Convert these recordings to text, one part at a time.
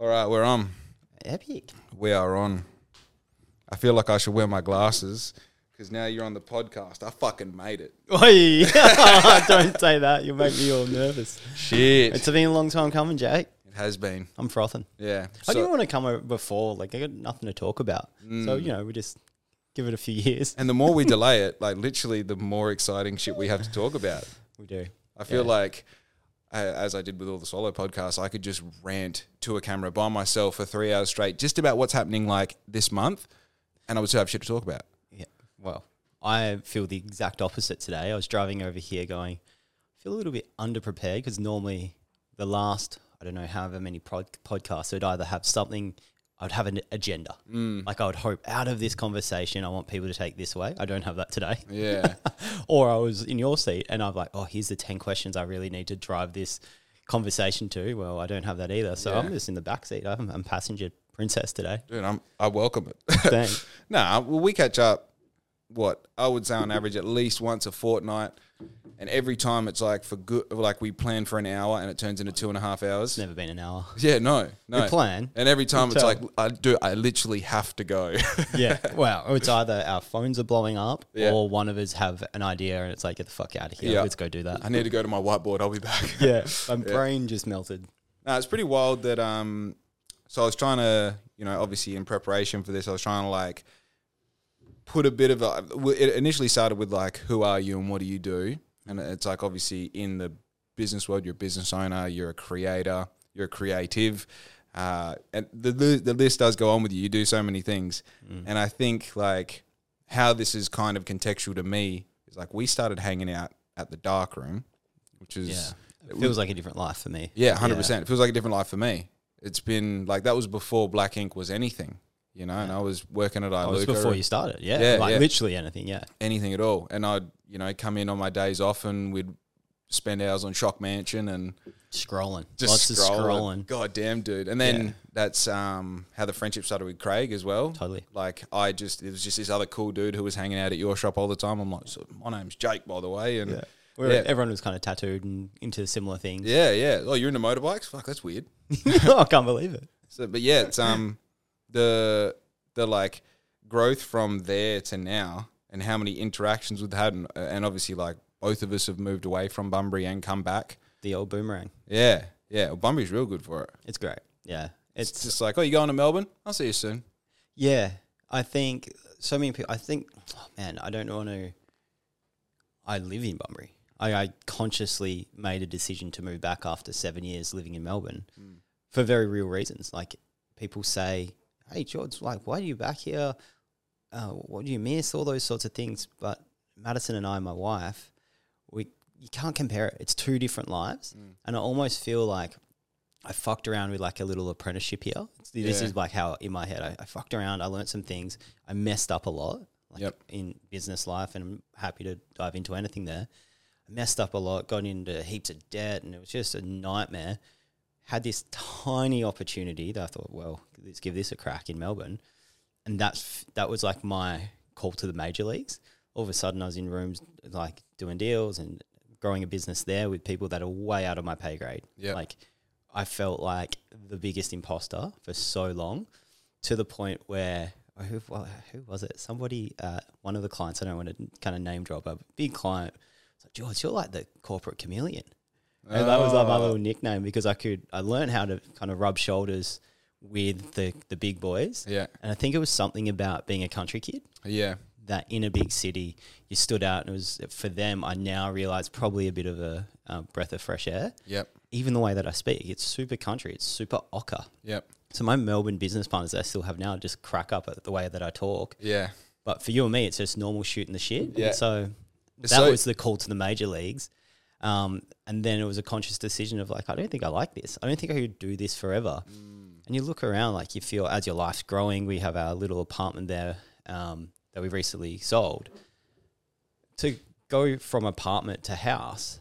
All right, we're on. Epic. We are on. I feel like I should wear my glasses because now you're on the podcast. I fucking made it. Oi! Don't say that. You'll make me all nervous. Shit. It's been a long time coming, Jake. it has been. I'm frothing. Yeah. I didn't want to come over before. Like, I got nothing to talk about. So, mm. you know, we just give it a few years. and the more we delay it, like literally, the more exciting shit we have to talk about. We do. I feel Yeah. like, as I did with all the solo podcasts, I could just rant to a camera by myself for three hours straight, just about what's happening like this month, and I would still have shit to talk about. Yeah. Well, I feel the exact opposite today. I was driving over here going, I feel a little bit underprepared because normally the last, I don't know, however many pod- podcasts, I'd either have something, I'd have an agenda. Mm. Like I would hope out of this conversation, I want people to take this way. I don't have that today. Yeah. or I was in your seat and I'm like, oh, here's the 10 questions I really need to drive this conversation to. Well, I don't have that either. So I'm just in the back seat. I'm, I'm passenger princess today. Dude, I'm, I welcome it. Thanks. nah, well, we catch up, what, I would say on average at least once a fortnight. And every time it's like for good, like we plan for an hour and it turns into two and a half hours. Never been an hour. Yeah, no, no. We plan. And every time it's like, I do, I literally have to go. Yeah. well, it's either our phones are blowing up Yeah. or one of us have an idea and it's like, get the fuck out of here. Yeah. Let's go do that. I need to go to my whiteboard. I'll be back. yeah. My brain just melted. No, it's pretty wild that um so I was trying to, you know, obviously in preparation for this, I was trying to like put a bit of a it initially started with like who are you and what do you do? And it's like obviously in the business world, you're a business owner, you're a creator, you're a creative. Uh, and the the list does go on with you. You do so many things, and I think like how this is kind of contextual to me is like we started hanging out at the dark room, which is Yeah. It feels like a different life for me. yeah, hundred percent. It feels like a different life for me. It's been like that was before Black Ink was anything, you know. And I was working at Oh, it was before you started. Yeah. Yeah, like yeah. literally anything. Yeah. anything at all. And I'd you know come in on my days off and we'd spend hours on Shock Mansion and Scrolling. just Lots scrolling. scrolling. God damn, dude. And then Yeah. that's um how the friendship started with Craig as well. Totally. Like I just it was just this other cool dude who was hanging out at your shop all the time. I'm like, so my name's Jake, by the way, and Yeah. everyone was kind of tattooed and into similar things. yeah, yeah. Oh, you're into motorbikes? Fuck, that's weird. I can't believe it. So, but yeah, it's um the the like growth from there to now, and how many interactions we've had, and, and obviously like both of us have moved away from Bunbury and come back. The old boomerang. Yeah, yeah. Well, Bunbury's real good for it. It's great. Yeah. It's, It's, just like, oh, you going to Melbourne? I'll see you soon. yeah. I think so many people. I think, oh, man, I don't want to. I live in Bunbury. I, I consciously made a decision to move back after seven years living in Melbourne mm. for very real reasons. Like people say, "Hey, George, like, why are you back here? Uh, what do you miss? All those sorts of things." But Madison and I, my wife, we you can't compare it. It's two different lives, and I almost feel like I fucked around with like a little apprenticeship here. This Yeah. is like how in my head I, I fucked around. I learned some things. I messed up a lot, like Yep. in business life, and I'm happy to dive into anything there. I messed up a lot, got into heaps of debt, and it was just a nightmare. Had this tiny opportunity that I thought, well, let's give this a crack in Melbourne, and that's that was like my call to the major leagues. All of a sudden, I was in rooms like doing deals and growing a business there with people that are way out of my pay grade. Yep. Like I felt like the biggest imposter for so long, to the point where oh, who, well, who was it? Somebody, uh, one of the clients. I don't want to kind of name drop a big client. It's like George, you're like the corporate chameleon. And that was like my Oh. little nickname because I could I learned how to kind of rub shoulders with the the big boys. Yeah, And I think it was something about being a country kid yeah, that in a big city you stood out and it was for them I now realize probably a bit of a um, breath of fresh air. yep, Even the way that I speak, it's super country, it's super ochre. yep, So my Melbourne business partners that I still have now just crack up at the way that I talk. yeah. But for you and me, it's just normal shooting the shit. Yeah. And so that So- was the call to the major leagues. Um, and then it was a conscious decision of like, I don't think I like this. I don't think I could do this forever. And you look around, like you feel as your life's growing. We have our little apartment there um, that we recently sold. To go from apartment to house,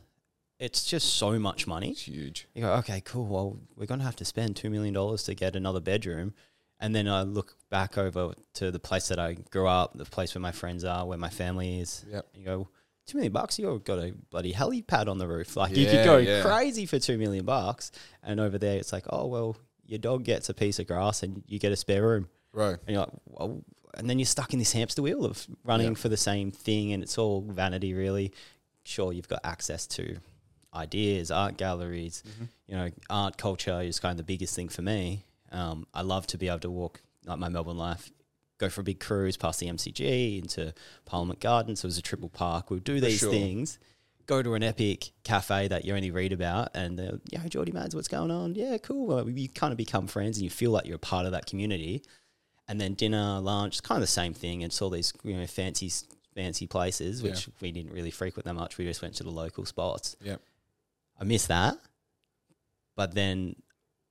it's just so much money. It's huge. You go, okay, cool. Well, we're going to have to spend $2 million to get another bedroom. And then I look back over to the place that I grew up, the place where my friends are, where my family is. Yep. You go, two million bucks, you've got a bloody helipad on the roof. Like you could Yeah, go yeah. crazy for two million bucks. And over there, it's like, oh, well, your dog gets a piece of grass and you get a spare room. Right. And you're like, well, and then you're stuck in this hamster wheel of running for the same thing, and it's all vanity, really. Sure, you've got access to ideas, art galleries, Mm-hmm. you know, art culture is kind of the biggest thing for me. Um, I love to be able to walk like my Melbourne life, go for a big cruise past the MCG into Parliament Gardens. So it was a triple park. We'll do these sure. things. Go to an epic cafe that you only read about, and they're, you know, Geordie Mads, what's going on? Yeah, cool. Well, you kind of become friends, and you feel like you're a part of that community. And then dinner, lunch, kind of the same thing. It's all these you know fancy fancy places, which we didn't really frequent that much. We just went to the local spots. Yep. I miss that. But then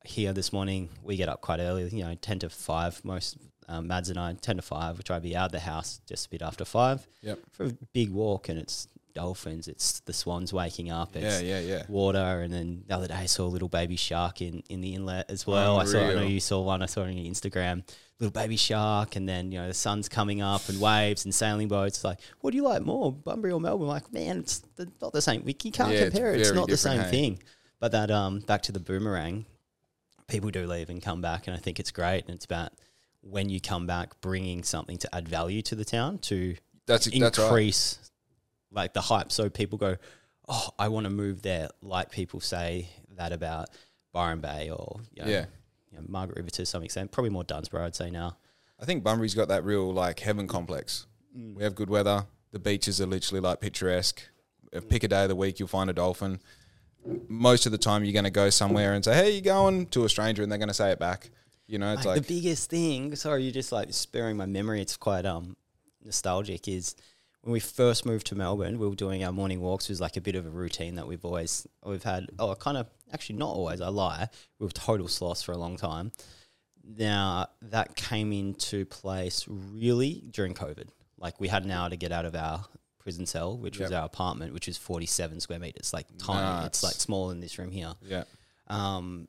here this morning, we get up quite early, you know, 10 to 5. Most, um, Mads and I, 10 to 5, we try to be out of the house just a bit after 5 Yep. for a big walk. And it's dolphins, it's the swans waking up, Yeah, it's yeah, yeah. water. And then the other day, I saw a little baby shark in, in the inlet as well. I saw, I know you saw one, I saw it on your Instagram. Little baby shark, and then you know the sun's coming up and waves and sailing boats. It's like, what do you like more, Bunbury or Melbourne? like, man, it's the, not the same. We you can't Yeah, compare it. It's not the same hey? thing. But that um back to the boomerang, people do leave and come back, and I think it's great. And it's about when you come back, bringing something to add value to the town to That's that's right. increase like the hype. So people go, oh, I want to move there. Like people say that about Byron Bay or you know, Yeah. you know, Margaret River to some extent. Probably more Dunsborough, I'd say now. I think Bunbury's got that real like heaven complex. Mm. We have good weather. The beaches are literally like picturesque. Pick a day of the week, you'll find a dolphin. Most of the time, you're going to go somewhere and say, "Hey, you going?" to a stranger, and they're going to say it back. You know, it's Like, like, the biggest thing. Sorry, you just like sparing my memory. It's quite um nostalgic. Is when we first moved to Melbourne, we were doing our morning walks. It was like a bit of a routine that we've always we've had. Oh, kind of actually not always. I lie. We were total sloths for a long time. Now that came into place really during COVID. Like we had an hour to get out of our prison cell, which was our apartment, which is forty seven square meters. Like tiny. It's like smaller than this room here yeah, um,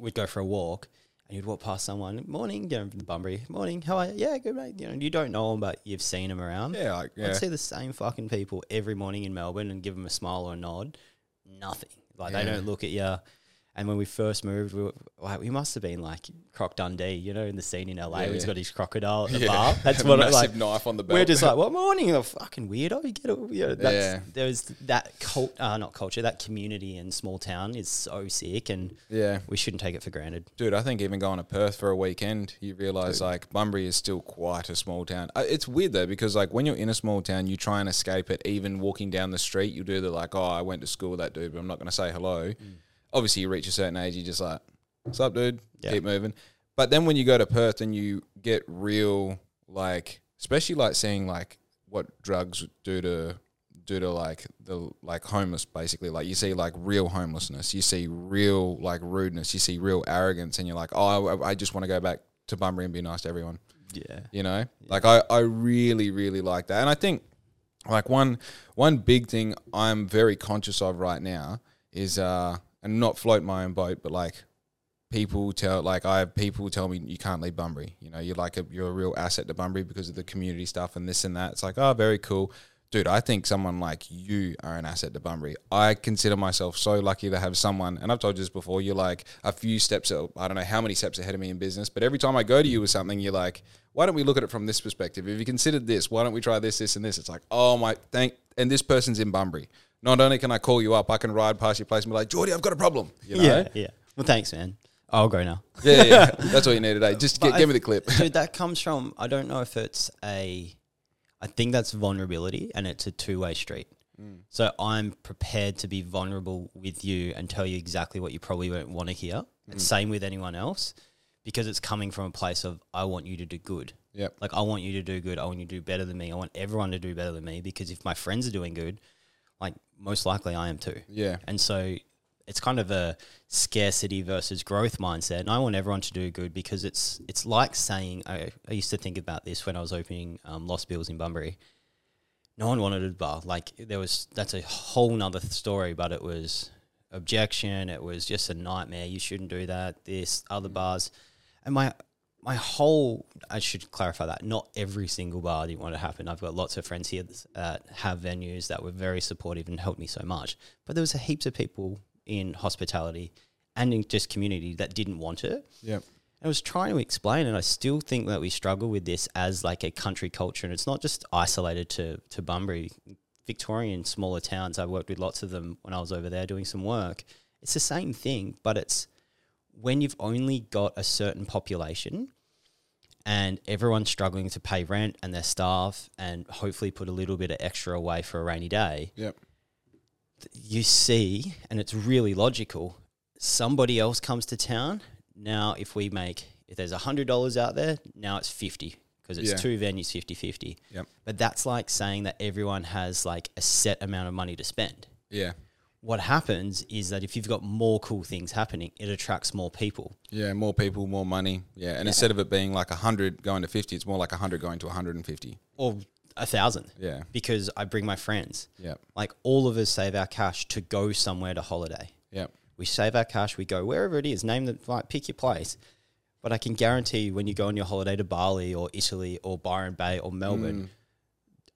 we'd go for a walk and you'd walk past someone, morning, get know, from the Bunbury, morning, how are you? Yeah, good mate. You know, you don't know them, but you've seen them around. yeah, like, yeah. I'd see the same fucking people every morning in Melbourne and give them a smile or a nod. Nothing. Like they don't look at you. And when we first moved, we, were, like, we must have been like Croc Dundee, you know, in the scene in LA where he's Yeah. got his crocodile at the yeah. bar. That's what massive like. knife on the belt. We're just like, what morning? You fucking weirdo. You get it. You know, that's, Yeah. There's that cult, uh, not culture, that community in small town is so sick, and yeah, we shouldn't take it for granted. dude. I think even going to Perth for a weekend, you realize like Bunbury is still quite a small town. Uh, It's weird though because like when you're in a small town, you try and escape it. Even walking down the street, you do the like, oh, I went to school with that dude, but I'm not going to say hello. Obviously, you reach a certain age, you're just like, what's up, dude? Yeah. Keep moving. But then when you go to Perth and you get real like, especially like seeing like what drugs do to do to like the like homeless basically like you see like real homelessness you see real like rudeness you see real arrogance and you're like oh I, I just want to go back to Bunbury and be nice to everyone Yeah. you know like I, I really really like that and i think like one one big thing i'm very conscious of right now is uh and not float my own boat but like people tell like i have people tell me you can't leave bunbury. You know you're like a you're a real asset to bunbury because of the community stuff and this and that. It's like oh very cool. Dude i think someone like you are an asset to bunbury. I consider myself so lucky to have someone and i've told you this before you're like a few steps i don't know how many steps ahead of me in business but every time i go to you with something you're like why don't we look at it from this perspective? If you considered this why don't we try this this and this? It's like oh my thank and this person's in bunbury not only can i call you up i can ride past your place and be like geordie i've got a problem you know? Yeah. Yeah. Well, thanks, man. I'll go now. yeah, yeah, that's all you need today. Eh? Just get, give me the clip. Dude, that comes from, I don't know if it's a, I think that's vulnerability and it's a two way street. Mm. So I'm prepared to be vulnerable with you and tell you exactly what you probably won't want to hear. And mm. same with anyone else because it's coming from a place of, I want you to do good. Yep. Like, I want you to do good. I want you to do better than me. I want everyone to do better than me because if my friends are doing good, most likely I am too. Yeah. And so it's kind of a scarcity versus growth mindset. And I want everyone to do good because it's it's like saying I, I used to think about this when I was opening um, Lost Bills in Bunbury. No one wanted a bar. Like there was that's a whole nother story, but it was objection, it was just a nightmare. You shouldn't do that, this, other bars. And my my whole I should clarify that not every single bar didn't want to happen. I've got lots of friends here that uh, have venues that were very supportive and helped me so much. But there was a heaps of people in hospitality and in just community that didn't want it. Yeah. I was trying to explain, and I still think that we struggle with this as like a country culture, and it's not just isolated to to Bunbury. Victorian smaller towns, I worked with lots of them when I was over there doing some work. It's the same thing, but it's when you've only got a certain population and everyone's struggling to pay rent and their staff and hopefully put a little bit of extra away for a rainy day, Yep. you see, and it's really logical, somebody else comes to town. Now, if we make, if there's $100 out there, now it's 50 because it's Yeah. two venues 50 50. Yep. But that's like saying that everyone has like a set amount of money to spend. Yeah. What happens is that if you've got more cool things happening, it attracts more people. Yeah. More people, more money. Yeah. And instead of it being like hundred going to fifty, it's more like hundred going to hundred and fifty. Or a thousand. Yeah. Because I bring my friends. Yep. Like all of us save our cash to go somewhere to holiday. Yeah. We save our cash, we go wherever it is, name the like pick your place. But I can guarantee when you go on your holiday to Bali or Italy or Byron Bay or Mm.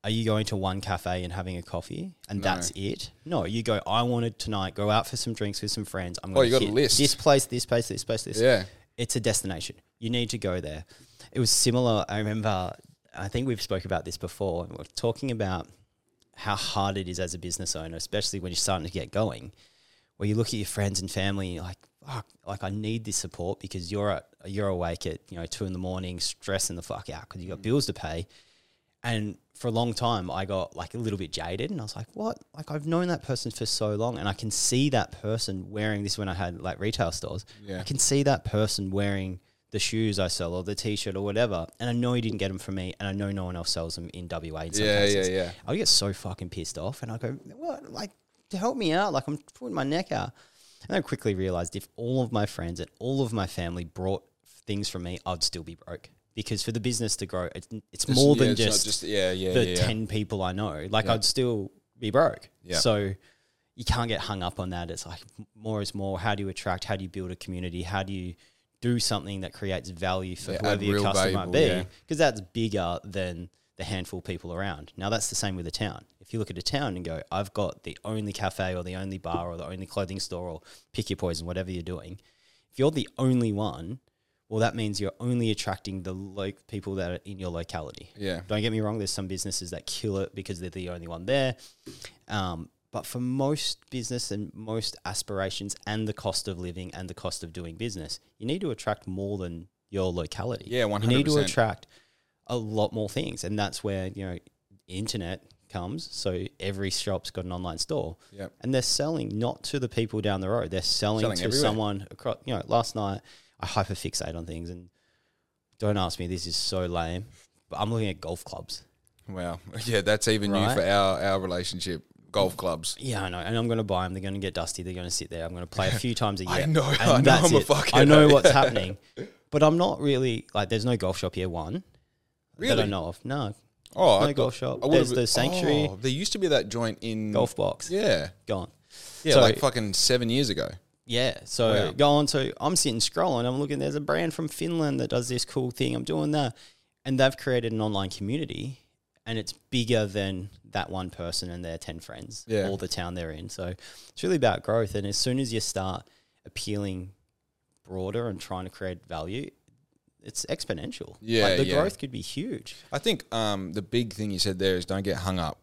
Are you going to one cafe and having a coffee and No. that's it? No, you go, I wanted tonight, go out for some drinks with some friends. I'm Oh, going you got a list. This place, this place, this place, this. Yeah. It's a destination. You need to go there. It was similar. I remember, I think we've spoke about this before. We're talking about how hard it is as a business owner, especially when you're starting to get going, where you look at your friends and family, and you're like, fuck, like I need this support because you're at, you're awake at you know two in the morning, stressing the fuck out because you got bills to pay. And for a long time, I got like a little bit jaded, and I was like, "What? Like I've known that person for so long, and I can see that person wearing this when I had like retail stores. Yeah. I can see that person wearing the shoes I sell or the t-shirt or whatever, and I know he didn't get them from me, and I know no one else sells them in WA. In some Yeah. Yeah. cases. Yeah. I would get so fucking pissed off, and I go, "What? Like to help me out? Like I'm putting my neck out." And I quickly realized if all of my friends and all of my family brought things from me, I'd still be broke. Because for the business to grow, it's, it's Just- more yeah, than it's not just, yeah. Yeah. the yeah, yeah. 10 people I know. Like. I'd still be broke. Yeah. So you can't get hung up on that. It's like more is more. How do you attract? How do you build a community? How do you do something that creates value for whoever your customer might be? Because that's bigger than the handful of people around. Now that's the same with a town. If you look at a town and go, I've got the only cafe or the only bar or the only clothing store or pick your poison, whatever you're doing. If you're the only one, well, that means you're only attracting the lo- people that are in your locality. Yeah. Don't get me wrong. There's some businesses that kill it because they're the only one there. Um, but for most business and most aspirations and the cost of living and the cost of doing business, you need to attract more than your locality. Yeah, You need to attract a lot more things. And that's where, you know, internet comes. So every shop's got an online store. Yep. And they're selling not to the people down the road. They're selling, Selling to everywhere. someone across. You know, last night I hyperfixate on things, and don't ask me. This is so lame, but I'm looking at golf clubs. Wow. Yeah, that's even new for our our relationship. Golf clubs. Yeah, I know, and I'm going to buy them. They're going to get dusty. They're going to sit there. I'm going to play a few times a year. I know, I know I'm a fuckhead, I know what's happening, but I'm not really like. There's no golf shop here. One Really? that I know of. No Oh, no I golf thought- shop. There's the Sanctuary. Oh, there used to be that joint in golf box. Yeah, Gone. yeah, So- like fucking seven years ago. Yeah. So Wow. go on. So I'm sitting scrolling. I'm looking. There's a brand from Finland that does this cool thing. I'm doing that, and they've created an online community, and it's bigger than that one person and their ten friends. Yeah. All the town they're in. So it's really about growth. And as soon as you start appealing broader and trying to create value, it's exponential. Yeah, Like the yeah. growth could be huge. I think um, the big thing you said there is don't get hung up.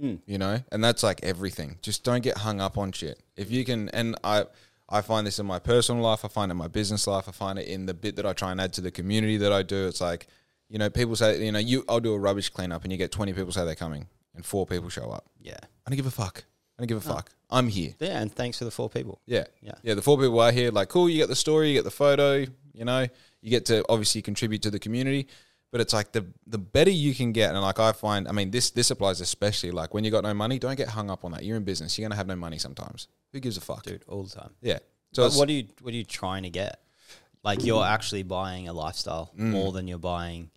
Mm. You know, and that's like everything. Just don't get hung up on shit. If you can, and I, I find this in my personal life. I find it in my business life. I find it in the bit that I try and add to the community that I do. It's like, you know, people say, you know, you, I'll do a rubbish cleanup, and you get twenty people say they're coming, and four people show up. Yeah. I don't give a fuck. I don't give a fuck. I'm here. Yeah. And thanks for the four people. Yeah. Yeah. Yeah. The four people are here, like, cool, you get the story, you get the photo, you know, you get to obviously contribute to the community. But it's like the the better you can get, and like I find, I mean, this this applies especially like when you got no money, don't get hung up on that. You're in business, you're gonna have no money sometimes. Who gives a fuck? Dude, all the time. Yeah. So what are you what are you trying to get? Like you're actually buying a lifestyle Mm. more than you're buying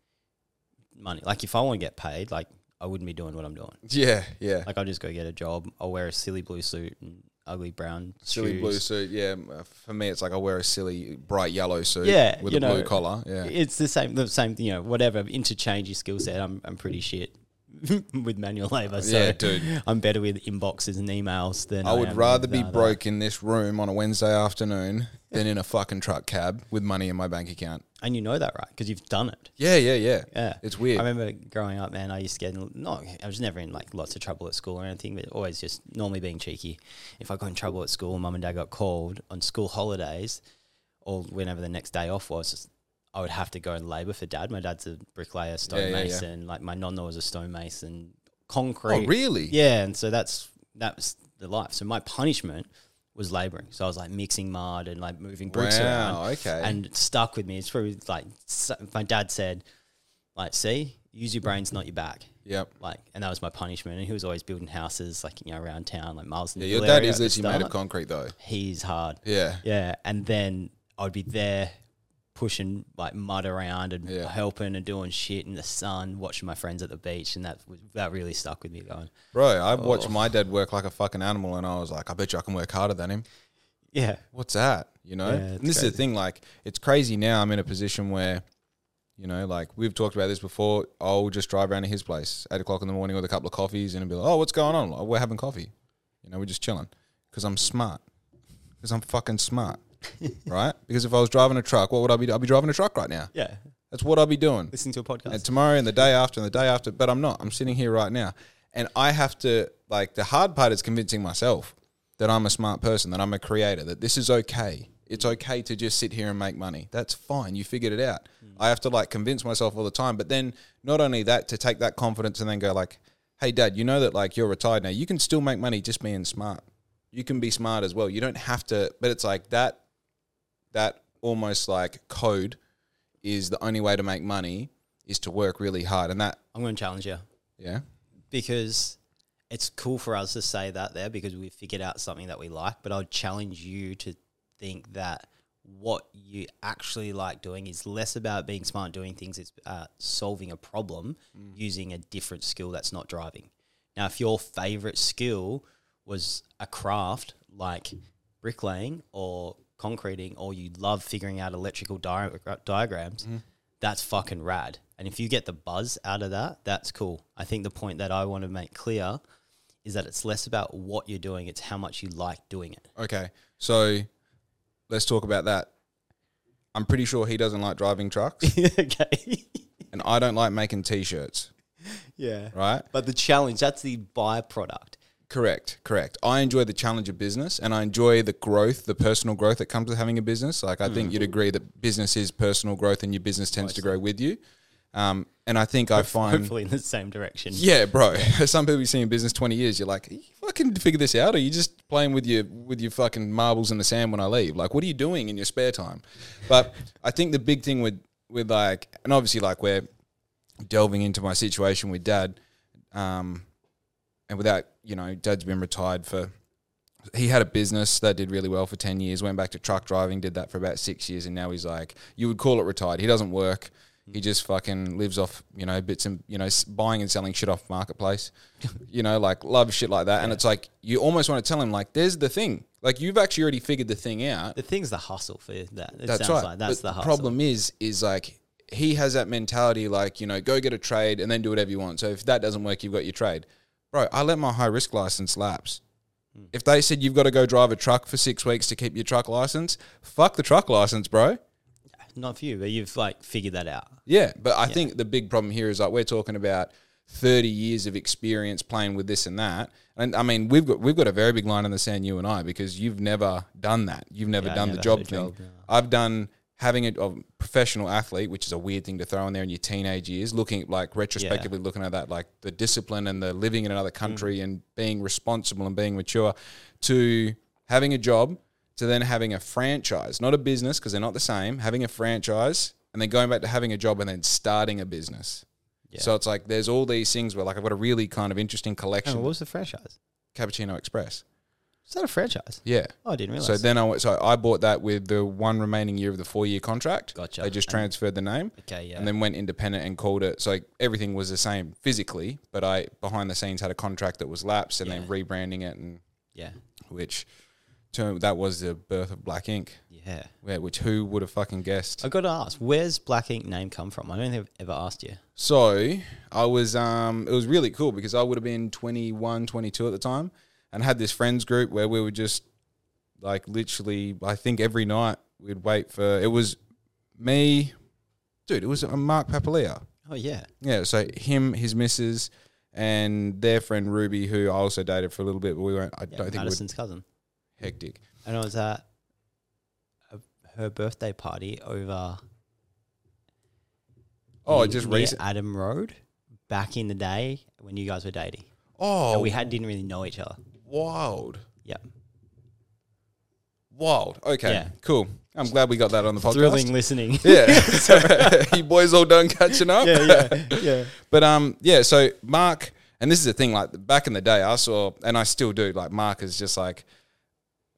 money. Like if I want to get paid, like I wouldn't be doing what I'm doing. yeah, yeah. Like I'll just go get a job. I'll wear a silly blue suit and ugly brown silly shoes. blue suit. Yeah. uh, For me, it's like I wear a silly bright yellow suit. Yeah, With a blue collar. Yeah. It's the same the same you know, whatever, interchange your skill set. I'm I'm pretty shit. with manual labor. So Yeah, dude. I'm better with inboxes and emails than I would am rather be uh, broke in this room on a Wednesday afternoon than in a fucking truck cab with money in my bank account. And you know that, right? Because you've done it. Yeah, yeah, yeah. Yeah, It's weird. I remember growing up, man. I used to get in, no, I was never in like lots of trouble at school or anything, but always just normally being cheeky. If I got in trouble at school, mum and dad got called on school holidays, or whenever the next day off was, I would have to go and labour for dad. My dad's a bricklayer, stonemason. yeah, yeah. Like my nonna was a stonemason, oh, concrete. oh, really? Yeah, and so that's that was the life. So my punishment was labouring. So I was like mixing mud and like moving bricks around okay. and it stuck with me. It's probably like so- my dad said, like, see, use your brains, not your back. Yep. Like, and that was my punishment. And he was always building houses, like you know, around town, like miles. And Yeah, your dad is literally made of concrete, though. He's hard. Yeah. Yeah, and then I'd be there pushing like mud around and Yeah. helping and doing shit in the sun, watching my friends at the beach, and that that really stuck with me. Going, Bro, I Oh. watched my dad work like a fucking animal, and I was like, I bet you I can work harder than him. yeah, What's that? You know? Yeah, and this is the thing, like, it's crazy now. I'm in a position where, you know, like we've talked about this before. I'll just drive around to his place, eight o'clock in the morning with a couple of coffees, and be like, oh, what's going on? We're having coffee. You know, we're just chilling. Because I'm smart. Because I'm fucking smart. right? Because if I was driving a truck, what would I be? I'd be driving a truck right now. yeah. That's what I'd be doing. Listening to a podcast. and tomorrow and the day after and the day after. But I'm not. I'm sitting here right now, and I have to like the hard part is convincing myself that I'm a smart person, that I'm a creator, that this is okay. It's mm. okay to just sit here and make money. That's fine. You figured it out. Mm. I have to like convince myself all the time. But then not only that, to take that confidence and then go like, "Hey, Dad, you know that like you're retired now. You can still make money just being smart. You can be smart as well. You don't have to." But it's like that. That almost like code is the only way to make money is to work really hard, and that I'm going to challenge you. yeah, because it's cool for us to say that there because we figured out something that we like. But I would challenge you to think that what you actually like doing is less about being smart doing things, it's uh, solving a problem using a different skill that's not driving. Now, if your favorite skill was a craft like bricklaying or concreting, or you love figuring out electrical di- diagrams, mm-hmm. that's fucking rad. And if you get the buzz out of that, that's cool. I think the point that I want to make clear is that it's less about what you're doing, it's how much you like doing it. okay. So let's talk about that. I'm pretty sure he doesn't like driving trucks, okay. and I don't like making t-shirts. yeah. Right? But the challenge, that's the byproduct. Correct, correct. I enjoy the challenge of business, and I enjoy the growth, the personal growth that comes with having a business. Like I think you'd agree that business is personal growth, and your business tends to grow with you. Um, and I think I find Hopefully in the same direction. Yeah, bro. Some people you see in business twenty years, you're like, you fucking figure this out, or you just playing with your with your fucking marbles in the sand when I leave. Like, what are you doing in your spare time? But I think the big thing with with like, and obviously like we're delving into my situation with dad, um, and without you know, dad's been retired for. He had a business that did really well for ten years. Went back to truck driving, did that for about six years, and now he's like, you would call it retired. He doesn't work. He just fucking lives off, you know, bits and you know, s- buying and selling shit off marketplace. you know, like love shit like that. And it's like you almost want to tell him like, there's the thing. Like you've actually already figured the thing out. The thing's the hustle for that. It That's sounds right. like that's But the hustle. problem is, is like he has that mentality, like you know, go get a trade and then do whatever you want. So if that doesn't work, you've got your trade, bro. I let my high risk license lapse. Hmm. If they said you've got to go drive a truck for six weeks to keep your truck license, fuck the truck license, bro. Not for you, but you've like figured that out. Yeah, but I think the big problem here is like we're talking about thirty years of experience playing with this and that, and I mean we've got we've got a very big line in the sand, you and I, because you've never done that. You've never Yeah, done the job thing. job, no. I've done having a, a professional athlete, which is a weird thing to throw in there in your teenage years. Looking like retrospectively, looking at that, like the discipline and the living in another country mm. and being responsible and being mature, to having a job, to then having a franchise, not a business because they're not the same. Having a franchise and then going back to having a job and then starting a business. Yeah. So it's like there's all these things where like I've got a really kind of interesting Oh, collection. what was the franchise? Cappuccino Express. Is that a franchise? Yeah. Oh, I didn't realize. So then I went, so I bought that with the one remaining year of the four year contract. Gotcha. They just transferred the name okay, yeah. and then went independent and called it. So like, everything was the same physically, but I behind the scenes had a contract that was lapsed and then rebranding it and yeah. which term, that was the birth of Black Ink. Yeah. Yeah, which who would have fucking guessed? I got to ask, where's Black Ink name come from? I don't think I've ever asked you. So I was, um, it was really cool because I would have been 21, 22 at the time, and had this friends group where we would just like literally, I think every night we'd wait for. It was me, dude. It was Mark Papalia. Oh yeah. Yeah, so him, his missus, and their friend Ruby, who I also dated for a little bit, but we weren't. I yeah don't think were Madison's cousin. hectic. And I was at a, her birthday party over Oh, near- just recent. Adam Road back in the day when you guys were dating. Oh, And we had didn't really know each other. Wild, Yeah. wild. Okay, Yeah. cool. I'm glad we got that on the podcast. Thrilling listening. Yeah, so, you boys all done catching up. yeah, yeah, yeah. But um, yeah. So Mark, and this is the thing. Like back in the day, I saw, and I still do. Like Mark is just like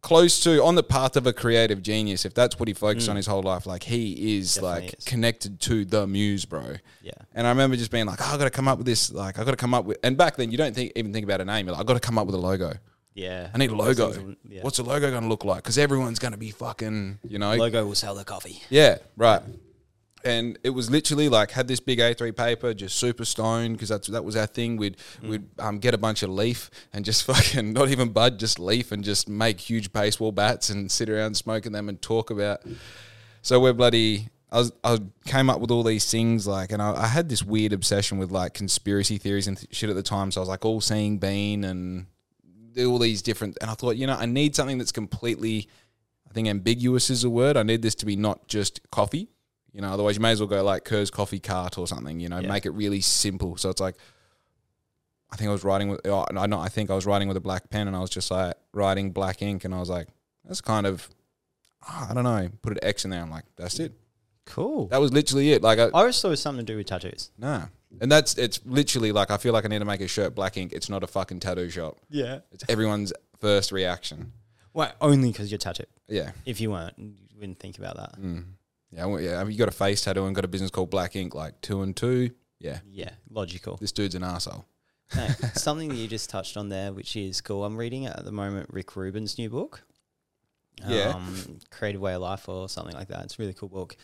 close to on the path of a creative genius. If that's what he focused on his whole life, like he is Mm. Definitely like is. connected to the muse, bro. Yeah. And I remember just being like, oh, I got to come up with this. Like, I got to come up with. And back then, you don't think even think about a name. You're like, I got to come up with a logo. Yeah. I need a logo. Yeah. What's the logo going to look like? Because everyone's going to be fucking, you know, logo will sell the coffee? yeah, right. And it was literally like had this big A3 paper, just super stoned because that's that was our thing. We'd we'd um, get a bunch of leaf and just fucking not even bud, just leaf and just make huge baseball bats and sit around smoking them and talk about. So we're bloody. I was I came up with all these things like, and I, I had this weird obsession with like conspiracy theories and th- shit at the time. So I was like all seeing bean and all these different. And I thought, you know, I need something that's completely I think ambiguous is a word. I need this to be not just coffee. You know, otherwise you may as well go like Kerr's coffee cart or something, you know, Yeah. make it really simple. So it's like I think I was writing with oh, no, not I think I was writing with a black pen and I was just like writing black ink and I was like, that's kind of ah, I don't know, put an X in there. I'm like, that's it. Cool. That was literally it. Like I, I always thought it was something to do with tattoos. nah. And that's it's literally like I feel like I need to make a shirt black ink. It's not a fucking tattoo shop. Yeah. It's everyone's first reaction. Well, only because you're tattooed. Yeah. If you weren't, you wouldn't think about that. Mm. Yeah, well, yeah. Have you got a face tattoo and got a business called Black Ink, like two and two? Yeah, Yeah, logical. this dude's an asshole. No, something that you just touched on there, which is cool. I'm reading at the moment Rick Rubin's new book. Yeah. Um, Creative Way of Life or something like that. It's a really cool book.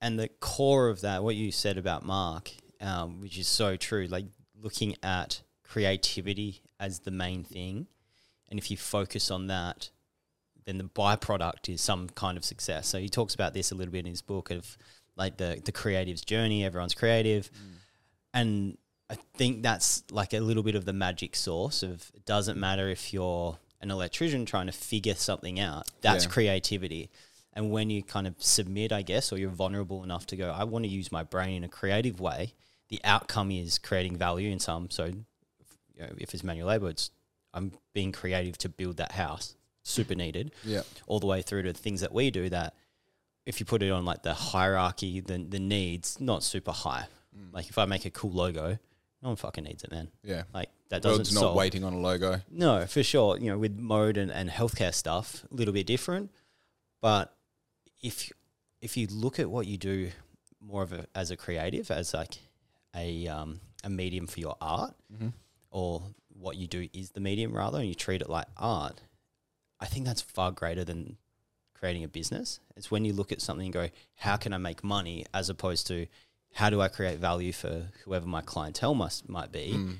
And the core of that, what you said about Mark, um, which is so true, like looking at creativity as the main thing. And if you focus on that, then the byproduct is some kind of success. So he talks about this a little bit in his book of like the, the creative's journey. Everyone's creative. Mm. And I think that's like a little bit of the magic source of it doesn't matter if you're an electrician trying to figure something out. That's Yeah. creativity. And when you kind of submit, I guess, or you're vulnerable enough to go, I want to use my brain in a creative way, the outcome is creating value in some. So you know, if it's manual labor, it's I'm being creative to build that house. Super needed Yeah, all the way through to things that we do that if you put it on like the hierarchy, the the needs not super high. Like if I make a cool logo, no one fucking needs it, man. yeah. Like that doesn't World's not solve. waiting on a logo. No, for sure. You know, with mode and, and healthcare stuff, a little bit different. But if if you look at what you do more of a, as a creative, as like a um, a medium for your art, or what you do is the medium rather, and you treat it like art, I think that's far greater than creating a business. It's when you look at something and go, how can I make money, as opposed to how do I create value for whoever my clientele must might be mm.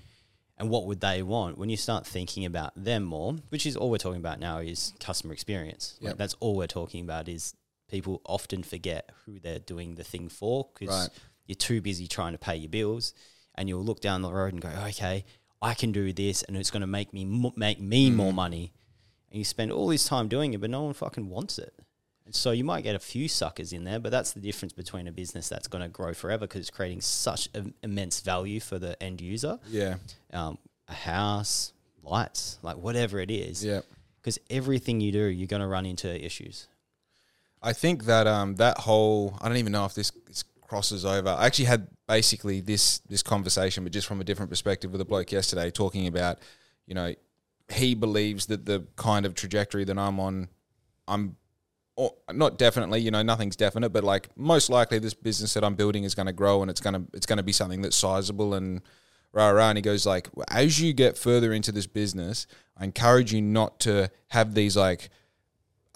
and what would they want? When you start thinking about them more which is all we're talking about now is customer experience. Like, that's all we're talking about is people often forget who they're doing the thing for because Right. you're too busy trying to pay your bills and you'll look down the road and go okay i can do this and it's going to make me make me mm. more money and you spend all this time doing it but no one fucking wants it and so you might get a few suckers in there, but that's the difference between a business that's going to grow forever because it's creating such im- immense value for the end user Yeah, um, a house, lights, like whatever it is. yeah. Because everything you do, you're going to run into issues. I think that um that whole I don't even know if this, this crosses over. I actually had basically this this conversation, but just from a different perspective with a bloke yesterday, talking about you know he believes that the kind of trajectory that I'm on, I'm or not definitely, you know, nothing's definite, but like most likely this business that I'm building is going to grow and it's going to it's going to be something that's sizable and rah rah. And he goes like, as you get further into this business, I encourage you not to have these like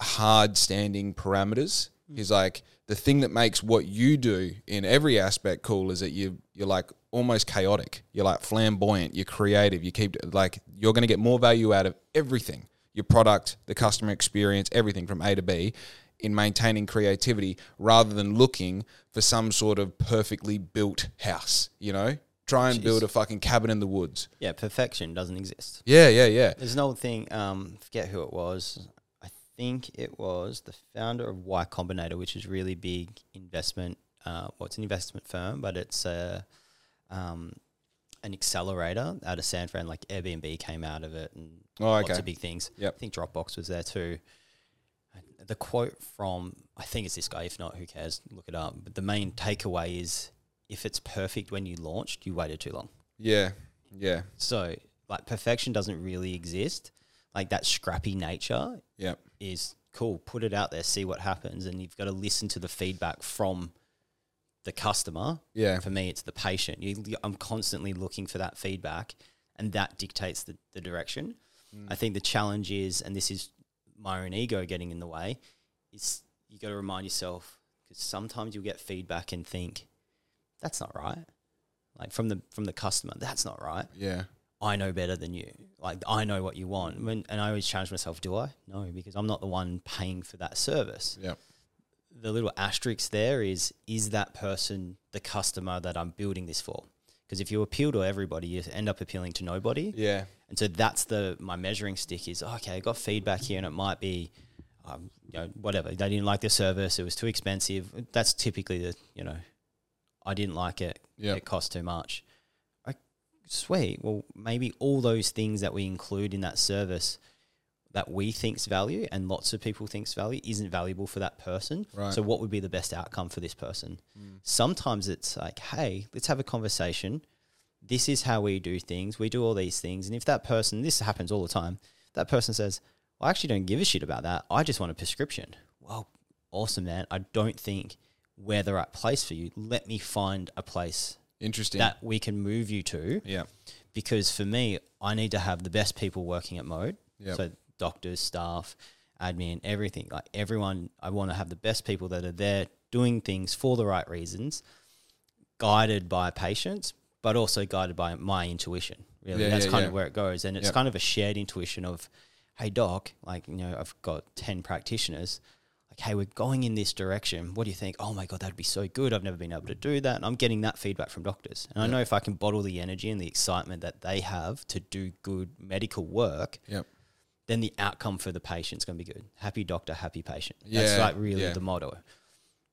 hard standing parameters. Mm. He's like, the thing that makes what you do in every aspect cool is that you you're like almost chaotic. You're like flamboyant. You're creative. You keep like you're going to get more value out of everything. Your product, the customer experience, everything from A to B in maintaining creativity rather than looking for some sort of perfectly built house, you know? Try and Jeez. build a fucking cabin in the woods. Yeah, perfection doesn't exist. Yeah, yeah, yeah. There's an old thing. Um, forget who it was. I think it was the founder of Y Combinator, which is really big investment. Uh, well, it's an investment firm, but it's a um, an accelerator out of San Fran. Like Airbnb came out of it, and Oh, lots okay. of big things. Yep. I think Dropbox was there too. The quote from I think it's this guy. If not, who cares? Look it up. But the main takeaway is: if it's perfect when you launched, you waited too long. Yeah, yeah, So, like, perfection doesn't really exist. Like, that scrappy nature yeah, is cool. Put it out there, see what happens. And you've got to listen to the feedback from the customer. yeah, For me, it's the patient. You, you- I'm constantly looking for that feedback, and that dictates the, the direction. Mm. I think the challenge is, and this is my own ego getting in the way, is you got to remind yourself because sometimes you'll get feedback and think, that's not right. Like from the from the customer, that's not right. yeah, I know better than you. Like I know what you want. When, and I always challenge myself, do I? No, because I'm not the one paying for that service. yeah, The little asterisk there is is that person the customer that I'm building this for? Because if you appeal to everybody, you end up appealing to nobody. yeah, And so that's the my measuring stick is okay. I got feedback here, and it might be, um, you know, whatever. They didn't like the service. It was too expensive. That's typically the you know, I didn't like it. Yeah. It cost too much. I, sweet. Well, maybe all those things that we include in that service that we think's value and lots of people think's value isn't valuable for that person. Right. So what would be the best outcome for this person? Hmm. Sometimes it's like, hey, let's have a conversation. This is how we do things. We do all these things. And if that person, this happens all the time, that person says, well, I actually don't give a shit about that. I just want a prescription. Well, awesome, man. I don't think we're the right place for you. Let me find a place interesting. that we can move you to yeah, because for me, I need to have the best people working at Mode. Yep. So doctors, staff, admin, everything. Like everyone, I want to have the best people that are there doing things for the right reasons, guided by patients, but also guided by my intuition. Really, Yeah, that's yeah, kind yeah. of where it goes, and it's Yep. kind of a shared intuition of, hey doc, like you know, I've got ten practitioners. Like, hey, we're going in this direction. What do you think? Oh my god, that'd be so good. I've never been able to do that. And I'm getting that feedback from doctors. And I know if I can bottle the energy and the excitement that they have to do good medical work, Yep. Then the outcome for the patient's going to be good. Happy doctor, happy patient. Yeah, That's like really yeah. the motto.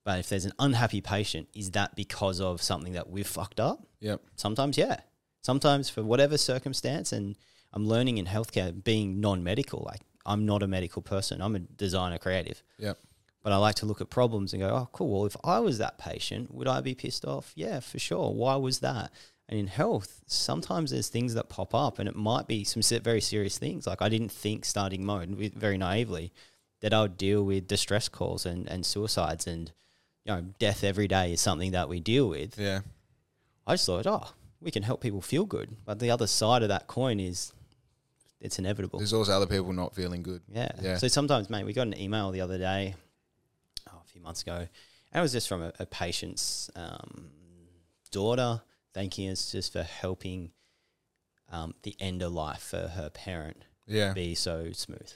But if there's an unhappy patient, is that because of something that we've fucked up? Yep. Sometimes, yeah. Sometimes for whatever circumstance, and I'm learning in healthcare being non-medical. Like I'm not a medical person. I'm a designer creative. Yep. But I like to look at problems and go, oh, cool. Well, if I was that patient, would I be pissed off? Yeah, for sure. Why was that? And in health, sometimes there's things that pop up, and it might be some very serious things. Like I didn't think starting mode very naively that I would deal with distress calls and, and suicides and you know death every day is something that we deal with. Yeah. I just thought, oh, we can help people feel good. But the other side of that coin is it's inevitable. There's also other people not feeling good. Yeah. Yeah. So sometimes, mate, we got an email the other day, oh, a few months ago, and it was just from a, a patient's um, daughter thanking us just for helping um, the end of life for her parent Yeah. be so smooth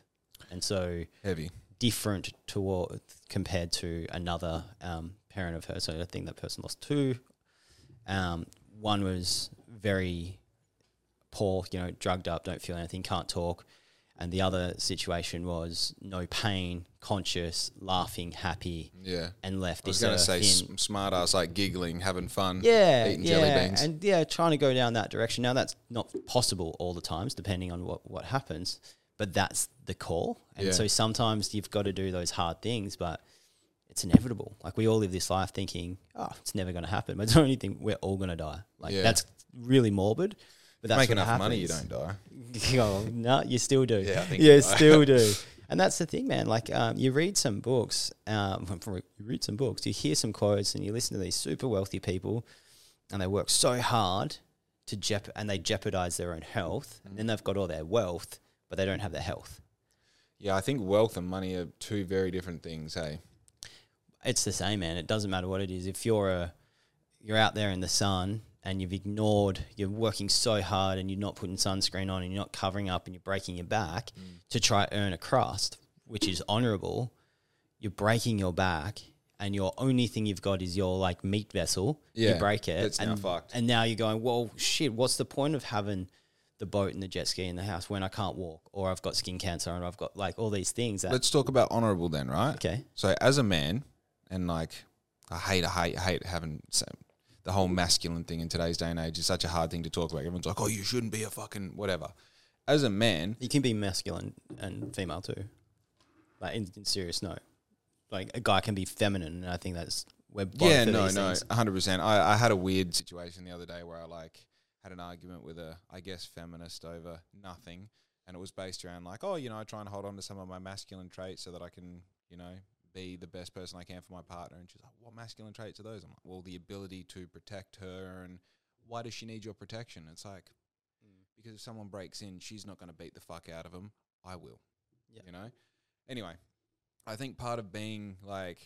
and so Heavy. different toward compared to another um, parent of hers. So I think that person lost two. Um, one was very poor, you know, drugged up, don't feel anything, can't talk. And the other situation was no pain, conscious, laughing, happy, Yeah. and left I was going to say in- smart ass, like giggling, having fun. yeah, eating yeah, jelly beans. and yeah, trying to go down that direction. Now that's not possible all the times, depending on what what happens. But that's the call, and Yeah. so sometimes you've got to do those hard things, but it's inevitable. Like we all live this life thinking, oh, it's never going to happen. But the only thing we're all going to die. Like Yeah. that's really morbid. But that's Make enough money, you don't die. oh, no, you still do. Yeah, I think you you still do. And that's the thing, man. Like, um, you read some books, um, you read some books, you hear some quotes, and you listen to these super wealthy people, and they work so hard, to jep- and they jeopardize their own health, and then they've got all their wealth, but they don't have their health. Yeah, I think wealth and money are two very different things. Hey, It's the same, man. It doesn't matter what it is. If you're a you're out there in the sun and you've ignored, you're working so hard and you're not putting sunscreen on and you're not covering up and you're breaking your back mm. to try earn a crust, which is honorable, you're breaking your back and your only thing you've got is your like meat vessel. Yeah, you break it. now and, fucked. And now you're going, well, shit, what's the point of having the boat and the jet ski in the house when I can't walk or I've got skin cancer and I've got like all these things that, let's talk about honorable then, right? okay. So as a man, and like I hate, I hate, I hate having the whole masculine thing in today's day and age is such a hard thing to talk about. Everyone's like, "Oh, you shouldn't be a fucking whatever." As a man, You can be masculine and female too. Like in, in serious note, like a guy can be feminine, and I think that's both yeah, no, no, hundred percent. I, I had a weird situation the other day where I like had an argument with a, I guess, feminist over nothing, and it was based around like, oh, you know, I try and hold on to some of my masculine traits so that I can, you know, be the best person I can for my partner. And she's like, what masculine traits are those? I'm like, well, the ability to protect her, and why does she need your protection? It's like because if someone breaks in, she's not going to beat the fuck out of them. I will. Yeah. You know. Anyway, I think part of being like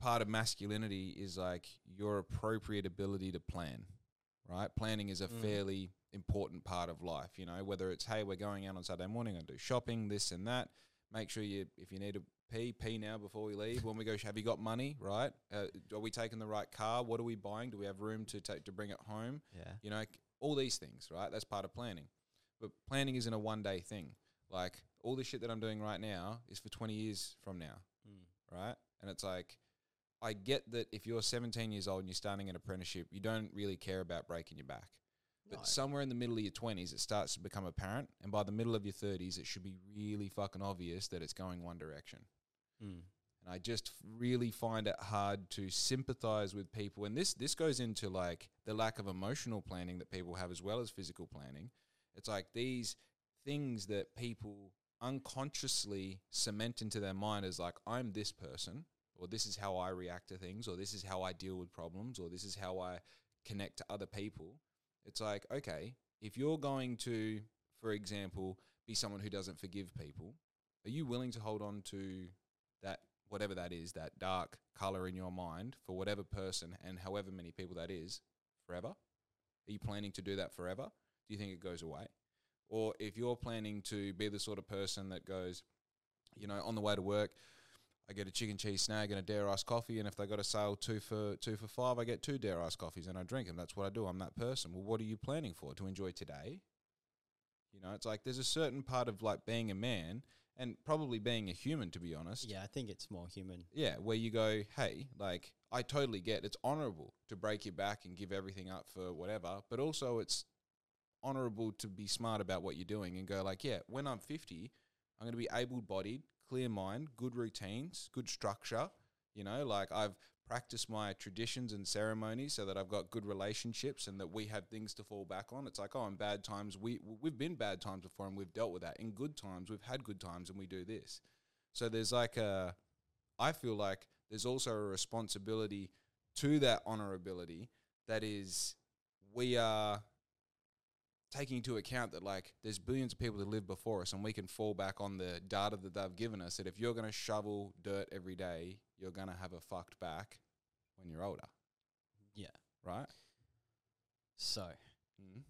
part of masculinity is like your appropriate ability to plan. Right? Planning is a Mm. fairly important part of life. You know, whether it's hey, we're going out on Saturday morning and do shopping, this and that. Make sure you, if you need to pee now before we leave. When we go, have you got money? Right? Uh, are we taking the right car? What are we buying? Do we have room to take to bring it home? Yeah, You know, all these things, right? That's part of planning. But planning isn't a one day thing. Like all the shit that I'm doing right now is for 20 years from now, Mm. right? And it's like, I get that if you're 17 years old and you're starting an apprenticeship, you don't really care about breaking your back. But No. somewhere in the middle of your 20s, it starts to become apparent. And by the middle of your 30s, it should be really fucking obvious that it's going one direction. Mm. And I just really find it hard to sympathize with people. And this this goes into like the lack of emotional planning that people have as well as physical planning. It's like these things that people unconsciously cement into their mind as like I'm this person or this is how I react to things or this is how I deal with problems or this is how I connect to other people. It's like, okay, if you're going to, for example, be someone who doesn't forgive people, are you willing to hold on to whatever that is, that dark color in your mind for whatever person and however many people that is forever? Are you planning to do that forever? Do you think it goes away? Or if you're planning to be the sort of person that goes, you know, on the way to work, I get a chicken cheese snag and a dare ice coffee, and if they got a sale two for two for five, I get two dare ice coffees and I drink them. That's what I do. I'm that person. Well, what are you planning for? To enjoy today? You know, it's like there's a certain part of like being a man and probably being a human, to be honest. Yeah, I think it's more human. Yeah, where you go, hey, like I totally get it's honorable to break your back and give everything up for whatever, but also it's honorable to be smart about what you're doing and go like, yeah, when I'm 50, I'm going to be able-bodied, clear mind, good routines, good structure, you know, like I've practiced my traditions and ceremonies so that I've got good relationships and that we have things to fall back on. It's like, oh, in bad times we we've been bad times before and we've dealt with that. In good times, we've had good times and we do this. So there's like a I feel like there's also a responsibility to that honorability that is we are taking into account that like there's billions of people that live before us and we can fall back on the data that they've given us that if you're going to shovel dirt every day you're going to have a fucked back when you're older Yeah. right So mm.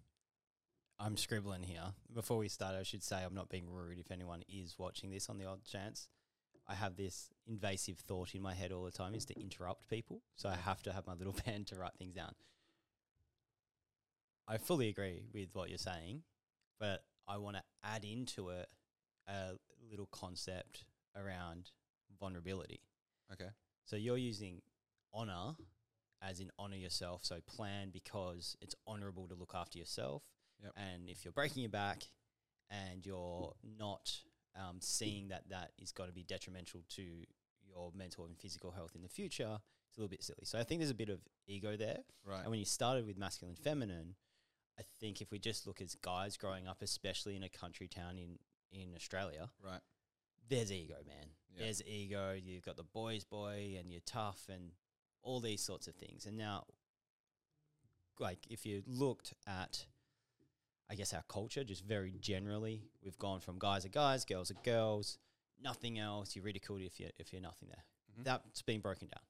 I'm scribbling here. Before we start, I should say I'm not being rude if anyone is watching this on the odd chance. I have this invasive thought in my head all the time is to interrupt people. So I have to have my little pen to write things down. I fully agree with what you're saying, but I want to add into it a little concept around vulnerability. okay So you're using honor as in honor yourself. So plan because it's honorable to look after yourself. Yep. And if you're breaking your back and you're not um, seeing that that is going to be detrimental to your mental and physical health in the future, it's a little bit silly. So I think there's a bit of ego there. right And when you started with masculine feminine, I think if we just look as guys growing up, especially in a country town in, in Australia, right there's ego, man. Yeah. There's ego. You've got the boys' boy, and you're tough, and all these sorts of things. And now, like if you looked at, I guess our culture just very generally, we've gone from guys are guys, girls are girls, nothing else. You're ridiculed if you if you're nothing there. Mhm. That's been broken down.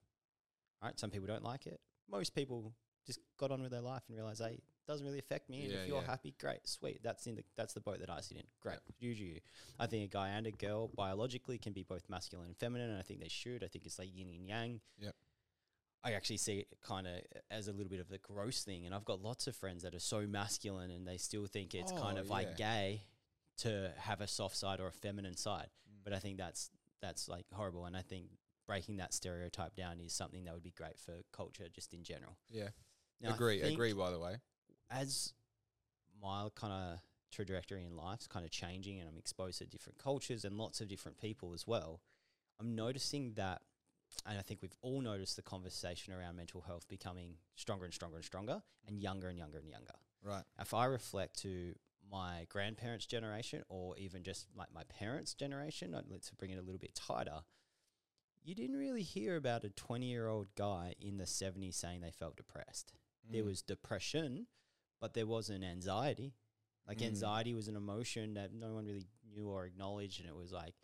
All right, some people don't like it. Most people just got on with their life and realized, hey, doesn't really affect me. And Yeah, if you're yeah. happy, great, sweet. That's in the that's the boat that I sit in. Great, you. I think a guy and a girl biologically can be both masculine and feminine, and I think they should. I think it's like yin and yang. Yep. I actually see it kind of as a little bit of the gross thing, and I've got lots of friends that are so masculine and they still think it's kind Oh, of yeah. like gay to have a soft side or a feminine side. Mm. But I think that's that's like horrible, and I think breaking that stereotype down is something that would be great for culture just in general. Yeah. Now, agree. Agree. By the way. As my kind of trajectory in life's kind of changing, and I'm exposed to different cultures and lots of different people as well, I'm noticing that. And I think we've all noticed the conversation around mental health becoming stronger and stronger and stronger and younger and younger and younger Right. if I reflect to my grandparents' generation or even just like my parents' generation, let's bring it a little bit tighter, you didn't really hear about a 20 year old guy in the 70s saying they felt depressed. There Mm. was depression, but there was an anxiety. Like Mm. anxiety was an emotion that no one really knew or acknowledged, and it was like,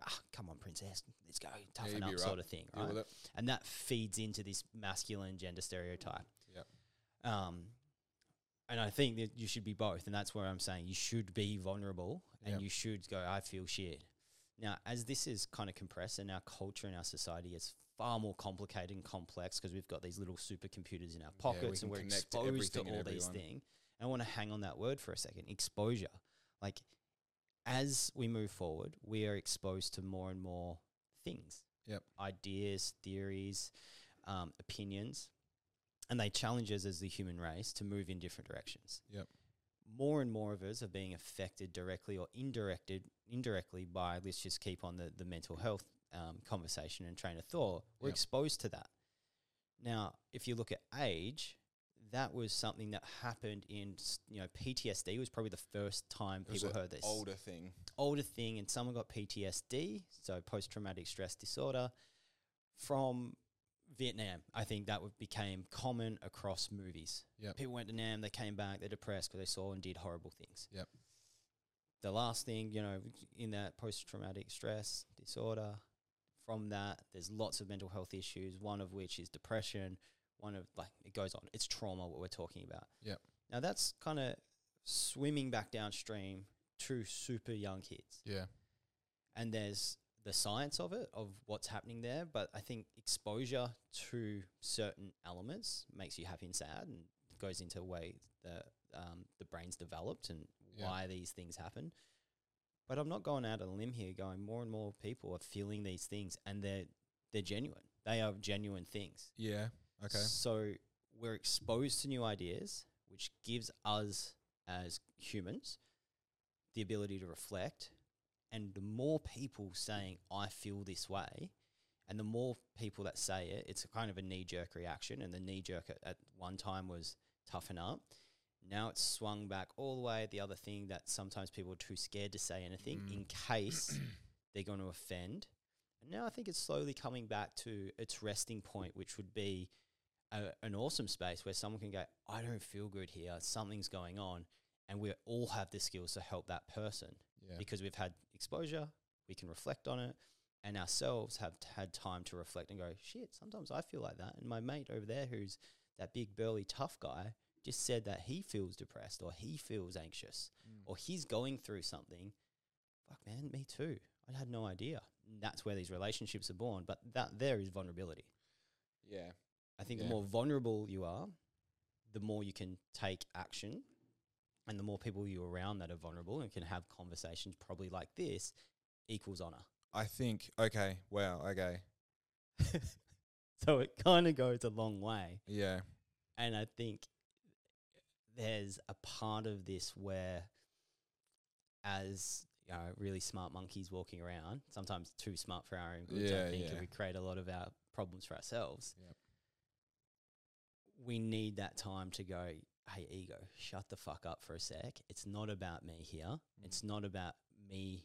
ah, come on, princess, let's go, toughen you up, sort of thing, right? And that feeds into this masculine gender stereotype. Yep. Um, and I think that you should be both, and that's where I'm saying you should be vulnerable and Yep. you should go, I feel shit. Now, as this is kind of compressed, and our culture and our society is far more complicated and complex because we've got these little supercomputers in our pockets can and we're connect to exposed to, all these things. And I want to hang on that word for a second exposure. Like, as we move forward, we are exposed to more and more things Yep. ideas, theories, um, opinions, and they challenge us as the human race to move in different directions. Yep. More and more of us are being affected directly or indirected indirectly by let's just keep on the, the mental health um, conversation and train of thought. We're Yep. exposed to that. Now, if you look at age, that was something that happened in you know PTSD was probably the first time people heard this older thing. older thing and someone got PTSD, so post traumatic stress disorder, from Vietnam. I think that would became common across movies. Yep. People went to Nam, they came back, they're depressed because they saw and did horrible things. Yep. The last thing, you know, in that post traumatic stress disorder, from that, there's lots of mental health issues, one of which is depression, one of like it goes on. It's trauma what we're talking about. Yeah. Now that's kind of swimming back downstream to super young kids Yeah. and there's the science of it of what's happening there but i think exposure to certain elements makes you happy and sad and goes into the way the um, the brain's developed and Yeah. why these things happen but i'm not going out on a limb here going more and more people are feeling these things and they're they're genuine they are genuine things Yeah. Okay. so we're exposed to new ideas, which gives us as humans the ability to reflect. And the more people saying, I feel this way, and the more people that say it, it's a kind of a knee jerk reaction. And the knee jerk at, at one time was toughen up. Now it's swung back all the way. The other thing that sometimes people are too scared to say anything in mm. case they're going to offend. And now I think it's slowly coming back to its resting point, which would be a, an awesome space where someone can go, I don't feel good here. Something's going on. And we all have the skills to help that person Yeah. because we've had exposure, we can reflect on it, and ourselves have t- had time to reflect and go, shit, sometimes I feel like that. And my mate over there, who's that big, burly, tough guy, just said that he feels depressed or he feels anxious mm. or he's going through something. Fuck, man, me too. I had no idea. And that's where these relationships are born. But that there is vulnerability. Yeah. I think Yeah. the more vulnerable you are, the more you can take action, and the more people you're around that are vulnerable and can have conversations probably like this equals honor. I think. Okay. Wow. Okay. So it kind of goes a long way. Yeah. And I think there's a part of this where, as you know, really smart monkeys walking around, sometimes too smart for our own good, Yeah, I think, yeah. and we create a lot of our problems for ourselves. Yep. We need that time to go, hey, ego, shut the fuck up for a sec. It's not about me here. Mm. It's not about me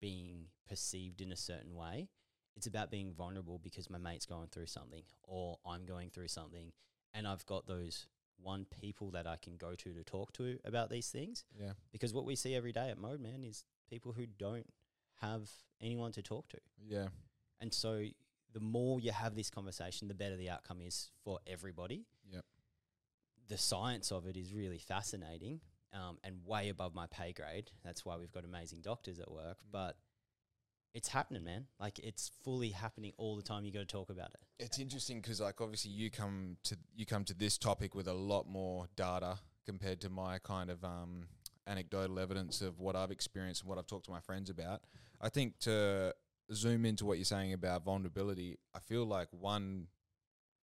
being perceived in a certain way. It's about being vulnerable because my mate's going through something or I'm going through something and I've got those one people that I can go to to talk to about these things. Yeah. Because what we see every day at Mode Man is people who don't have anyone to talk to. Yeah. And so the more you have this conversation, the better the outcome is for everybody. Yep. The science of it is really fascinating um, and way above my pay grade. That's why we've got amazing doctors at work. But it's happening, man. Like it's fully happening all the time. You got to talk about it. It's interesting because, like, obviously, you come to you come to this topic with a lot more data compared to my kind of um, anecdotal evidence of what I've experienced and what I've talked to my friends about. I think to zoom into what you're saying about vulnerability, I feel like one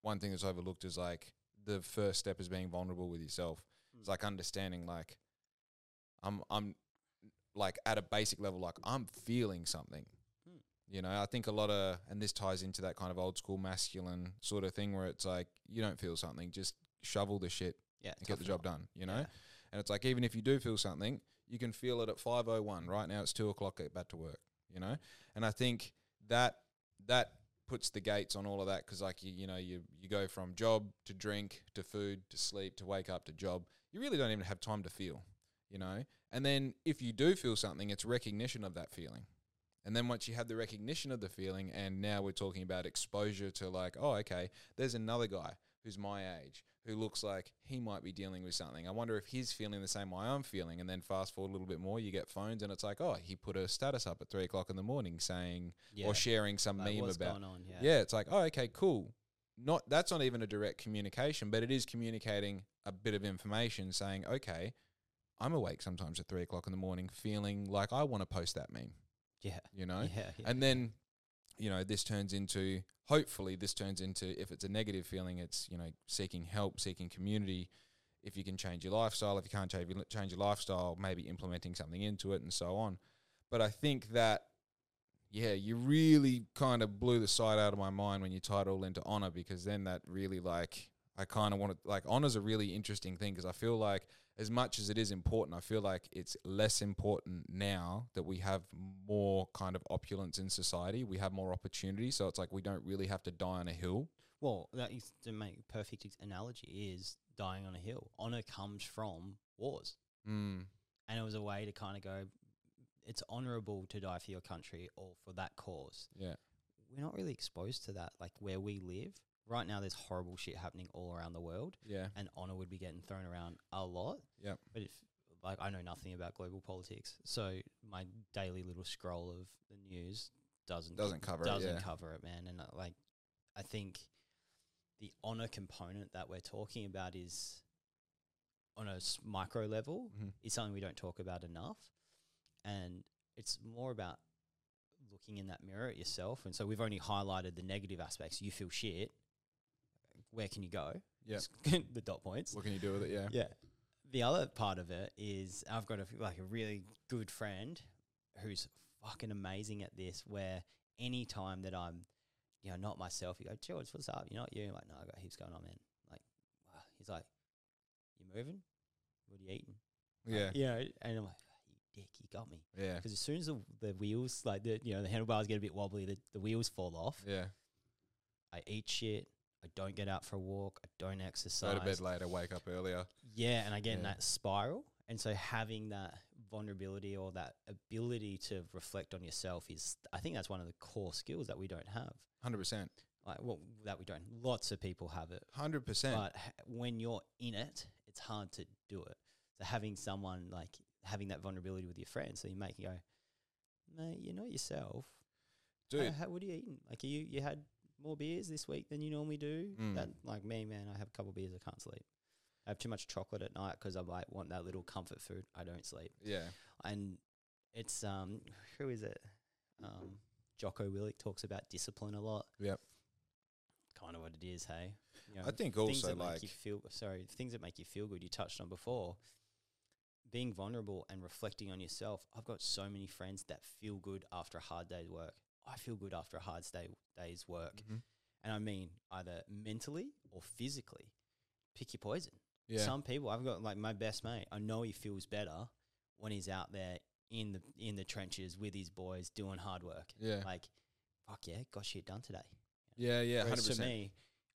one thing that's overlooked is like the first step is being vulnerable with yourself. It's like understanding like I'm I'm like at a basic level like I'm feeling something. You know, I think a lot of and this ties into that kind of old school masculine sort of thing where it's like you don't feel something, just shovel the shit Yeah. and get the job done, you know? Yeah. And it's like even if you do feel something, you can feel it at five oh one. Right now it's two o'clock, get back to work, you know? And I think that that puts the gates on all of that because like you you know, you you go from job to drink to food to sleep to wake up to job. You really don't even have time to feel, you know? And then if you do feel something, it's recognition of that feeling. And then once you have the recognition of the feeling, and now we're talking about exposure to like, oh, okay, there's another guy who's my age who looks like he might be dealing with something. I wonder if he's feeling the same way I'm feeling. And then fast forward a little bit more, you get phones, and it's like, oh, he put a status up at three o'clock in the morning saying Yeah. or sharing some Like, meme about. on? Yeah. Yeah, it's like, oh, okay, cool. Not that's not even a direct communication, but it is communicating a bit of information, saying, okay, I'm awake sometimes at three o'clock in the morning, feeling like I want to post that meme Yeah. you know Yeah. yeah. and then you know this turns into hopefully this turns into if it's a negative feeling it's you know seeking help seeking community if you can change your lifestyle if you can't change your, change your lifestyle maybe implementing something into it and so on but i think that yeah you really kind of blew the side out of my mind when you tied it all into honor because then that really like I kind of want to like honor's a really interesting thing because I feel like as much as it is important, I feel like it's less important now that we have more kind of opulence in society. We have more opportunity, so it's like we don't really have to die on a hill. Well, that is to make a perfect analogy is dying on a hill. Honor comes from wars. Mm, And it was a way to kind of go, it's honorable to die for your country or for that cause. yeah, We're not really exposed to that, like where we live. Right now, there's horrible shit happening all around the world, yeah, and honor would be getting thrown around a lot. yeah, But if, like, I know nothing about global politics, so my daily little scroll of the news doesn't Doesn't cover it, doesn't yeah. cover it, man. And uh, like, I think the honor component that we're talking about is on a micro level Mhm. is something we don't talk about enough, and it's more about looking in that mirror at yourself. And so we've only highlighted the negative aspects. You feel shit. Where can you go? yeah. the dot points. What can you do with it? Yeah, Yeah. The other part of it is I've got a like a really good friend who's fucking amazing at this. Where any time that I'm, you know, not myself, you go, George, what's up? You're not you. I'm like, no, I got heaps going on, man. Like, wow. He's like, you moving? What are you eating? yeah, You know, and I'm like, you dick, you got me. yeah, Because as soon as the, the wheels, like the you know, the handlebars get a bit wobbly, the, the wheels fall off. yeah. I eat shit. I don't get out for a walk. I don't exercise. Go to bed later, wake up earlier. Yeah, and I get in that spiral. And so having that vulnerability or that ability to reflect on yourself is I think that's one of the core skills that we don't have. Hundred percent, Like well that we don't. Lots of people have it. hundred percent. But when you're in it, it's hard to do it. So having someone like having that vulnerability with your friends, so you make you go, mate, you're not yourself. Dude, How, how, what are you eating? Like you you had more beers this week than you normally do. Mm. That like me, man, I have a couple of beers, I can't sleep. I have too much chocolate at night because I like want that little comfort food. I don't sleep, yeah, and it's um who is it? Um, Jocko Willink talks about discipline a lot. yep. Kind of what it is, hey. You know, I think things also that like make you feel sorry, things that make you feel good. You touched on before. Being vulnerable and reflecting on yourself. I've got so many friends that feel good after a hard day's work. I feel good after a hard day, day's work, Mhm. and I mean either mentally or physically. Pick your poison. yeah, Some people, I've got like my best mate. I know he feels better when he's out there in the in the trenches with his boys doing hard work. Yeah. like fuck yeah, got shit done today. yeah, yeah, hundred Whereas to me,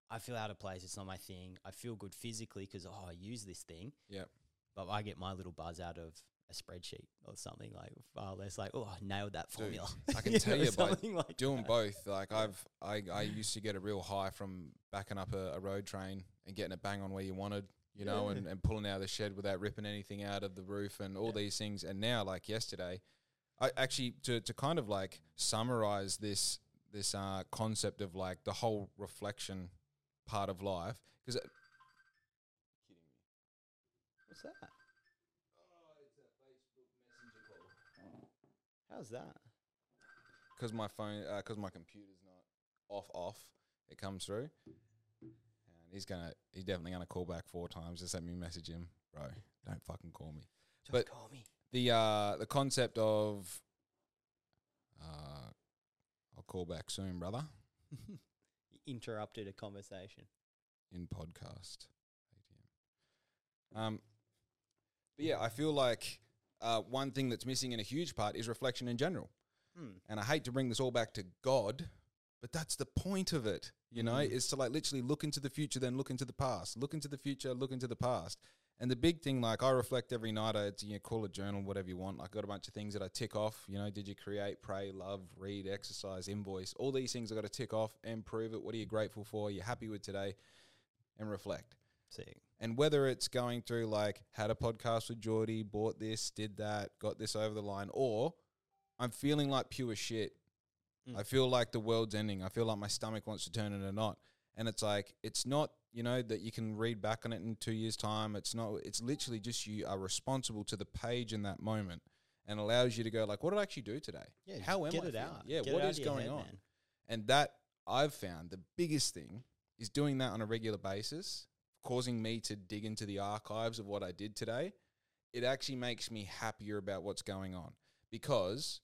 I feel out of place. It's not my thing. I feel good physically because oh, I use this thing, Yep. but I get my little buzz out of a spreadsheet or something like far less like oh, I nailed that Dude, formula. I can tell you by like doing that. both. Like I've I, I used to get a real high from backing up a, a road train and getting it bang on where you wanted, you know, and, and pulling out of the shed without ripping anything out of the roof and all Yeah. these things. And now, like yesterday, I actually to to kind of like summarize this this uh, concept of like the whole reflection part of life because kidding me. What's that? Oh, it's a Facebook Messenger call. How's that? because my phone, because my computer's not off off, it comes through. And he's gonna, he's definitely gonna call back four times. Just let me message him, bro. Don't fucking call me. Just But- call me. The uh, the concept of, uh, I'll call back soon, brother. Interrupted a conversation. in podcast ATM. Um, but yeah, I feel like uh, one thing that's missing in a huge part is reflection in general. Hmm. And I hate to bring this all back to God, but that's the point of it, you know, is to like literally look into the future, then look into the past, look into the future, look into the past. And the big thing, like I reflect every night, I you know, call it journal, whatever you want. I got a bunch of things that I tick off. You know, did you create, pray, love, read, exercise, invoice? All these things I got to tick off, and prove it. What are you grateful for? You're happy with today, and reflect. Sick. And whether it's going through like had a podcast with Geordie, bought this, did that, got this over the line, or I'm feeling like pure shit. Mm. I feel like the world's ending. I feel like my stomach wants to turn into a knot. And it's like it's not, you know, that you can read back on it in two years' time. It's not it's literally just you are responsible to the page in that moment and allows you to go like, what did I actually do today? Yeah, How am get I it feeling? out. Yeah, Get what out is going head, on? man. And that I've found the biggest thing is doing that on a regular basis, causing me to dig into the archives of what I did today. It actually makes me happier about what's going on because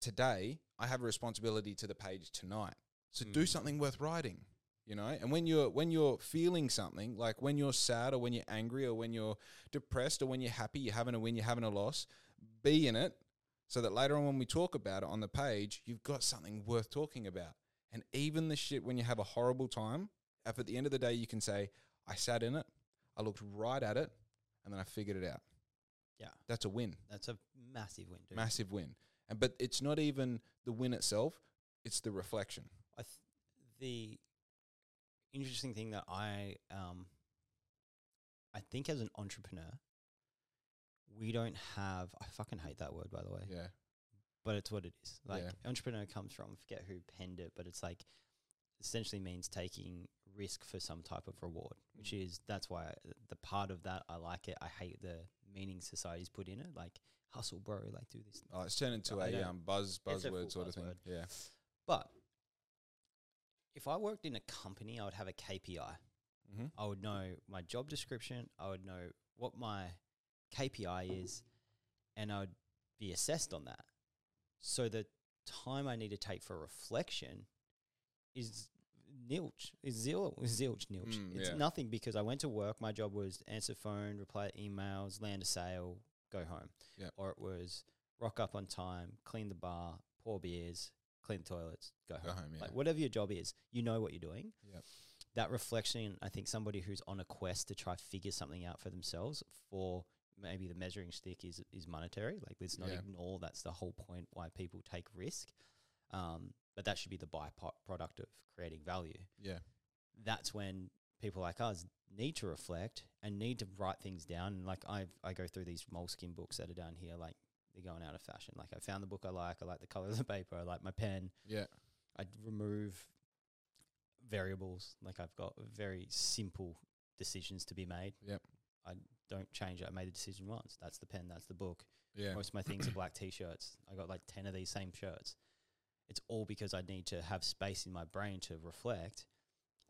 today I have a responsibility to the page tonight. So do mm. something worth writing, you know? And when you're when you're feeling something, like when you're sad or when you're angry or when you're depressed or when you're happy, you're having a win, you're having a loss, be in it so that later on when we talk about it on the page, you've got something worth talking about. And even the shit when you have a horrible time, if at the end of the day you can say, I sat in it, I looked right at it, and then I figured it out. Yeah, That's a win. that's a massive win, dude. Massive win. And but it's not even the win itself, it's the reflection. I th- the interesting thing that I um I think as an entrepreneur, we don't have. I fucking hate that word, by the way, Yeah. but it's what it is. Like Yeah. entrepreneur comes from forget who penned it, but it's like essentially means taking risk for some type of reward, which is that's why I, the part of that I like it. I hate the meaning society's put in it, like hustle, bro, like do this. Oh, it's turned into I a um, buzz buzzword sort of thing. Yeah. But if I worked in a company, I would have a KPI. Mm-hmm. I would know my job description. I would know what my KPI is, and I would be assessed on that. So the time I need to take for reflection is nilch, is zilch, zilch, nilch. Mm, it's yeah. nothing because I went to work. My job was answer phone, reply to emails, land a sale, go home. Yep. Or it was rock up on time, clean the bar, pour beers, clean the toilets, go home. home, yeah. Like whatever your job is, you know what you're doing Yep. that reflection, I think somebody who's on a quest to try figure something out for themselves for maybe the measuring stick is is monetary. Like let's not Yeah. ignore that's the whole point why people take risk. Um, but that should be the byproduct of creating value. Yeah. That's when people like us need to reflect and need to write things down. And like I I go through these Moleskine books that are down here, like they're going out of fashion. Like I found the book I like, I like the color of the paper, I like my pen. Yeah. I remove variables. Like I've got very simple decisions to be made. Yep. I don't change it. I made the decision once. That's the pen. That's the book. Yeah. Most of my things are black t-shirts. I got like ten of these same shirts. It's all because I need to have space in my brain to reflect,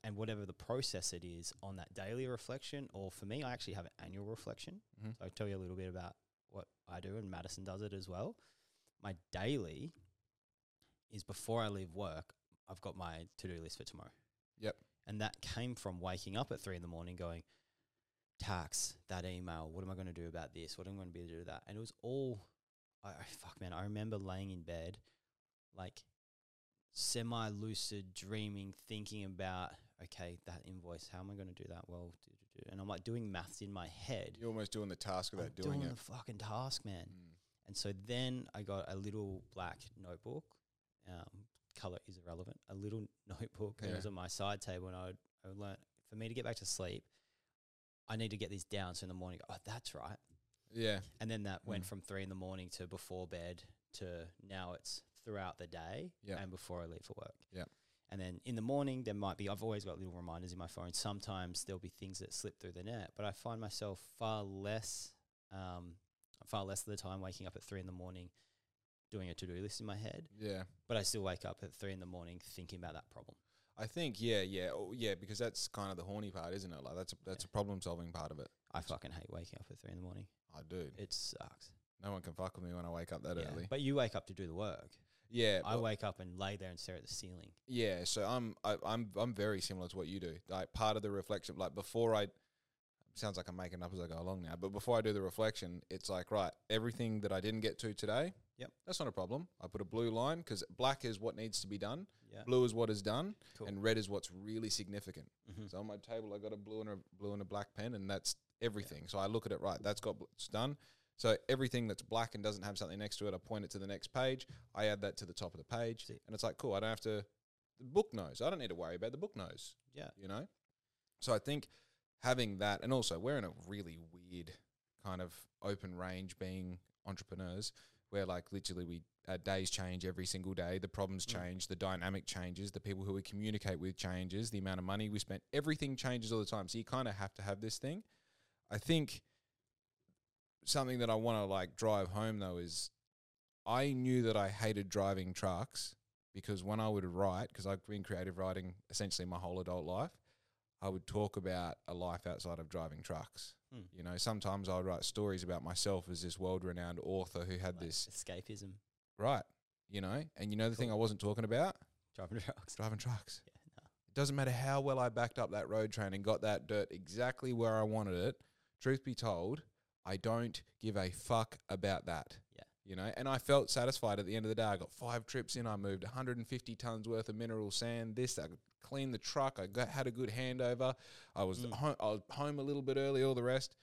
and whatever the process it is on that daily reflection, or for me, I actually have an annual reflection. Mhm. So I'll tell you a little bit about what I do, and Madison does it as well. My daily is before I leave work, I've got my to do list for tomorrow. Yep. And that came from waking up at three in the morning going, tax, that email, what am I going to do about this? What am I going to be able to do that? And it was all, I, I fuck man, I remember laying in bed, like semi lucid, dreaming, thinking about, okay, that invoice, how am I going to do that? Well, and I'm like doing maths in my head. You're almost doing the task without I'm doing, doing it. the fucking task, man. Mm. And so then I got a little black notebook. Um, color is irrelevant. A little notebook. And it was on my side table, and I would, I would learn for me to get back to sleep. I need to get this down. So in the morning, oh, that's right. Yeah. And then that went Mm. from three in the morning to before bed to now it's throughout the day Yeah. and before I leave for work. Yeah. And then in the morning, there might be, I've always got little reminders in my phone. Sometimes there'll be things that slip through the net, but I find myself far less, um, far less of the time waking up at three in the morning doing a to do list in my head, Yeah. but I still wake up at three in the morning thinking about that problem. I think yeah, yeah, oh, yeah, because that's kind of the horny part, isn't it? Like that's a, that's a problem solving part of it. I fucking hate waking up at three in the morning. I do. It sucks. No one can fuck with me when I wake up that Yeah. early. But you wake up to do the work. Yeah, I wake up and lay there and stare at the ceiling. yeah. So I'm I, I'm I'm very similar to what you do. Like part of the reflection, like before I sounds like I'm making up as I go along now, but before I do the reflection, it's like right, everything that I didn't get to today. Yep. That's not a problem. I put a blue line because black is what needs to be done, Yeah. blue is what is done, Cool. and red is what's really significant. Mhm. So on my table, I got a blue and a blue and a black pen, and that's everything. So I look at it right. That's got it's done. So everything that's black and doesn't have something next to it, I point it to the next page. I add that to the top of the page, See. and it's like cool. I don't have to. The book knows. I don't need to worry about the book knows. Yeah. You know. So I think having that, and also we're in a really weird kind of open range being entrepreneurs, where like literally we our days change every single day. The problems Mm. change, the dynamic changes, the people who we communicate with changes, the amount of money we spend, everything changes all the time. So you kind of have to have this thing. I think something that I want to like drive home though is I knew that I hated driving trucks because when I would write, because I've been creative writing essentially my whole adult life, I would talk about a life outside of driving trucks. Hmm. You know, sometimes I would write stories about myself as this world renowned author who had Like this escapism. right, you know, and you know the thing I wasn't talking about? Driving trucks. Driving trucks. Yeah, no. It doesn't matter how well I backed up that road train and got that dirt exactly where I wanted it. Truth be told, I don't give a fuck about that. Yeah. You know, and I felt satisfied at the end of the day. I got five trips in. I moved 150 tons worth of mineral sand. This, I cleaned the truck. I got, had a good handover. I was, Mm. home, I was home a little bit early. All the rest,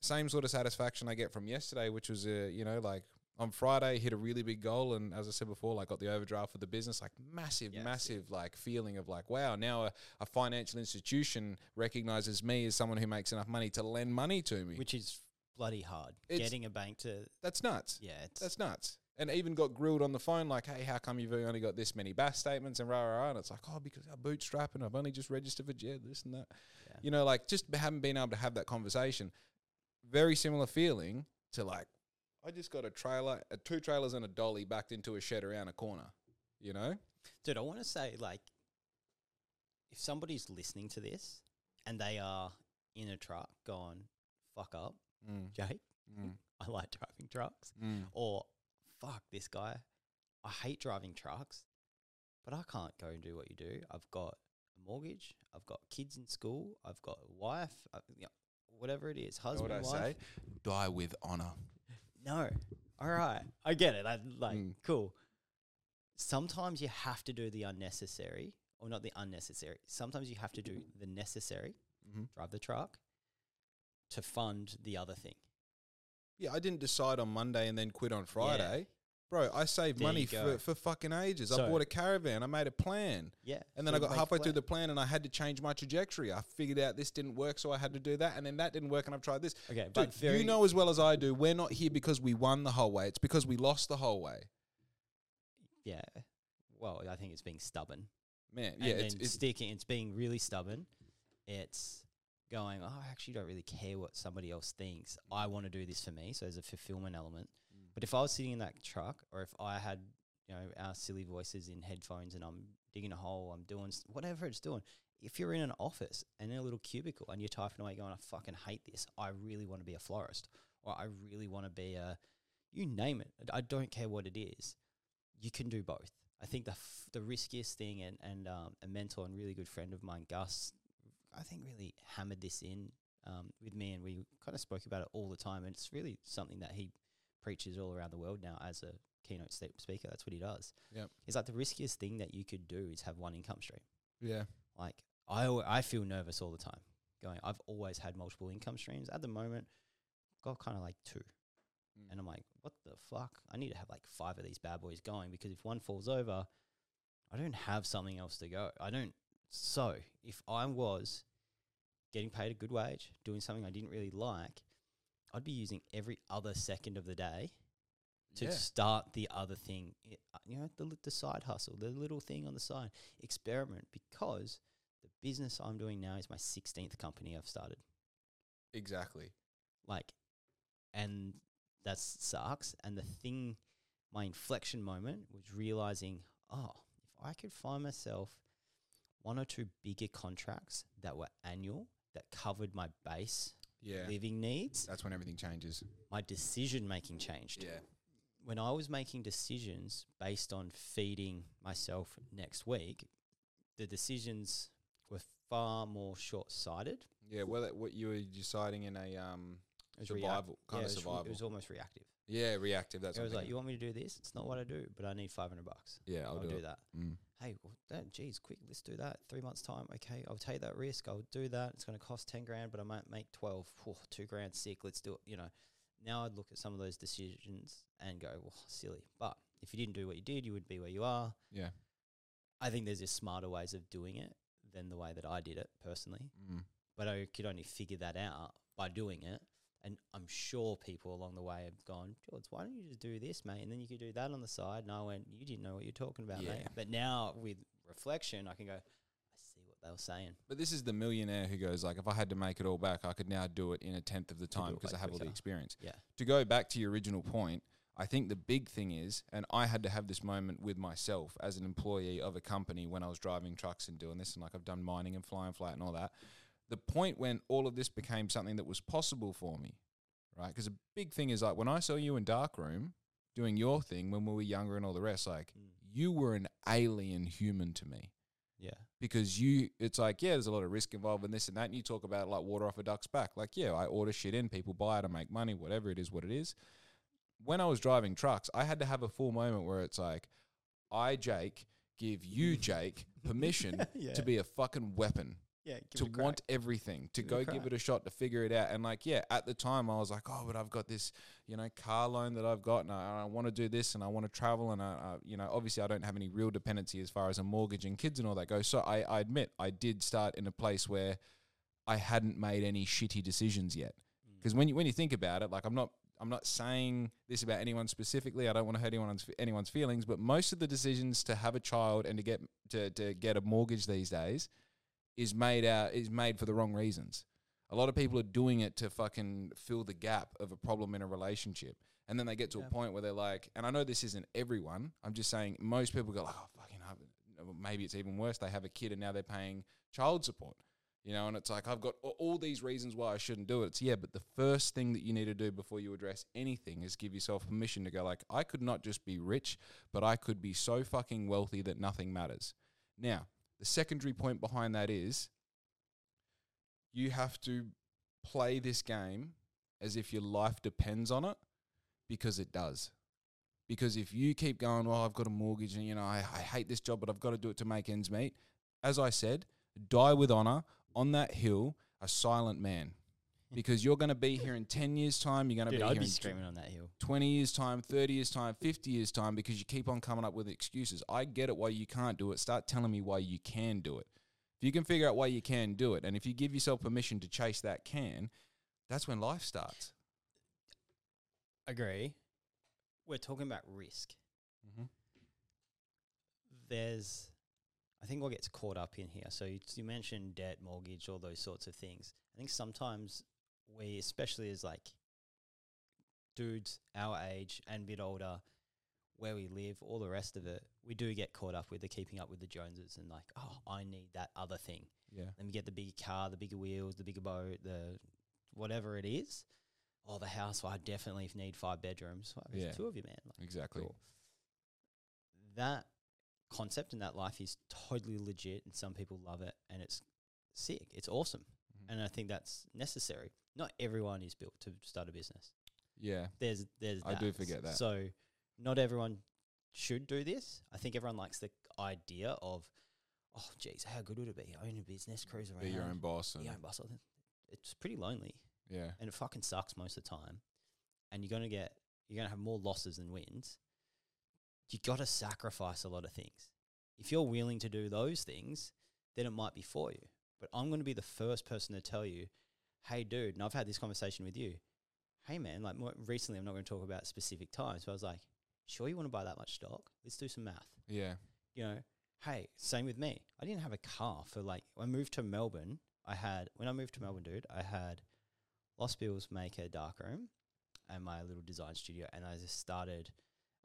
same sort of satisfaction I get from yesterday, which was, uh, you know, like on Friday hit a really big goal, and as I said before, like got the overdraft for the business, like massive, Yeah, massive, like feeling of like, wow, now a, a financial institution recognizes me as someone who makes enough money to lend money to me. Which is bloody hard. It's- Getting a bank to That's nuts. yeah, it's That's nuts. And even got grilled on the phone, like, hey, how come you've only got this many BAS statements and rah, rah, rah. And it's like, oh, because I bootstrap and I've only just registered for JED, this and that. Yeah. You know, like, just haven't been able to have that conversation. Very similar feeling to like, I just got a trailer, uh, two trailers and a dolly backed into a shed around a corner, you know? Dude, I want to say like if somebody's listening to this and they are in a truck gone fuck up, Mm, Jake, mm, I like driving trucks. mm. Or fuck this guy. I hate driving trucks, but I can't go and do what you do. I've got a mortgage, I've got kids in school, I've got a wife, uh, you know, whatever it is, Know husband, what I wife. say? Die with honor. No. All right. I get it. I like Mm. cool. Sometimes you have to do the unnecessary, or not the unnecessary. Sometimes you have to do the necessary, Mm-hmm. drive the truck, to fund the other thing. Yeah, I didn't decide on Monday and then quit on Friday. Bro, I saved There money you go. for, for fucking ages. I bought a caravan. I made a plan. Yeah. And then So I got make a halfway through plan. the plan and I had to change my trajectory. I figured out this didn't work, so I had to do that. And then that didn't work and I've tried this. Okay, Dude, but very you know as well as I do, we're not here because we won the whole way. It's because we lost the whole way. yeah. Well, I think it's being stubborn. Man, And yeah, then it's, it's sticking. It's being really stubborn. It's going. Oh, I actually don't really care what somebody else thinks. I want to do this for me. So there's a fulfillment element. Mm. But if I was sitting in that truck, or if I had, you know, our silly voices in headphones, and I'm digging a hole, I'm doing s- whatever it's doing. If you're in an office and in a little cubicle and you're typing away, going, "I fucking hate this. I really want to be a florist, or I really want to be a," you name it. I don't care what it is. You can do both. I think the f- the riskiest thing, and and um, a mentor and really good friend of mine, Gus, I think really hammered this in um, with me, and we kind of spoke about it all the time. And it's really something that he preaches all around the world now as a keynote speaker. That's what he does. Yep. He's like the riskiest thing that you could do is have one income stream. yeah, Like I I feel nervous all the time. Going, I've always had multiple income streams. At the moment, got kind of like two, Mm. and I'm like, what the fuck? I need to have like five of these bad boys going because if one falls over, I don't have something else to go. I don't. So if I was getting paid a good wage, doing something I didn't really like, I'd be using every other second of the day to Yeah. start the other thing. uh, You know, the, the side hustle, the little thing on the side, experiment because the business I'm doing now is my 16th company I've started. Exactly. Like, and that sucks. And the thing, my inflection moment was realizing, oh, if I could find myself one or two bigger contracts that were annual that covered my base Yeah. living needs, That's when everything changes. my decision making changed. Yeah. When I was making decisions based on feeding myself next week, the decisions were far more short sighted. Yeah. Well, what you were deciding in a um survival react- kind yeah, of it was survival. It was almost reactive. Yeah, reactive. That's it what was I'm like, thinking. you want me to do this? It's not what I do, but I need 500 bucks. yeah, I'll, I'll, do, do, that. Mm. Hey, well, that, geez, quick, let's do that. Three months' time. Okay, I'll take that risk. I'll do that. It's going to cost 10 grand, but I might make 12. Whew, two grand sick. Let's do it. You know, now I'd look at some of those decisions and go, well, silly. But if you didn't do what you did, you would be where you are. Yeah. I think there's just smarter ways of doing it than the way that I did it personally. Mm. But I could only figure that out by doing it. And I'm sure people along the way have gone, George, why don't you just do this, mate? And then you could do that on the side. And I went, you didn't know what you're talking about, mate. But now with reflection, I can go, I see what they were saying. But this is the millionaire who goes like, if I had to make it all back, I could now do it in a tenth of the time because I have all the experience. Yeah. To go back to your original point, I think the big thing is, and I had to have this moment with myself as an employee of a company when I was driving trucks and doing this, and like I've done mining and flying flat and all that. The point when all of this became something that was possible for me, right? Because a big thing is like when I saw you in Darkroom doing your thing when we were younger and all the rest, like Mm. you were an alien human to me Yeah. because you it's like yeah there's a lot of risk involved in this and that and you talk about like water off a duck's back like yeah i order shit in people buy it i make money whatever it is what it is when i was driving trucks i had to have a full moment where it's like i jake give you jake permission Yeah. to be a fucking weapon Yeah. to want everything, to Give go give it a shot, to figure it out. And like, yeah, at the time I was like, oh, but I've got this, you know, car loan that I've got, and I, I want to do this, and I want to travel, and I, I, you know, obviously I don't have any real dependency as far as a mortgage and kids and all that goes. So I, I admit I did start in a place where I hadn't made any shitty decisions yet. Because when you when you think about it, like I'm not I'm not saying this about anyone specifically. I don't want to hurt anyone's anyone's feelings, but most of the decisions to have a child and to get to, to get a mortgage these days is made out is made for the wrong reasons. A lot of people are doing it to fucking fill the gap of a problem in a relationship. And then they get to a point where they're like, and I know this isn't everyone. I'm just saying most people go like, oh fucking, maybe it's even worse. They have a kid and now they're paying child support. You know, and it's like I've got all these reasons why I shouldn't do it. It's yeah, but the first thing that you need to do before you address anything is give yourself permission to go like, I could not just be rich, but I could be so fucking wealthy that nothing matters. Now, the secondary point behind that is you have to play this game as if your life depends on it because it does. Because if you keep going, well, I've got a mortgage and, you know, I, I hate this job, but I've got to do it to make ends meet. As I said, die with honor on that hill, a silent man. Because you're going to be here in 10 years' time. You're going to be I'd here be in screaming on that hill. 20 years time 30 years time 50 years time because you keep on coming up with excuses i get it why you can't do it start telling me why you can do it if you can figure out why you can do it and if you give yourself permission to chase that can that's when life starts Agree. We're talking about risk. Mhm. There's, I think what gets caught up in here. So you, you mentioned debt, mortgage, all those sorts of things. I think sometimes we, especially as like dudes our age and a bit older, where we live, all the rest of it, we do get caught up with the keeping up with the Joneses and like, oh, I need that other thing. yeah Let me get the bigger car, the bigger wheels, the bigger boat, the whatever it is. Oh, the house. Well, I definitely need five bedrooms. Well, there's Yeah. two of you, man. Like, exactly cool. That concept in that life is totally legit, and some people love it, and it's sick. It's awesome. And I think that's necessary. Not everyone is built to start a business. yeah There's, there's. I do forget that. So, not everyone should do this. I think everyone likes the idea of, oh, geez, how good would it be? Own a business, cruise around. Be your own boss. And, your own boss. It's pretty lonely yeah. and it fucking sucks most of the time. And you're gonna get you're gonna have more losses than wins. You gotta sacrifice a lot of things. If you're willing to do those things, then it might be for you. But I'm gonna be the first person to tell you, hey dude, and I've had this conversation with you. Hey man, like more recently I'm not gonna talk about specific times, but I was like, sure you wanna buy that much stock? Let's do some math Yeah. you know, hey, same with me. I didn't have a car for like when I moved to Melbourne. I had when I moved to Melbourne, dude. I had Lost Bills make Maker Darkroom and my little design studio, and I just started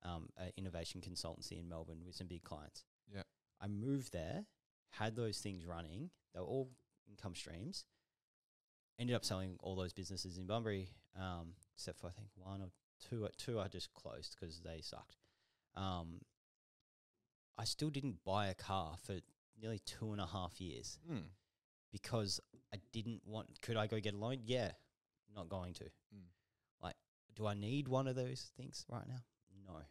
um, an innovation consultancy in Melbourne with some big clients. Yeah. I moved there, had those things running. They were all income streams. Ended up selling all those businesses in Bunbury, um, except for I think one or two. Two I just closed because they sucked. Um, I still didn't buy a car for nearly two and a half years Mm. because I didn't want. Could I go get a loan? Yeah, not going to. Mm. Like, do I need one of those things right now? No.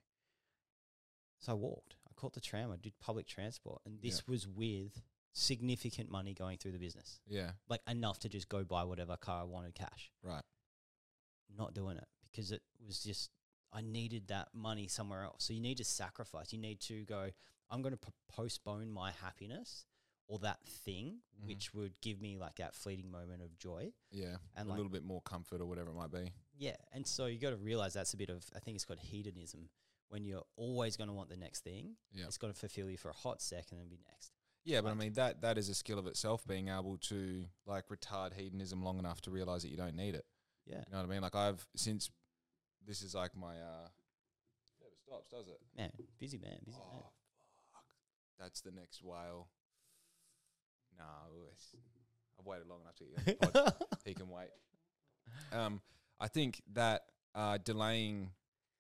So I walked. Caught the tram. I did public transport, and this was with significant money going through the business, Yeah. like enough to just go buy whatever car I wanted cash. Right. Not doing it because it was just I needed that money somewhere else. So you need to sacrifice. You need to go. I'm going to p- postpone my happiness or that thing, Mhm. which would give me like that fleeting moment of joy. Yeah. And a like- little bit more comfort or whatever it might be. Yeah, and so you got to realize that's a bit of I think it's called hedonism when you're always going to want the next thing. Yeah. It's got to fulfill you for a hot second and be next. Yeah, but I mean that that is a skill of itself, being able to like retard hedonism long enough to realize that you don't need it. Yeah, You know what I mean? Like I've since this is like my uh never stops, does it? man, busy man, busy man. Oh fuck. That's the next whale. No, I've waited long enough to get on the pod. he can wait. Um, I think that uh, delaying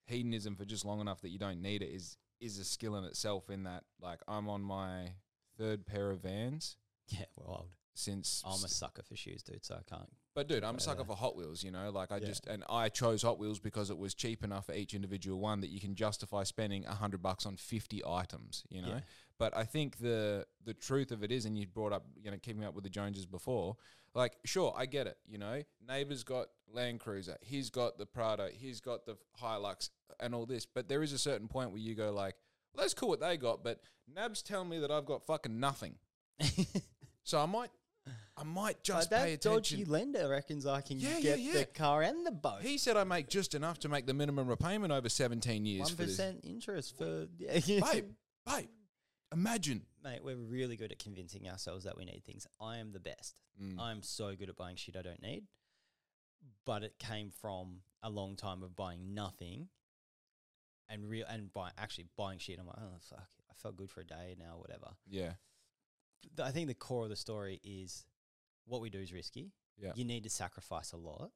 hedonism for just long enough that you don't need it is is a skill in itself. In that, like, I'm on my third pair of Vans Yeah, wild. since. I'm a sucker for shoes, dude. So I can't. but dude, I'm a Yeah. sucker for Hot Wheels. You know, like I Yeah. just and I chose Hot Wheels because it was cheap enough for each individual one that you can justify spending a hundred bucks on fifty items. You know, Yeah. but I think the the truth of it is, and you brought up, you know, keeping up with the Joneses before. Like, sure, I get it. You know, neighbor's got Land Cruiser, he's got the Prado, he's got the Hilux, and all this. But there is a certain point where you go like, well, that's cool what they got, but Nab's telling me that I've got fucking nothing. so I might, I might just But pay that dodgy attention. lender reckons I can Yeah, get yeah, yeah. the car and the boat. He said I make just enough to make the minimum repayment over 17 years One percent interest for yeah. Babe, babe, imagine. Mate, we're really good at convincing ourselves that we need things. I am the best. Mm. I'm so good at buying shit I don't need. But it came from a long time of buying nothing and real and buy actually buying shit. I'm like, oh fuck, I felt good for a day now, whatever. Yeah, I think the core of the story is what we do is risky. Yeah. You need to sacrifice a lot.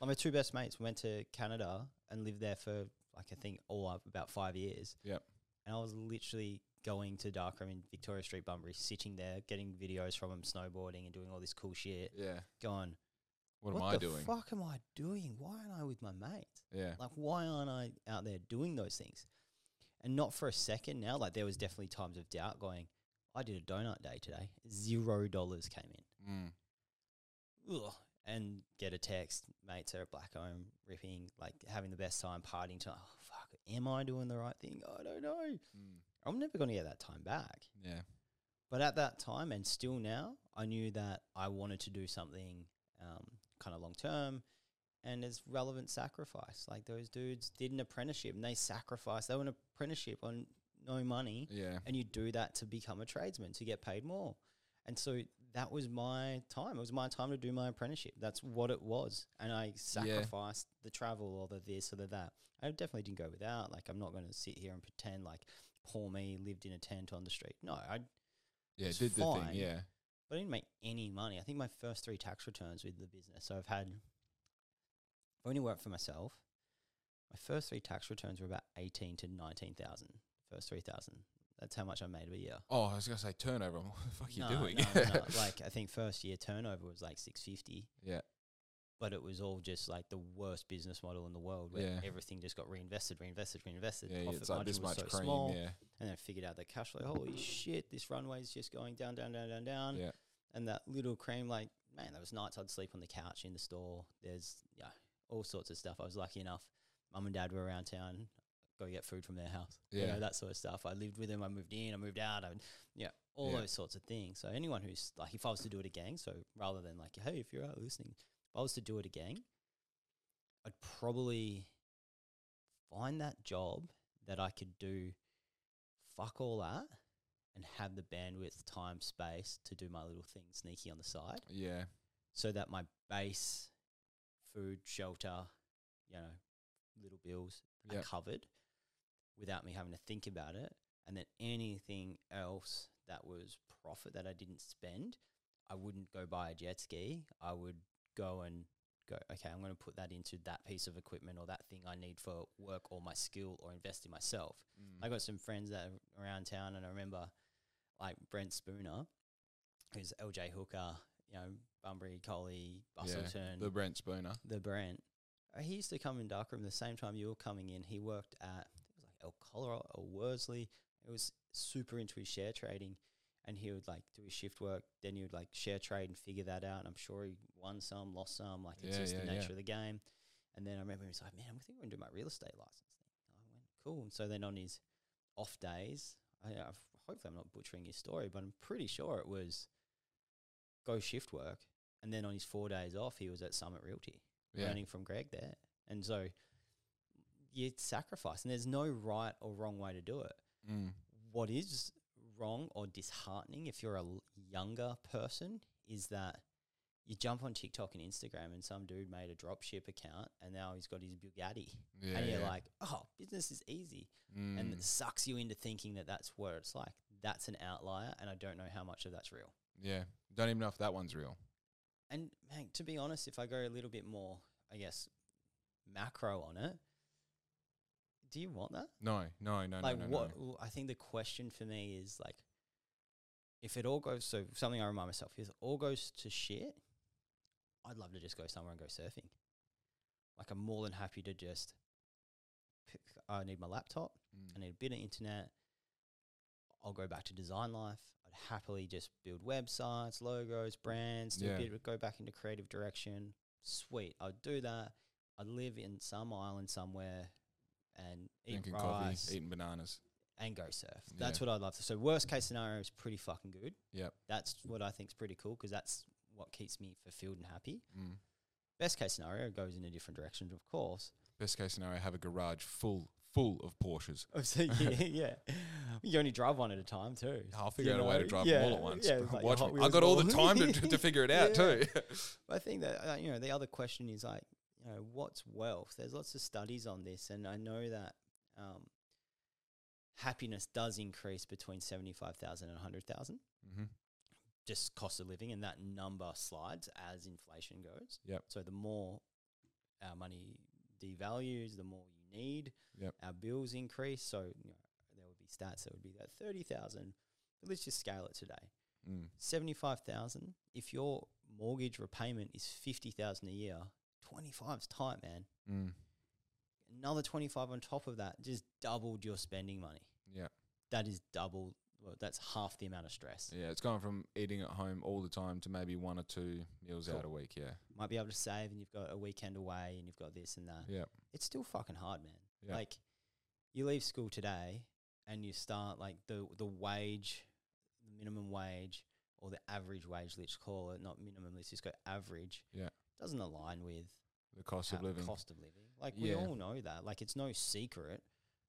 Like my two best mates went to Canada and lived there for like I think all up about five years. Yep. And I was literally going to Darkroom in Victoria Street, Bunbury, sitting there, getting videos from them snowboarding and doing all this cool shit. yeah. Going, What, what, am I the doing? fuck am I doing? Why aren't I with my mates? Yeah, Like, why aren't I out there doing those things? And not for a second now. Like, there was definitely times of doubt going, I did a donut day today. Zero dollars came in. mm. Ugh. And get a text, mates are at Blackcomb, ripping, like having the best time, partying. To, oh, fuck, am I doing the right thing? I don't know. Mm. I'm never going to get that time back. yeah, But at that time, and still now, I knew that I wanted to do something um, kind of long term and as relevant sacrifice. Like those dudes did an apprenticeship and they sacrificed, they were an apprenticeship on no money. yeah, And you do that to become a tradesman, to get paid more. And so that was my time. It was my time to do my apprenticeship. That's what it was. And I sacrificed the travel or the this or the that. I definitely didn't go without. Like, I'm not going to sit here and pretend like poor me lived in a tent on the street. No, I yeah. Did the thing? Yeah, but I didn't make any money. I think my first three tax returns with the business. So I've had, I've only worked for myself. My first three tax returns were about eighteen to nineteen thousand. First three thousand. That's how much I made a year. Oh, I was gonna say turnover. What the fuck are you No, doing? no, no. Like I think first year turnover was like six fifty. yeah, but it was all just like the worst business model in the world where Yeah. everything just got reinvested, reinvested, reinvested. Yeah, Profit it's like this much so cream. small, Yeah, and then I figured out the cash flow. Holy shit, this runway's just going down, down, down, down, down. yeah, And that little cream, like man, there was nights I'd sleep on the couch in the store. There's yeah, all sorts of stuff. I was lucky enough. Mum and dad were around town. Go get food from their house. You know, that sort of stuff. I lived with them. I moved in. I moved out. I, yeah, all Yeah. those sorts of things. So anyone who's like, if I was to do it again, so rather than like, hey, if you're out listening, if I was to do it again, I'd probably find that job that I could do fuck all that and have the bandwidth, time, space to do my little thing sneaky on the side yeah, so that my base food, shelter, you know, little bills are covered without me having to think about it. And then anything else that was profit that I didn't spend, I wouldn't go buy a jet ski. I would go and go, okay, I'm going to put that into that piece of equipment or that thing I need for work or my skill or invest in myself. Mm. I got some friends that are around town, and I remember like Brent Spooner, who's LJ Hooker, you know, Bunbury, Collie, Busselton, the Brent Spooner. the Brent. Uh, He used to come in darkroom the same time you were coming in. He worked at I think it was like El Colorado or Worsley. It was super into his share trading, and he would like do his shift work. Then he would like share trade and figure that out. And I'm sure he won some, lost some. Like it's Yeah, just the nature yeah. of the game. And then I remember he was like, "Man, I think we're gonna do my real estate license thing." I went, "Cool." And so then on his off days, I, I hopefully I'm not butchering his story, but I'm pretty sure it was go shift work. And then on his four days off, he was at Summit Realty Yeah, learning from Greg there. And so you sacrifice, and there's no right or wrong way to do it. mm. What is wrong or disheartening if you're a younger person is that you jump on TikTok and Instagram, and some dude made a dropship account, and now he's got his Bugatti, yeah, and you're yeah. like, "Oh, business is easy," Mm. and it sucks you into thinking that that's what it's like. That's an outlier, and I don't know how much of that's real. yeah, don't even know if that one's real. And man, to be honest, if I go a little bit more, I guess, macro on it, do you want that? No, no, no, like, no, no, what? no. I think the question for me is like, if it all goes, so something I remind myself, if all goes to shit, I'd love to just go somewhere and go surfing. Like, I'm more than happy to just pick, I need my laptop, Mm. I need a bit of internet. I'll go back to design life. I'd happily just build websites, logos, brands, do Yeah. a bit, go back into creative direction. Sweet. I'd do that. I'd live in some island somewhere and eat Drinking rice coffee, eating bananas. and go surf. That's Yeah. what I'd love to. So worst case scenario is pretty fucking good. Yep. That's what I think is pretty cool because that's what keeps me fulfilled and happy. Mm. Best case scenario goes in a different direction, of course. Best case scenario, have a garage full full of Porsches. Oh, so yeah, yeah. You only drive one at a time too. I'll figure You out a way to drive Yeah, them all at once. yeah, like Watch me. I got all the time to, to figure it out Yeah. too. I think that uh, you know the other question is like you know what's wealth. There's lots of studies on this, and I know that um, happiness does increase between seventy five thousand and hundred thousand. hmm Just cost of living, and that number slides as inflation goes. Yep. So the more our money devalues, the more you need. Yep. Our bills increase. So you know, there would be stats that would be that thirty thousand. But let's just scale it today. Mm. 75,000 if your mortgage repayment is 50,000 a year 25's tight man Mm. another 25 on top of that just doubled your spending money Yeah. that is double well, that's half the amount of stress Yeah. It's going from eating at home all the time to maybe one or two meals out a week. Yeah. might be able to save and you've got a weekend away and you've got this and that Yeah. it's still fucking hard man Yeah. like you leave school today and you start like the the wage the minimum wage or the average wage let's call it not minimum let's just go average Yeah. Doesn't align with The cost of living. Cost of living. Like we Yeah. all know that. Like it's no secret.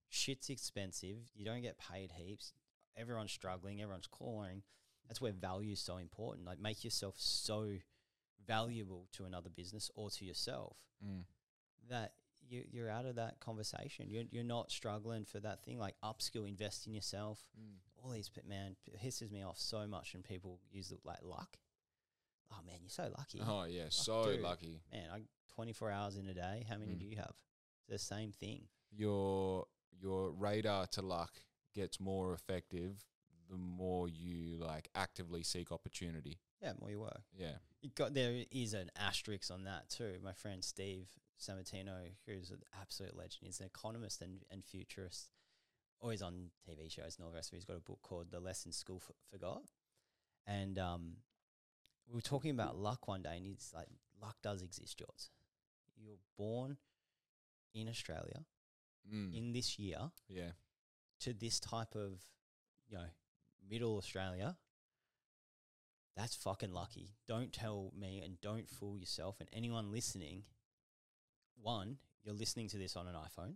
Shit's expensive. You don't get paid heaps. Everyone's struggling. Everyone's clawing. That's where value is so important. Like make yourself so valuable to another business or to yourself Mm. that you, you're out of that conversation. You're, you're not struggling for that thing like upskill, invest in yourself. Mm. All these, but man, it hisses me off so much when people use it like luck. Oh man, you're so lucky. Oh yeah. So dude. lucky. Man, I 24 hours in a day. How many Mm. do you have? It's the same thing. Your your radar to luck gets more effective the more you like actively seek opportunity. Yeah, more you work. Yeah. You got there is an asterisk on that too. My friend Steve Sammartino, who's an absolute legend, he's an economist and, and futurist, always on TV shows and all the rest of it. He's got a book called The Lesson School F- Forgot. And um, we were talking about luck one day, and he's like, luck does exist, George. You're born in Australia Mm. in this year yeah. to this type of, you know, middle Australia, that's fucking lucky. Don't tell me and don't fool yourself and anyone listening. One, you're listening to this on an iPhone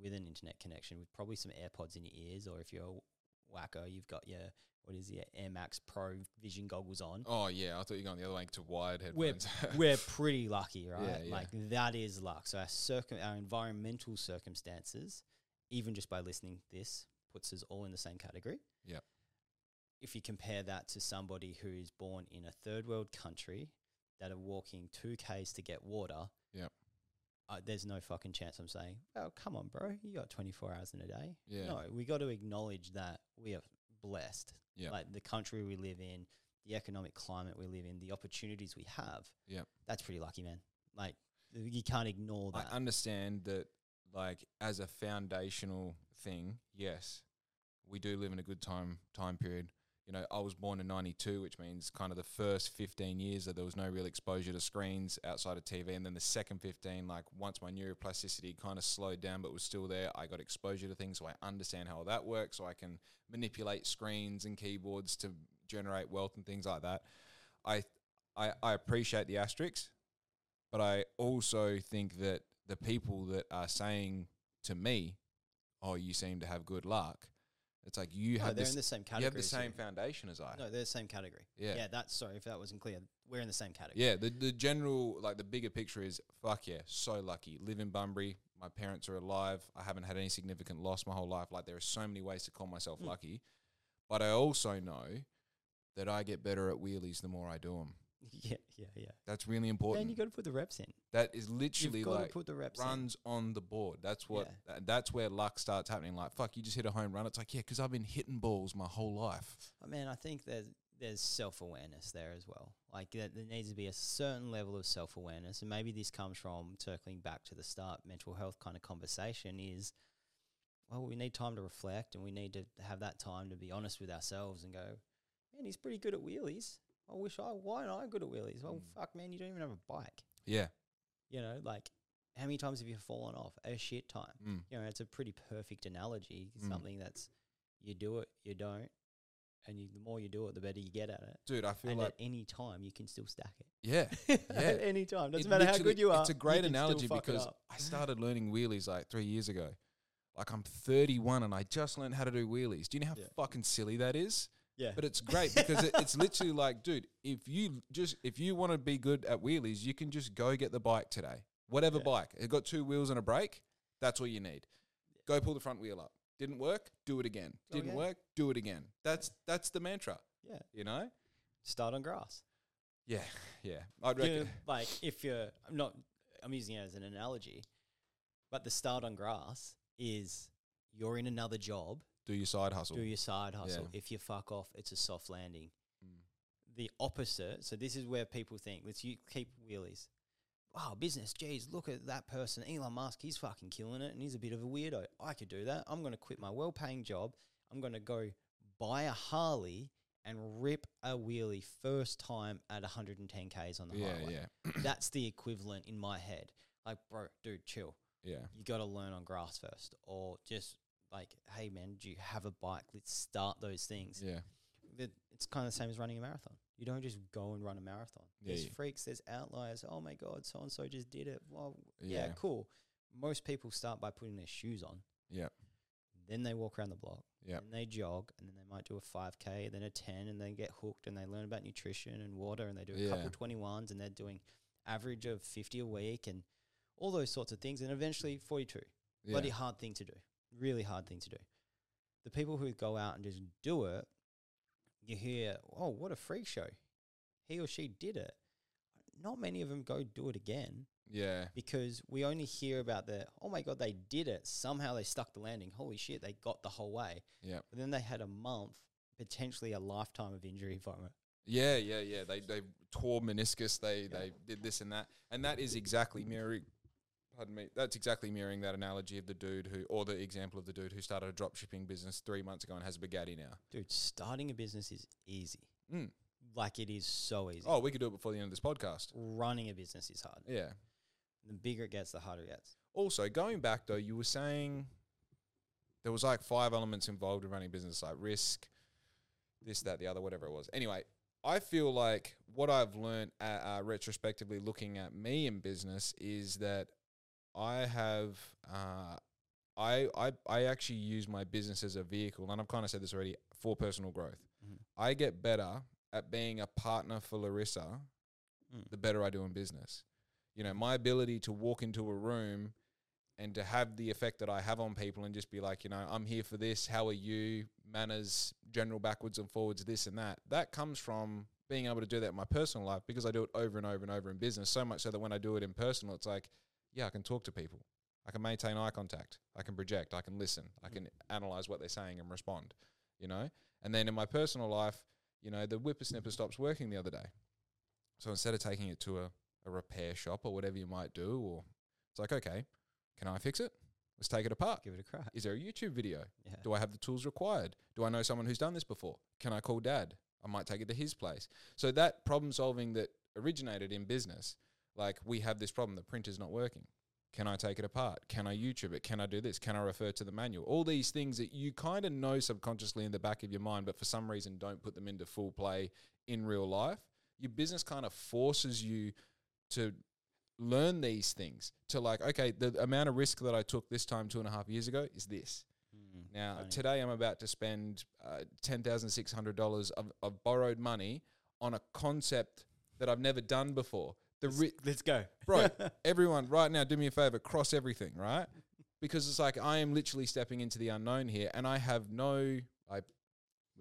with an internet connection with probably some AirPods in your ears, or if you're a wacko, you've got your what is your Air Max Pro Vision goggles on. Oh yeah, I thought you were going the other way to wired We're, headphones. we're pretty lucky, right? Yeah, yeah. Like that is luck. So our circum our environmental circumstances, even just by listening to this, puts us all in the same category. Yep. If you compare that to somebody who is born in a third world country that are walking two k's to get water, Yep. uh, there's no fucking chance I'm saying, oh come on, bro, you got 24 hours in a day. Yeah. No, we got to acknowledge that we are blessed. Yeah. Like the country we live in, the economic climate we live in, the opportunities we have Yep. that's pretty lucky, man. Like you can't ignore that. I understand that, like, as a foundational thing, yes, we do live in a good time time period. You know, I was born in '92, which means kind of the first 15 years that there was no real exposure to screens outside of TV, and then the second 15, like once my neuroplasticity kind of slowed down but was still there, I got exposure to things, so I understand how that works, so I can manipulate screens and keyboards to generate wealth and things like that. I I, I appreciate the asterisks, but I also think that the people that are saying to me, "Oh, you seem to have good luck," it's like you no, have they're this, in the same category. you have the same foundation as I. No, they're the same category. Yeah. yeah. That's sorry if that wasn't clear. We're in the same category. Yeah, the the general like the bigger picture is fuck yeah, so lucky. Live in Bunbury. My parents are alive. I haven't had any significant loss my whole life. Like there are so many ways to call myself Hmm. lucky, but I also know that I get better at wheelies the more I do them. yeah, yeah, yeah. That's really important. important. you got to put the reps in. that is literally You've got like to put the reps in. runs on the board. That's what. Yeah. That's where luck starts happening. Like fuck, you just hit a home run. It's like yeah, because I've been hitting balls my whole life. I mean, I think there's there's self awareness there as well. Like there, there needs to be a certain level of self awareness, and maybe this comes from circling back to the start mental health kind of conversation. Is well, we need time to reflect, and we need to have that time to be honest with ourselves and go, man, he's pretty good at wheelies. I wish I why not I good at wheelies? Well, Mm. fuck, man, you don't even have a bike. Yeah. You know, like how many times have you fallen off? A shit time. Mm. You know, it's a pretty perfect analogy. Mm. Something that's you do it, you don't, and you, the more you do it, the better you get at it. Dude, I feel And like at any time, you can still stack it. yeah. at any time, doesn't It matter how good you are. It's a great analogy because. I started learning wheelies like three years ago. Like I'm 31 and I just learned how to do wheelies. Do you know how Yeah. fucking silly that is? Yeah, But it's great because it, it's literally like, dude, if you just if you want to be good at wheelies, you can just go get the bike today. Whatever Yeah. bike. It got two wheels and a brake. That's all you need. Go pull the front wheel up. Didn't work? Do it again. Go Didn't again. work? Do it again. That's that's the mantra. yeah, You know? start on grass. Yeah, yeah. I'd You reckon. know, like if you're, I'm not, I'm using it as an analogy, but the start on grass is you're in another job, Do your side hustle. do your side hustle. Yeah. If you fuck off, it's a soft landing. Mm. the opposite. So this is where people think, let's you keep wheelies. Wow, business. Geez, look at that person, Elon Musk. He's fucking killing it, and he's a bit of a weirdo. I could do that. I'm going to quit my well-paying job. I'm going to go buy a Harley and rip a wheelie first time at 110 k's on the Yeah, highway. yeah, That's the equivalent in my head. Like, bro, dude, chill. yeah. You got to learn on grass first, or just like, hey man, do you have a bike? Let's start those things Yeah. it's kind of the same as running a marathon. You don't just go and run a marathon. Yeah, There's yeah. freaks, there's outliers. Oh my god, so and so just did it. Well, yeah. Yeah. cool. Most people start by putting their shoes on, Yeah. then they walk around the block, Yeah. and they jog, and then they might do a 5k, then a 10, and they get hooked, and they learn about nutrition and water, and they do a Yeah. couple 21s, and they're doing average of 50 a week, and all those sorts of things, and eventually 42 Yeah. bloody hard thing to do. Really hard thing to do. The people who go out and just do it, you hear, oh, what a freak show. He or she did it. Not many of them go do it again Yeah. because we only hear about the, oh my God, they did it. Somehow they stuck the landing. Holy shit, they got the whole way. Yeah. But then they had a month potentially a lifetime of injury from it. Yeah, yeah, yeah. They they tore meniscus. They they did this and that, and that is exactly mm. mirroring. Pardon me. That's exactly mirroring that analogy of the dude who, or the example of the dude who started a drop shipping business three months ago and has a Bugatti now. Dude, starting a business is easy. Mm. Like it is so easy. Oh, we could do it before the end of this podcast. Running a business is hard. Yeah. The bigger it gets, the harder it gets. Also, going back though, you were saying there was like five elements involved in running a business, like risk, this, that, the other, whatever it was. Anyway, I feel like what I've learned uh, uh, retrospectively looking at me in business is that I have uh, I, I I actually use my business as a vehicle, and I've kind of said this already for personal growth. Mhm. I get better at being a partner for Larissa Mm. the better I do in business. You know, my ability to walk into a room and to have the effect that I have on people and just be like, you know, I'm here for this. How are you? Manners, general backwards and forwards, this and that. That comes from being able to do that in my personal life because I do it over and over and over in business. So much so that when I do it in personal, it's like, yeah, I can talk to people. I can maintain eye contact. I can project. I can listen. I can analyze what they're saying and respond, you know? And then in my personal life, you know, the whipper snipper stops working the other day. So instead of taking it to a, a repair shop or whatever you might do, or it's like, okay, can I fix it? Let's take it apart. Give it a crack. Is there a YouTube video? Yeah. Do I have the tools required? Do I know someone who's done this before? Can I call dad? I might take it to his place. So that problem solving that originated in business, like we have this problem, the printer's not working. Can I take it apart? Can I YouTube it? Can I do this? Can I refer to the manual? All these things that you kind of know subconsciously in the back of your mind, but for some reason don't put them into full play in real life. Your business kind of forces you to learn these things to like, okay, the amount of risk that I took this time two and a half years ago is this. Mm. Now, Funny. today I'm about to spend uh, $10,600 of, of borrowed money on a concept that I've never done before. The ri- Let's go. bro, everyone, right now, do me a favor, cross everything, right? Because it's like I am literally stepping into the unknown here, and I have no. I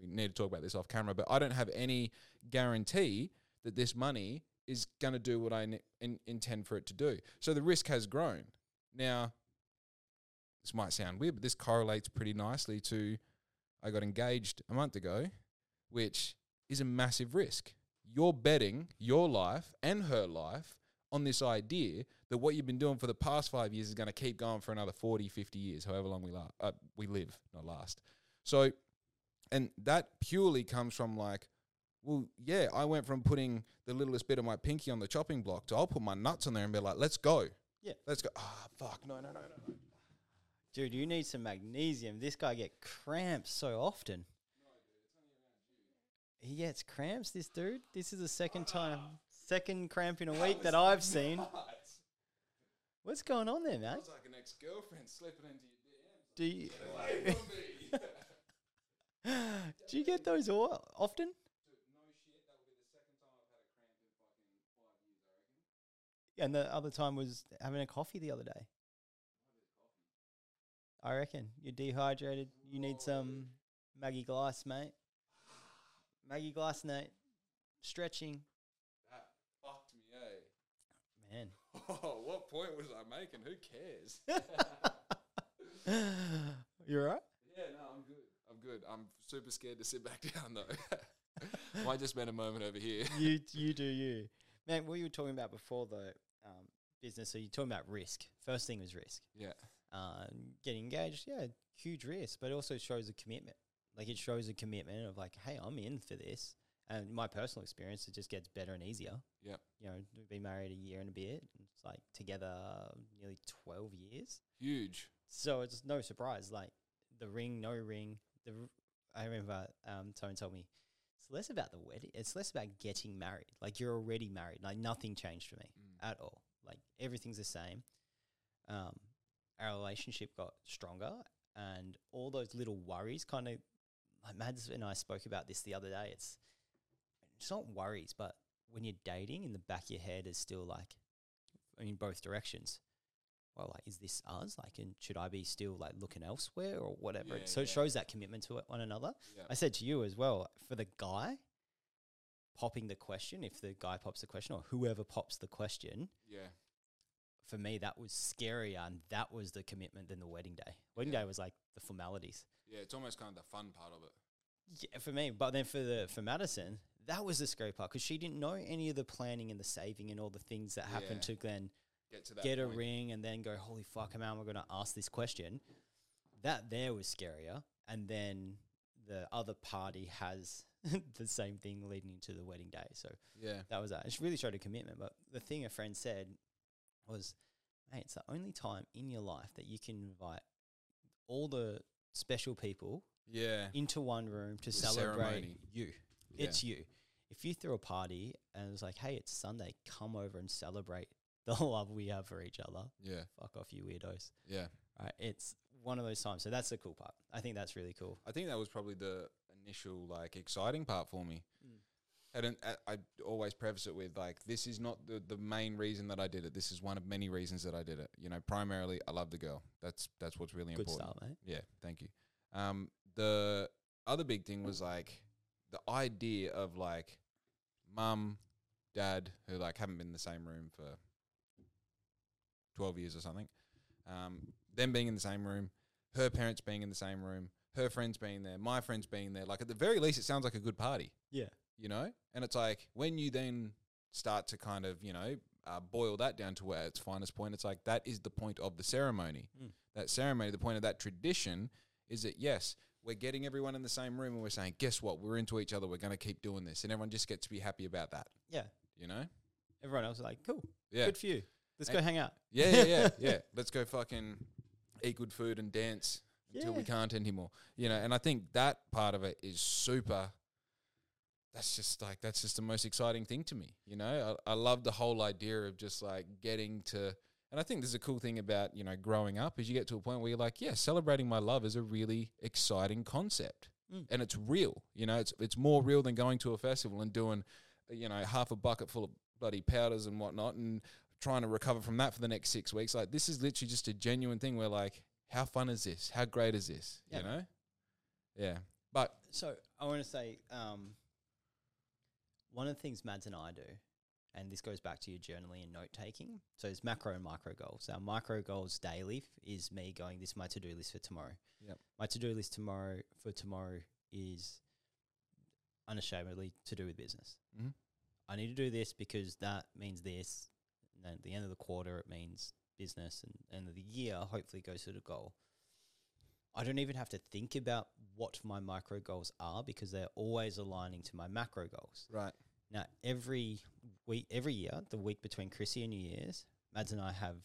we need to talk about this off camera, but I don't have any guarantee that this money is going to do what I ne- in, intend for it to do. So the risk has grown. Now, this might sound weird, but this correlates pretty nicely to I got engaged a month ago, which is a massive risk. You're betting your life and her life on this idea that what you've been doing for the past five years is going to keep going for another 40, 50 years, however long we, la- uh, we live, not last. So, and that purely comes from like, well, yeah, I went from putting the littlest bit of my pinky on the chopping block to I'll put my nuts on there and be like, let's go. Yeah. Let's go. Ah, fuck. No, no, no, no, no. Dude, you need some magnesium. This guy get cramps so often. He gets cramps, this dude. This is the second time, second cramp in a week that I've seen. What's going on there, man? Like an ex girlfriend slipping into your DMs. Do you, Away from me. do you get those all, often? No shit. That will be the second time I've had a cramp in fucking five years, I reckon. And the other time was having a coffee the other day. I reckon you're dehydrated. You need some Maggie Glass, mate. Maggie Glass, Nate. Stretching, That fucked me, eh? man. Oh, what point was I making? Who cares? You're right. yeah, no, I'm good. I'm good. I'm super scared to sit back down though. Might just spend a moment over here. You you do you, man. What you were talking about before though, um, business. So you're talking about risk. First thing was risk. Yeah. um, getting engaged, yeah, huge risk, but it also shows a commitment. Like it shows a commitment of like, hey, I'm in for this. And my personal experience, it just gets better and easier. Yeah. You know, we've been married a year and a bit. and It's like together nearly 12 years. Huge. So it's no surprise. Like the ring, no ring. The I remember um, someone told me it's less about the wedding. It's less about getting married. Like you're already married. Like nothing changed for me at all. Like everything's the same. Um, our relationship got stronger, and all those little worries kind of. Like Mads and I spoke about this the other day. It's it's not worries, but when you're dating, in the back of your head is still like, in both directions well, like, is this us? Like, and should I be still like looking elsewhere or whatever? Yeah, so it shows that commitment to it, one another. Yeah. I said to you as well, for the guy popping the question, if the guy pops the question or whoever pops the question, Yeah. for me, that was scarier and that was the commitment than the wedding day. Wedding Yeah. day was like the formalities. Yeah. It's almost kind of the fun part of it. Yeah, for me. But then for the for Madison, that was the scary part because she didn't know any of the planning and the saving and all the things that happened Yeah. to then Get to that get a point. ring and then go, holy fuck, am I going to ask this question? That there was scarier. And then the other party has the same thing leading into the wedding day. So Yeah. that was that. It really showed a commitment. But the thing a friend said was, mate, it's the only time in your life that you can invite all the special people Yeah. into one room to The celebrate ceremony. you. Yeah. It's you. If you threw a party and it was like, hey, it's Sunday, come over and celebrate the love we have for each other. Yeah. Fuck off, you weirdos. Yeah. Right? It's one of those times. So that's the cool part. I think that's really cool. I think that was probably the initial like exciting part for me. Mm. And I, always preface it with like, this is not the, the main reason that I did it. This is one of many reasons that I did it. You know, primarily I love the girl. That's that's what's really Good important. start, mate. Yeah, thank you. Um, the other big thing was like the idea of like mum, dad, who like haven't been in the same room for twelve years or something. Um, them being in the same room, her parents being in the same room, her friends being there, my friends being there. Like at the very least, it sounds like a good party, Yeah. You know. And it's like when you then start to kind of you know uh, boil that down to where its finest point, it's like that is the point of the ceremony. That ceremony, the point of that tradition is that yes, we're getting everyone in the same room and we're saying, guess what? We're into each other. We're going to keep doing this, and everyone just gets to be happy about that. Yeah. You know? Everyone else is like, cool. Yeah. Good for you. Let's And- go hang out. Yeah, yeah, yeah, yeah. Let's go fucking eat good food and dance until we can't anymore. You know, and I think that part of it is super. That's just like that's just the most exciting thing to me. You know, I, I love the whole idea of just like getting to. And I think there's a cool thing about you know growing up is you get to a point where you're like, yeah, celebrating my love is a really exciting concept, and it's real. You know, it's it's more real than going to a festival and doing, you know, half a bucket full of bloody powders and whatnot, and trying to recover from that for the next six weeks. Like this is literally just a genuine thing where like, how fun is this? How great is this? Yeah. You know? Yeah. But So I want to say um, one of the things Mads and I do, and this goes back to your journaling and note taking. So it's macro and micro goals. Our micro goals daily is me going, this is my to do list for tomorrow. Yep. My to do list tomorrow for tomorrow is unashamedly to do with business. Mhm. I need to do this because that means this. And then at the end of the quarter, it means business. And end of the year, hopefully, goes to the goal. I don't even have to think about what my micro goals are because they're always aligning to my macro goals. right. Now, every week, every year, the week between Chrissy and New Year's, Mads and I have,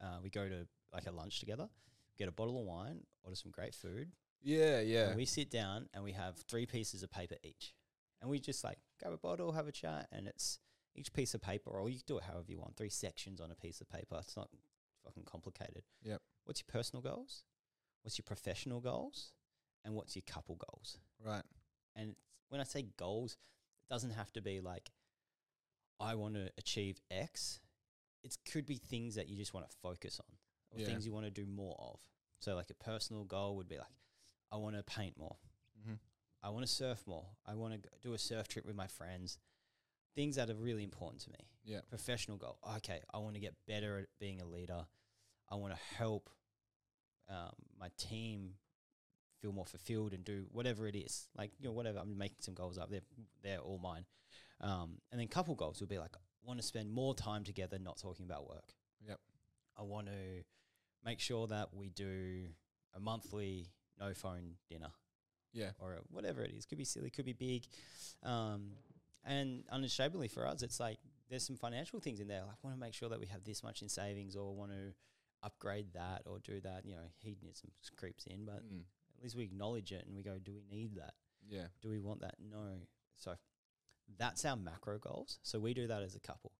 uh, we go to like a lunch together, get a bottle of wine, order some great food, Yeah, yeah. and we sit down and we have three pieces of paper each. And we just like grab a bottle, have a chat, and it's each piece of paper, or you can do it however you want, three sections on a piece of paper. It's not fucking complicated. Yep. What's your personal goals? What's your professional goals? And what's your couple goals? Right. And when I say goals, doesn't have to be like, I want to achieve X. It could be things that you just want to focus on or Yeah. things you want to do more of. So, like a personal goal would be like, I want to paint more. Mm-hmm. I want to surf more. I want to do a surf trip with my friends. Things that are really important to me. Yeah. Professional goal. Okay, I want to get better at being a leader. I want to help um, my team feel more fulfilled and do whatever it is. Like you know, whatever. I'm making some goals up. They're they're all mine. Um, and then couple goals will be like, want to spend more time together, not talking about work. Yep. I want to make sure that we do a monthly no phone dinner Yeah. or whatever it is. Could be silly, could be big. Um, and unashamedly for us, it's like there's some financial things in there. Like, I want to make sure that we have this much in savings or want to upgrade that or do that. You know, hedonism creeps in, but Mm. At least we acknowledge it and we go, do we need that? Yeah. Do we want that? No. So that's our macro goals. So we do that as a couple.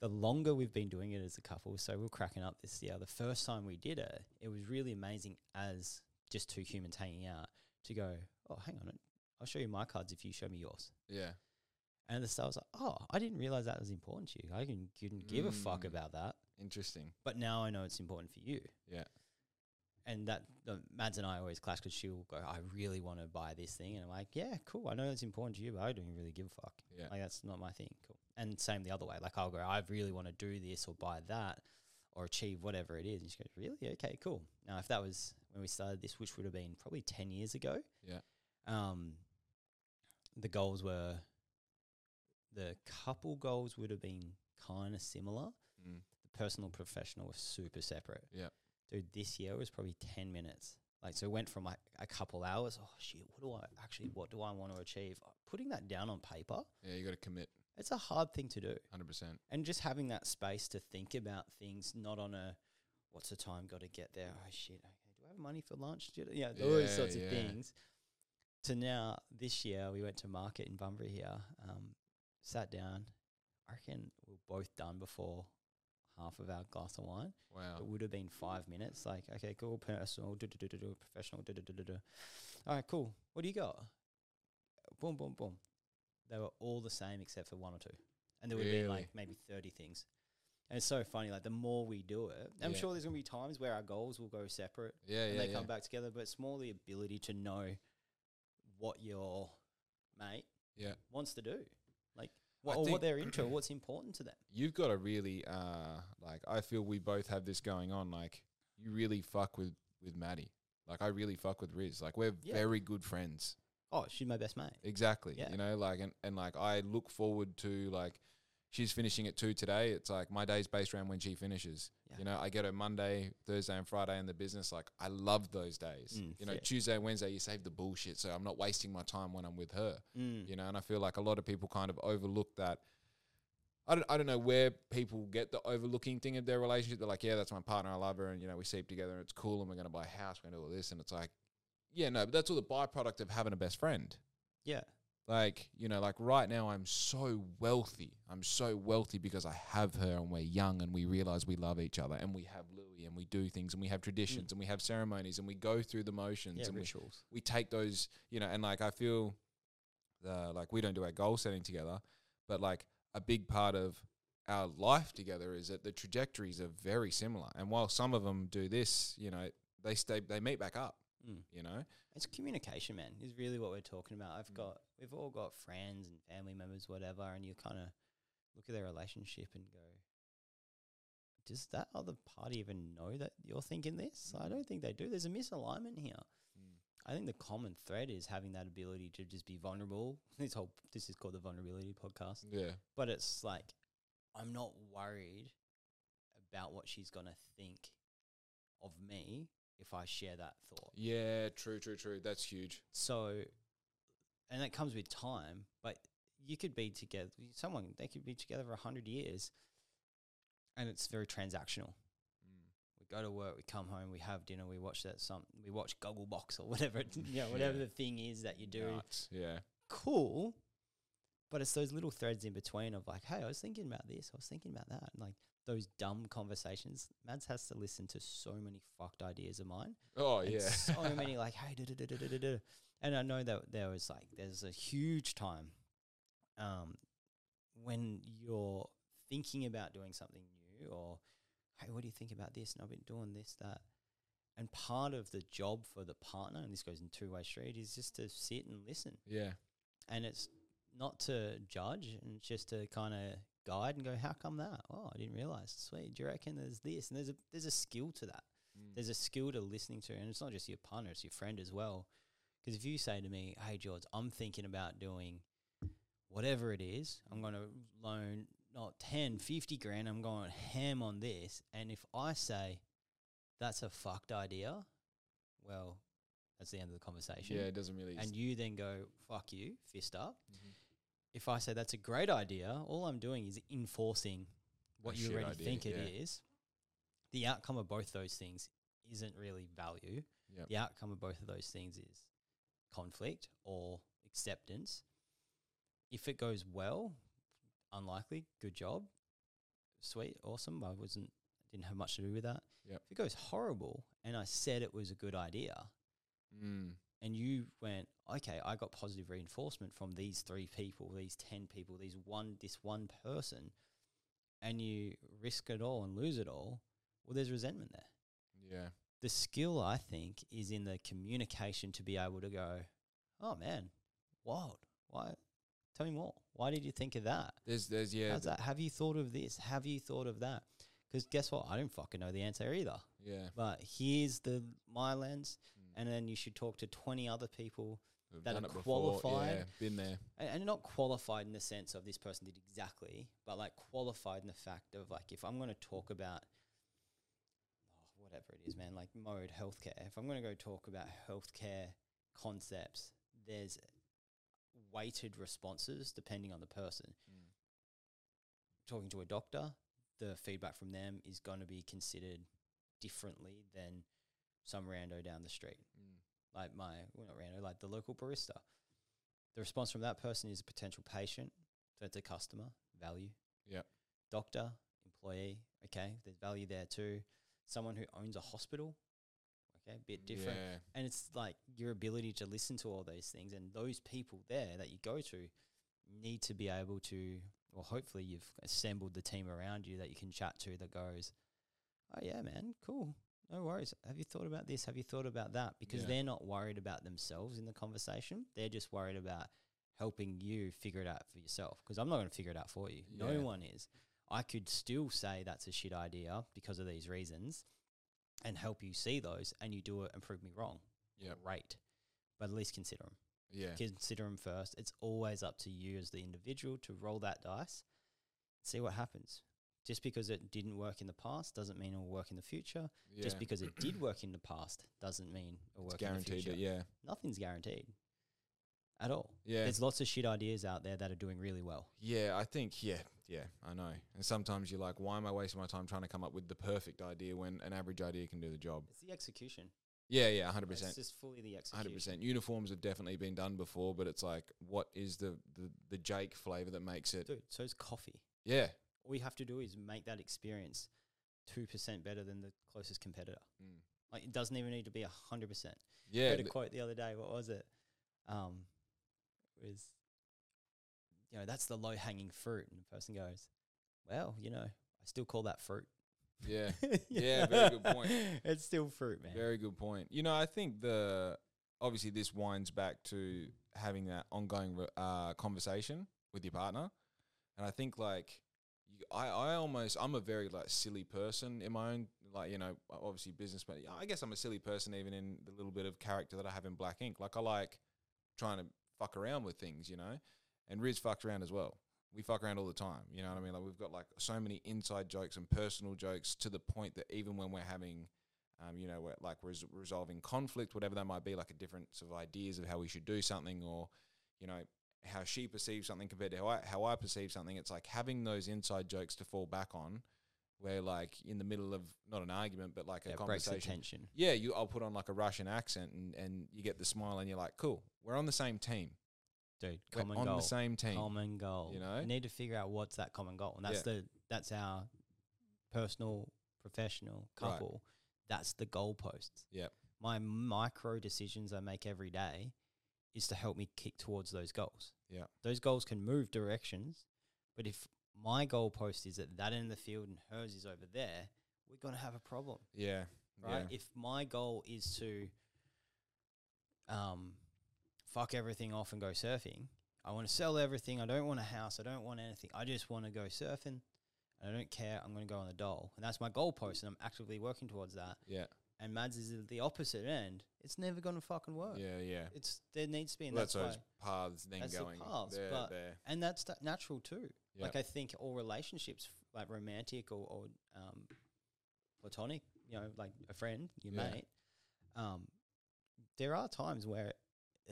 The longer we've been doing it as a couple, so we're cracking up this year. The first time we did it, it was really amazing as just two humans hanging out to go, oh, hang on, I'll show you my cards if you show me yours. Yeah. And the start, I was like, oh, I didn't realize that was important to you. I didn't, didn't give a fuck Mm. about that. Interesting. But now I know it's important for you. Yeah. And that the Mads and I always clash because she'll go, I really want to buy this thing. And I'm like, yeah, cool. I know it's important to you, but I don't really give a fuck. Yeah. Like, that's not my thing. Cool. And same the other way. Like, I'll go, I really want to do this or buy that or achieve whatever it is. And she goes, really? Okay, cool. Now, if that was when we started this, which would have been probably 10 years ago, Yeah. um, the goals were the couple goals would have been kind of similar. Mm. The personal professional was super separate. Yeah. Dude, this year was probably 10 minutes. Like, so it went from like a couple hours. Oh, shit. What do I actually, what do I want to achieve? Putting that down on paper, Yeah, you got to commit it's a hard thing to do. 100%. And just having that space to think about things, not on a, what's the time, got to get there. Oh, shit. Okay. Do I have money for lunch? You- Yeah, those Yeah, sorts of things. To now, this year, we went to market in Bunbury here, um, sat down. I reckon we we're both done before half of our glass of wine. Wow. It would have been five minutes. Like, okay, cool, personal, do, do, do, do, do, professional, do, do, do, do, do. All right, cool. What do you got? Boom, boom, boom. They were all the same except for one or two. And there would Really? like maybe 30 things. And it's so funny. Like, the more we do it, I'm Yeah. sure there's going to be times where our goals will go separate Yeah, and yeah, they come back together, but it's more the ability to know what your mate Yeah. wants to do. Or what they're into, or what's important to them. You've got to really, uh, like, I feel we both have this going on. Like, you really fuck with, with Maddie. Like, I really fuck with Riz. Like, we're Yeah. very good friends. Oh, she's my best mate. Exactly. Yeah. You know, like, and, and like, I look forward to, like, she's finishing at two today. It's like my day's based around when she finishes. Yeah. You know, I get her Monday, Thursday, and Friday in the business. Like, I love those days. Mm, you know, yeah. Tuesday Wednesday, you save the bullshit. So I'm not wasting my time when I'm with her. Mm. You know, and I feel like a lot of people kind of overlook that. I don't, I don't know where people get the overlooking thing of their relationship. They're like, yeah, that's my partner. I love her. And, you know, we sleep together and it's cool and we're going to buy a house. We're going to do all this. And it's like, yeah, no, but that's all the byproduct of having a best friend. Yeah. Like, you know, like right now I'm so wealthy. I'm so wealthy because I have her and we're young and we realize we love each other and we have Louis and we do things and we have traditions mm. and we have ceremonies and we go through the motions Yeah, and we, rituals. we take those, you know, and like I feel the like we don't do our goal setting together, but like a big part of our life together is that the trajectories are very similar. And while some of them do this, you know, they stay they meet back up, Mm. you know. It's communication, man, is really what we're talking about. Mm. I've got, we've all got friends and family members, whatever, and you kind of look at their relationship and go, does that other party even know that you're thinking this? I don't think they do. There's a misalignment here. I think the common thread is having that ability to just be vulnerable. This whole, this is called the vulnerability podcast, Yeah. but it's like, I'm not worried about what she's going to think of me if I share that thought. Yeah, true, true, true. That's huge. So, and that comes with time, but you could be together, someone, they could be together for 100 years and it's very transactional. Mm. We go to work, we come home, we have dinner, we watch that some, we watch Gogglebox or whatever, it, you know, whatever Yeah. the thing is that you do. Nuts. Yeah. Cool. But it's those little threads in between of like, hey, I was thinking about this, I was thinking about that. And like those dumb conversations. Mads has to listen to so many fucked ideas of mine. Oh yeah. so many like, hey, da, da, da, da, da, da, and I know that there was like, there's a huge time, um, when you're thinking about doing something new, or hey, what do you think about this? And I've been doing this, that, and part of the job for the partner, and this goes in two way street, is just to sit and listen, yeah. and it's not to judge, and just to kind of guide and go, how come that? Oh, I didn't realize. Sweet. Do you reckon there's this? And there's a there's a skill to that Mm. there's a skill to listening to, and it's not just your partner, it's your friend as well. Because if you say to me, "Hey George, I'm thinking about doing whatever it is, I'm going to loan not 10, 50 grand, I'm going ham on this," and if I say that's a fucked idea, well, that's the end of the conversation. Yeah, it doesn't really. And you then go, "Fuck you," fist up. Mhm. If I say that's a great idea, all I'm doing is enforcing what A you already idea, think it yeah. is. The outcome of both those things isn't really value. Yep. The outcome of both of those things is conflict or acceptance. If it goes well, unlikely, good job. Sweet, awesome. I wasn't didn't have much to do with that. Yep. If it goes horrible and I said it was a good idea, Mm. And you went, okay, I got positive reinforcement from these three people, these ten people, these one, this one person, and you risk it all and lose it all. Well, there's resentment there. Yeah. The skill, I think, is in the communication to be able to go, oh man, wild. Why? Tell me more. Why did you think of that? There's there's yeah How's that? Have you thought of this? Have you thought of that? Because guess what? I don't fucking know the answer either. yeah. But here's the my lens. And then you should talk to twenty other people We've that are qualified. Yeah, been there. and, and not qualified in the sense of this person did exactly, but like qualified in the fact of like if I'm going to talk about oh, whatever it is, man, like mode healthcare. If I'm going to go talk about healthcare concepts, there's weighted responses depending on the person. Mm. Talking to a doctor, the feedback from them is going to be considered differently than some rando down the street mm. like my well not rando, like the local barista. The response from that person is a potential patient, that's a customer, value. Yep. Doctor, employee, okay, there's value there too. Someone who owns a hospital, okay, a bit different. Yeah. And it's like your ability to listen to all those things and those people there that you go to need to be able to well hopefully you've assembled the team around you that you can chat to that goes, Oh yeah, man, cool. No worries. Have you thought about this? Have you thought about that? Because Yeah. they're not worried about themselves in the conversation. They're just worried about helping you figure it out for yourself. Because I'm not going to figure it out for you. Yeah. No one is. I could still say that's a shit idea because of these reasons and help you see those and you do it and prove me wrong. Yeah. Great. But at least consider them. Yeah. Consider them first. It's always up to you as the individual to roll that dice, see what happens. Just because it didn't work in the past doesn't mean it will work in the future. yeah. Just because it did work in the past doesn't mean it'll it's work in the guaranteed future. that, yeah. Nothing's guaranteed at all. Yeah. There's lots of shit ideas out there that are doing really well. Yeah, I think yeah, yeah, I know. And sometimes you're like, why am I wasting my time trying to come up with the perfect idea when an average idea can do the job? It's the execution. Yeah, yeah, 100%. It's just fully the execution. Hundred percent. Uniforms have definitely been done before, but it's like, what is the, the the Jake flavor that makes it? Dude, so is coffee. Yeah, All you have to do is make that experience 2% better than the closest competitor. Mm. Like it doesn't even need to be 100%. Yeah. I yeah, heard a quote the other day. What was it? Um, it was, you know, that's the low hanging fruit. And the person goes, well, you know, I still call that fruit. yeah. Yeah, very good point. It's still fruit, man. Very good point. You know, I think the obviously this winds back to having that ongoing uh, conversation with your partner, and I think like I, I almost I'm a very like silly person in my own like you know obviously business, but I guess I'm a silly person even in the little bit of character that I have in Black Ink. Like I like trying to fuck around with things, you know, and Riz fucks around as well. We fuck around all the time, you know what I mean? Like we've got like so many inside jokes and personal jokes to the point that even when we're having um, you know, we're, like res- resolving conflict, whatever that might be, like a difference of ideas of how we should do something, or you know, how she perceives something compared to how I how I perceive something. It's like having those inside jokes to fall back on, where like in the middle of not an argument, but like a Yeah, the conversation. Yeah, you. I'll put on like a Russian accent, and and you get the smile, and you're like, cool, we're on the same team. Dude, We're common on goal. the same team. Common goal. You know? we need to figure out what's that common goal, and that's the that's our personal, professional Right. couple. That's the goalposts. Yeah, My micro decisions I make every day is to help me kick towards those goals. yeah, Those goals can move directions, but if my goalpost is at that end of the field and hers is over there, we're gonna have a problem yeah, right? yeah. If my goal is to um, fuck everything off and go surfing, I want to sell everything. I don't want a house. I don't want anything. I just want to go surfing. And I don't care. I'm going to go on the dole, and that's my goalpost, and I'm actively working towards that. yeah, And Mads is at the opposite end. It's never going to fucking work. yeah, yeah. It's there needs to be, and Well, that's, that's why, paths then that's the going paths, there, but- there. and that's that natural too. Yeah. Like I think all relationships, like romantic or, or um, platonic, you know, like a friend, your Yeah. mate, um, there are times where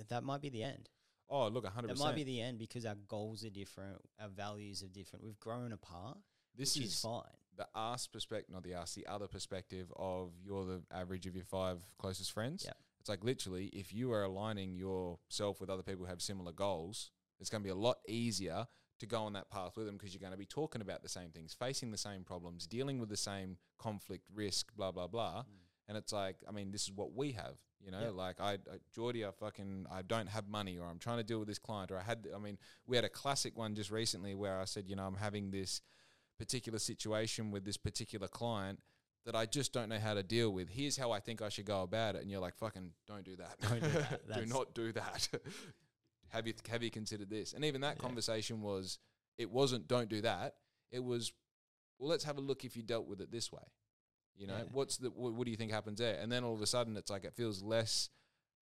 that might be the end. Oh, look, hundred It might be the end because our goals are different, our values are different. We've grown apart, This is is fine. The ass perspective, not the ass, the other perspective of you're the average of your five closest friends. Yeah. It's like literally, if you are aligning yourself with other people who have similar goals, it's going to be a lot easier to go on that path with them because you're going to be talking about the same things, facing the same problems, dealing with the same conflict, risk, blah, blah, blah. Mm. And it's like, I mean, this is what we have, you know, like I, I, Geordie, I fucking, I don't have money or I'm trying to deal with this client or I had, I mean, we had a classic one just recently where I said, you know, I'm having this particular situation with this particular client that I just don't know how to deal with. Here's how I think I should go about it. And you're like, fucking don't do that. Don't do that. do not do that. have you have you considered this? And even that conversation was it wasn't don't do that. It was well, let's have a look if you dealt with it this way. You know, Yeah. what's the what, what do you think happens there? And then all of a sudden it's like it feels less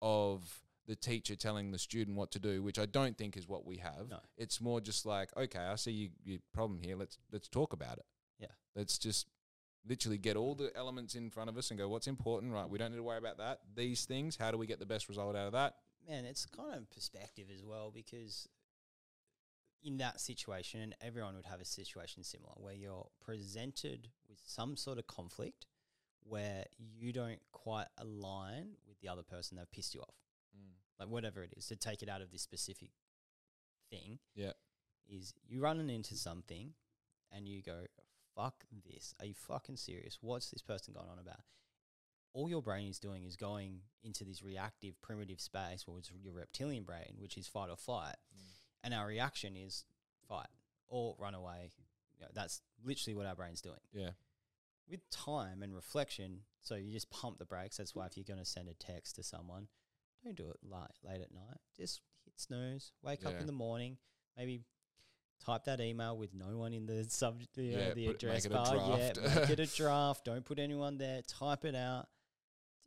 of the teacher telling the student what to do, which I don't think is what we have. No. It's more just like, okay, I see you, your problem here. Let's let's talk about it. Yeah. Let's just literally get all the elements in front of us and go, what's important, right? We don't need to worry about that. These things, how do we get the best result out of that? man, it's kind of perspective as well because in that situation, and everyone would have a situation similar where you're presented with some sort of conflict where you don't quite align with the other person that pissed you off, Mm. like whatever it is. To take it out of this specific thing, Yeah. is you running into something and you go, fuck this. Are you fucking serious? What's this person going on about? All your brain is doing is going into this reactive, primitive space, or it's your reptilian brain, which is fight or flight. Mm. And our reaction is fight or run away. You know, that's literally what our brain's doing. Yeah. With time and reflection, so you just pump the brakes. That's why if you're going to send a text to someone, don't do it late, late at night. Just hit snooze, wake up Yeah. in the morning, maybe type that email with no one in the subject, the, uh, Yeah, the put- address it a bar. Yeah, draft. make it a draft. Don't put anyone there. Type it out.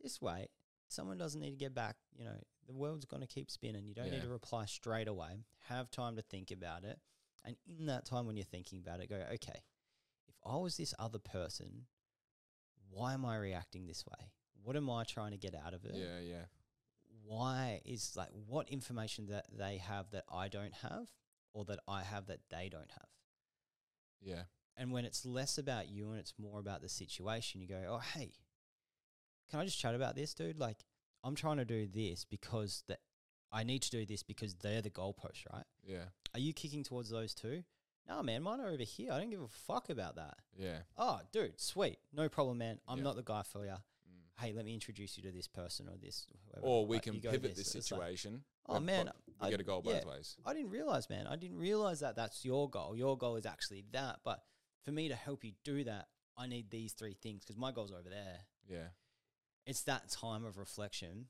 Just wait. Someone doesn't need to get back. You know, the world's going to keep spinning. You don't need to reply straight away. Have time to think about it. And in that time when you're thinking about it, go, okay, if I was this other person, why am I reacting this way? What am I trying to get out of it? Yeah. Yeah. Why is like what information that they have that I don't have or that I have that they don't have? Yeah. And when it's less about you and it's more about the situation, you go, oh, hey, can I just chat about this, dude? Like, I'm trying to do this because that I need to do this because they're the goalpost, right? Yeah. Are you kicking towards those two? No, man, mine are over here. I don't give a fuck about that. Yeah. Oh, dude, sweet. No problem, man. I'm Yeah. not the guy for you. Hey, let me introduce you to this person or this. Whoever. Or we Like, can pivot this like, situation. oh, man. but I- get a goal yeah. both ways. I didn't realize, man. I didn't realize that that's your goal. Your goal is actually that. But for me to help you do that, I need these three things because my goal's over there. Yeah. It's that time of reflection.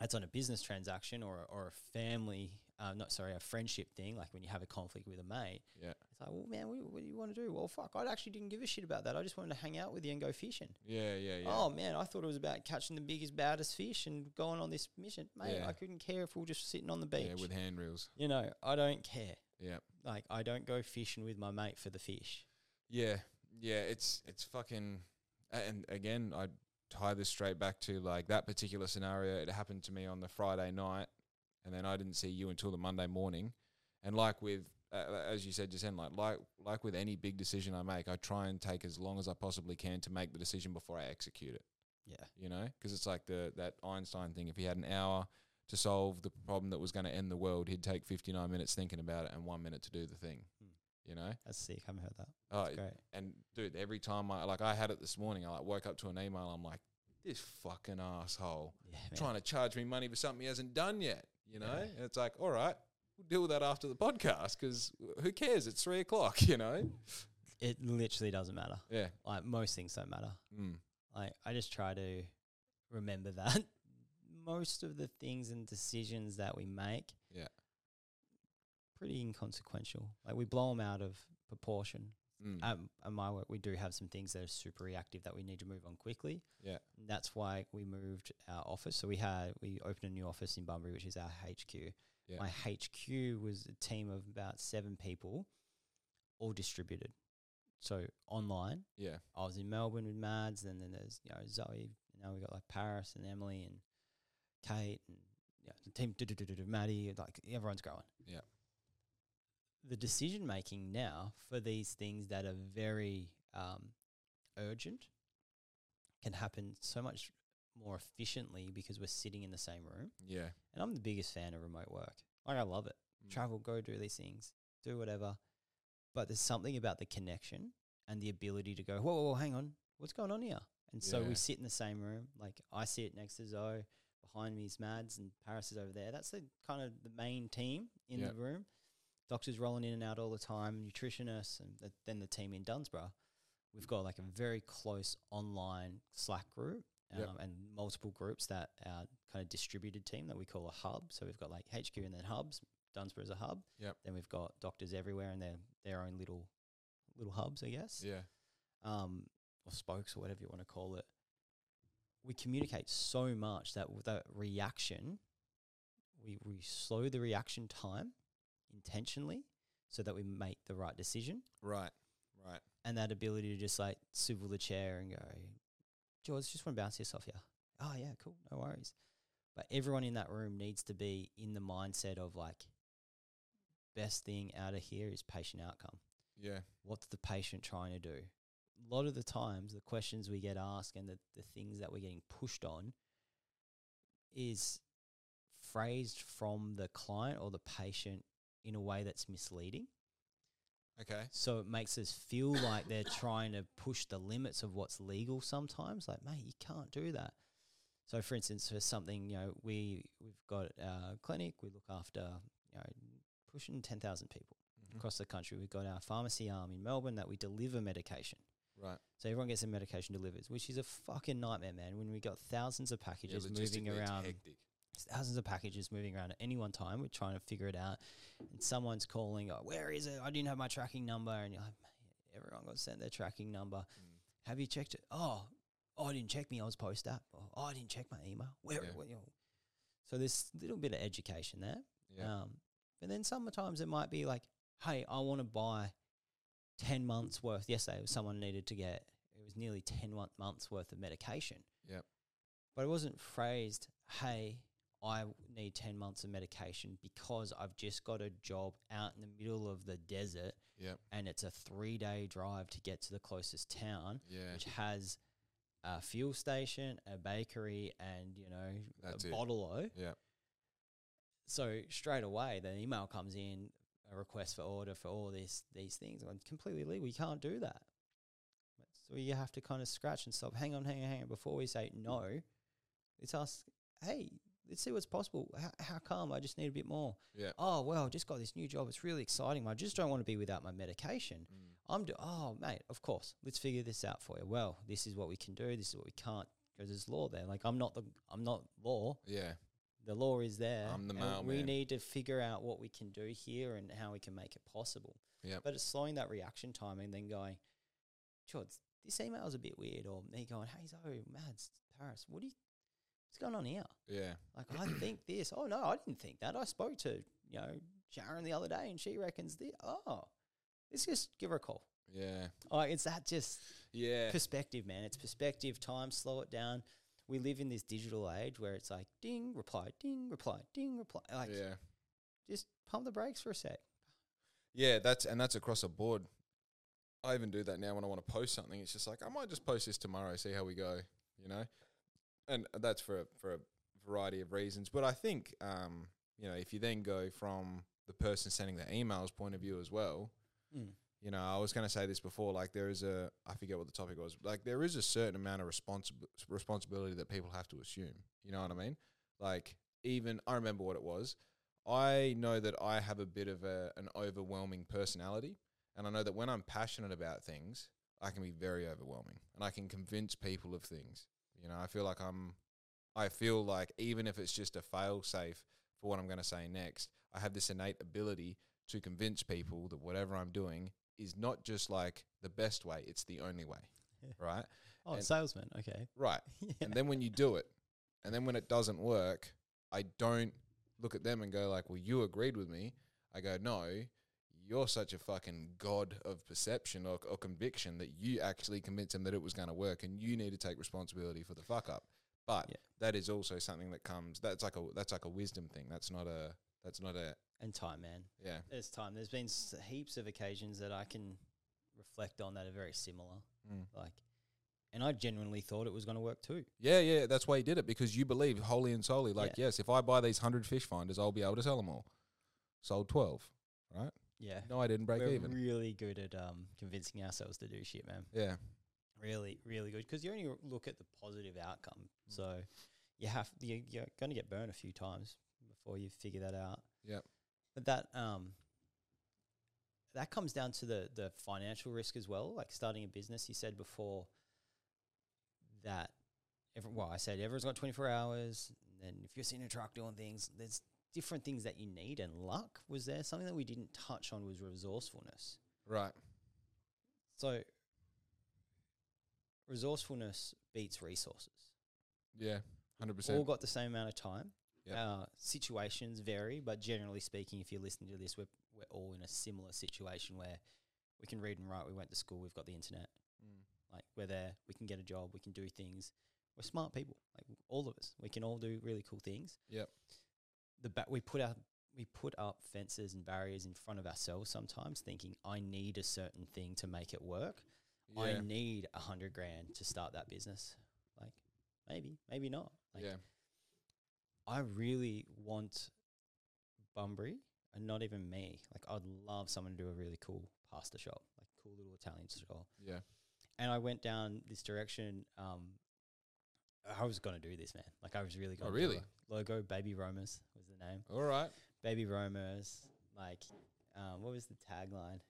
That's on a business transaction or, or a family, uh, not sorry, a friendship thing, like when you have a conflict with a mate. Yeah. It's like, well, man, what, what do you want to do? Well, fuck, I actually didn't give a shit about that. I just wanted to hang out with you and go fishing. Yeah. Yeah. Yeah. Oh man, I thought it was about catching the biggest, baddest fish and going on this mission. Mate, Yeah. I couldn't care if we were just sitting on the beach. yeah. With handlines. you know, I don't care. Yeah. Like, I don't go fishing with my mate for the fish. Yeah, yeah, it's it's fucking. And again, I tie this straight back to like that particular scenario. It happened to me on the Friday night, and then I didn't see you until the Monday morning. And like with, uh, as you said just then, like like like with any big decision I make, I try and take as long as I possibly can to make the decision before I execute it. Yeah. You know, because it's like the that Einstein thing. If he had an hour to solve the problem that was going to end the world, he'd take fifty nine minutes thinking about it and one minute to do the thing. Hmm. You know. That's sick. I haven't heard that. Oh, great. and dude, every time I like I had it this morning, I like woke up to an email. I'm like, this fucking asshole Yeah, trying to charge me money for something he hasn't done yet. You know, Yeah. and it's like, all right, we'll deal with that after the podcast because who cares? It's three o'clock. You know. It literally doesn't matter. Yeah. Like, most things don't matter. Mm. Like, I just try to remember that most of the things and decisions that we make Yeah. pretty inconsequential. Like, we blow them out of proportion. Mm. Um, at my work, we do have some things that are super reactive that we need to move on quickly. yeah. And that's why we moved our office. So we had we opened a new office in Bunbury, which is our HQ. Yeah. My HQ was a team of about seven people, all distributed. So online, Yeah. I was in Melbourne with Mads, and then there's you know Zoe. Now we got like Paris and Emily and Kate and yeah, the team. do- do- do- do, Maddie, like everyone's growing. Yeah. The decision making now for these things that are very um, urgent can happen so much more efficiently because we're sitting in the same room. Yeah. And I'm the biggest fan of remote work. Like I love it. Mm. Travel, go do these things, do whatever. But there's something about the connection and the ability to go, whoa, whoa, whoa hang on, what's going on here? And so Yeah. we sit in the same room. Like I sit next to Zoe, behind me is Mads, and Paris is over there. That's the kind of the main team in Yeah. the room. Doctors rolling in and out all the time, nutritionists, and the, then the team in Dunsborough. We've got like a very close online Slack group um, Yep. and multiple groups that are kind of distributed team that we call a hub. So we've got like HQ and then hubs. Dunsborough is a hub. Yep. Then we've got doctors everywhere and their their own little little hubs, I guess. Yeah. Um, or spokes or whatever you want to call it. We communicate so much that with that reaction we, we slow the reaction time intentionally so that we make the right decision Right. Right. and that ability to just like swivel the chair and go, George, just want to bounce this off you. Oh yeah, cool, no worries. But everyone in that room needs to be in the mindset of like, best thing out of here is patient outcome. Yeah. What's the patient trying to do? A lot of the times, the questions we get asked and the, the things that we're getting pushed on is phrased from the client or the patient in a way that's misleading. Okay. So it makes us feel like they're trying to push the limits of what's legal sometimes. Like, mate, you can't do that. So, for instance, for something, you know, we, we've got a clinic, we look after, you know, pushing 10,000 people Mhm. across the country. We've got our pharmacy arm in Melbourne that we deliver medication. Right. So everyone gets their medication delivered, which is a fucking nightmare, man. When we got thousands of Yeah, packages moving around hectic. Thousands of packages moving around at any one time. We're trying to figure it out, and someone's calling, oh, "Where is it? I didn't have my tracking number." And you're like, "Everyone got sent their tracking number. Mm. Have you checked it? Oh, oh, I didn't check me. I was post app. Oh, I didn't check my email. Where? Yeah. where you know? So there's a little bit of education there. Yeah. Um, but then sometimes it might be like, "Hey, I want to buy ten months worth." Yesterday, someone needed to get it was nearly ten mon- months worth of medication Yep. but it wasn't phrased, hey, I need 10 months of medication because I've just got a job out in the middle of the desert Yep. and it's a three day drive to get to the closest town, Yeah. which has a fuel station, a bakery, and, you know, That's a it. bottle o. Yeah. So straight away, the email comes in, a request for order for all this, these things. I'm completely legal. You can't do that. So you have to kind of scratch and stop. Hang on, hang on, hang on. Before we say no, it's us, ask, hey, let's see what's possible. How, how come? I just need a bit more. Yeah. Oh, well, just got this new job. It's really exciting. I just don't want to be without my medication. Mm. I'm do- oh, mate, of course. Let's figure this out for you. Well, this is what we can do. This is what we can't because there's law there. Like I'm not the I'm not law Yeah. the law is there. I'm the and We need to figure out what we can do here and how we can make it possible. Yeah. But it's slowing that reaction time and then going, sure, this email is a bit weird. Or me going, hey, Zoe, Mads, Paris, what do you, what's going on here? Yeah. Like, I think this. Oh, no, I didn't think that. I spoke to, you know, Sharon the other day and she reckons this. Oh, let's just give her a call. Yeah. Oh, it's that just Yeah. perspective, man. It's perspective, time, slow it down. We live in this digital age where it's like ding, reply, ding, reply, ding, reply. Like, Yeah. just pump the brakes for a sec. Yeah, that's and that's across the board. I even do that now when I want to post something. It's just like I might just post this tomorrow, see how we go, you know. And that's for for a variety of reasons. But I think, um, you know, if you then go from the person sending the emails point of view as well, Mm. you know, I was going to say this before. Like there is a, I forget what the topic was. Like there is a certain amount of responsi- responsibility that people have to assume. You know what I mean? Like even I remember what it was. I know that I have a bit of a, an overwhelming personality, and I know that when I'm passionate about things, I can be very overwhelming, and I can convince people of things. You know, I feel like I'm, I feel like even if it's just a fail safe for what I'm going to say next, I have this innate ability to convince people that whatever I'm doing is not just like the best way; it's the only way, Yeah. right? Oh, And- salesman. Okay. Right. Yeah. And then when you do it, and then when it doesn't work, I don't look at them and go like, "Well, you agreed with me." I go, "No, you're such a fucking god of perception or, or conviction that you actually convinced him that it was going to work, and you need to take responsibility for the fuck up." But Yeah. that is also something that comes. That's like a that's like a wisdom thing. That's not a that's not a And time, man. yeah There's time. There's been heaps of occasions that I can reflect on that are very similar. Mm. Like, and I genuinely thought it was going to work too. yeah yeah. That's why you did it because you believe wholly and solely. Like Yeah. yes, if I buy these hundred fish finders, I'll be able to sell them all. Sold twelve, right? Yeah. No, I didn't break We're even. really good at um, convincing ourselves to do shit, man. Yeah. Really, really good. Because you only look at the positive outcome. Mm. So you have you, you're going to get burned a few times before you figure that out. Yeah. But that um that comes down to the the financial risk as well. Like starting a business, you said before that every, well, I said everyone's got 24 hours. And then if you're sitting in a truck doing things, there's different things that you need and luck was there. Something that we didn't touch on was resourcefulness. Right. So resourcefulness beats resources. Yeah. 100% All got the same amount of time. Yep. Uh, situations vary, but generally speaking, if you're listening to this, we're we're all in a similar situation where we can read and write. We went to school. We've got the internet. Mm. Like we're there. We can get a job. We can do things. We're smart people. Like all of us. We can all do really cool things. Yep. The ba- we put our we put up fences and barriers in front of ourselves sometimes, thinking I need a certain thing to make it work. I need a hundred grand to start that business. Like maybe, maybe not. Like yeah. I really want Bunbury, and not even me. Like I'd love someone to do a really cool pasta shop, like cool little Italian shop. Yeah. And I went down this direction. Um, I was gonna do this, man. Like I was really going. Oh, really? Logo Baby the name. All right. Baby Romers. Like, um, what was the tagline?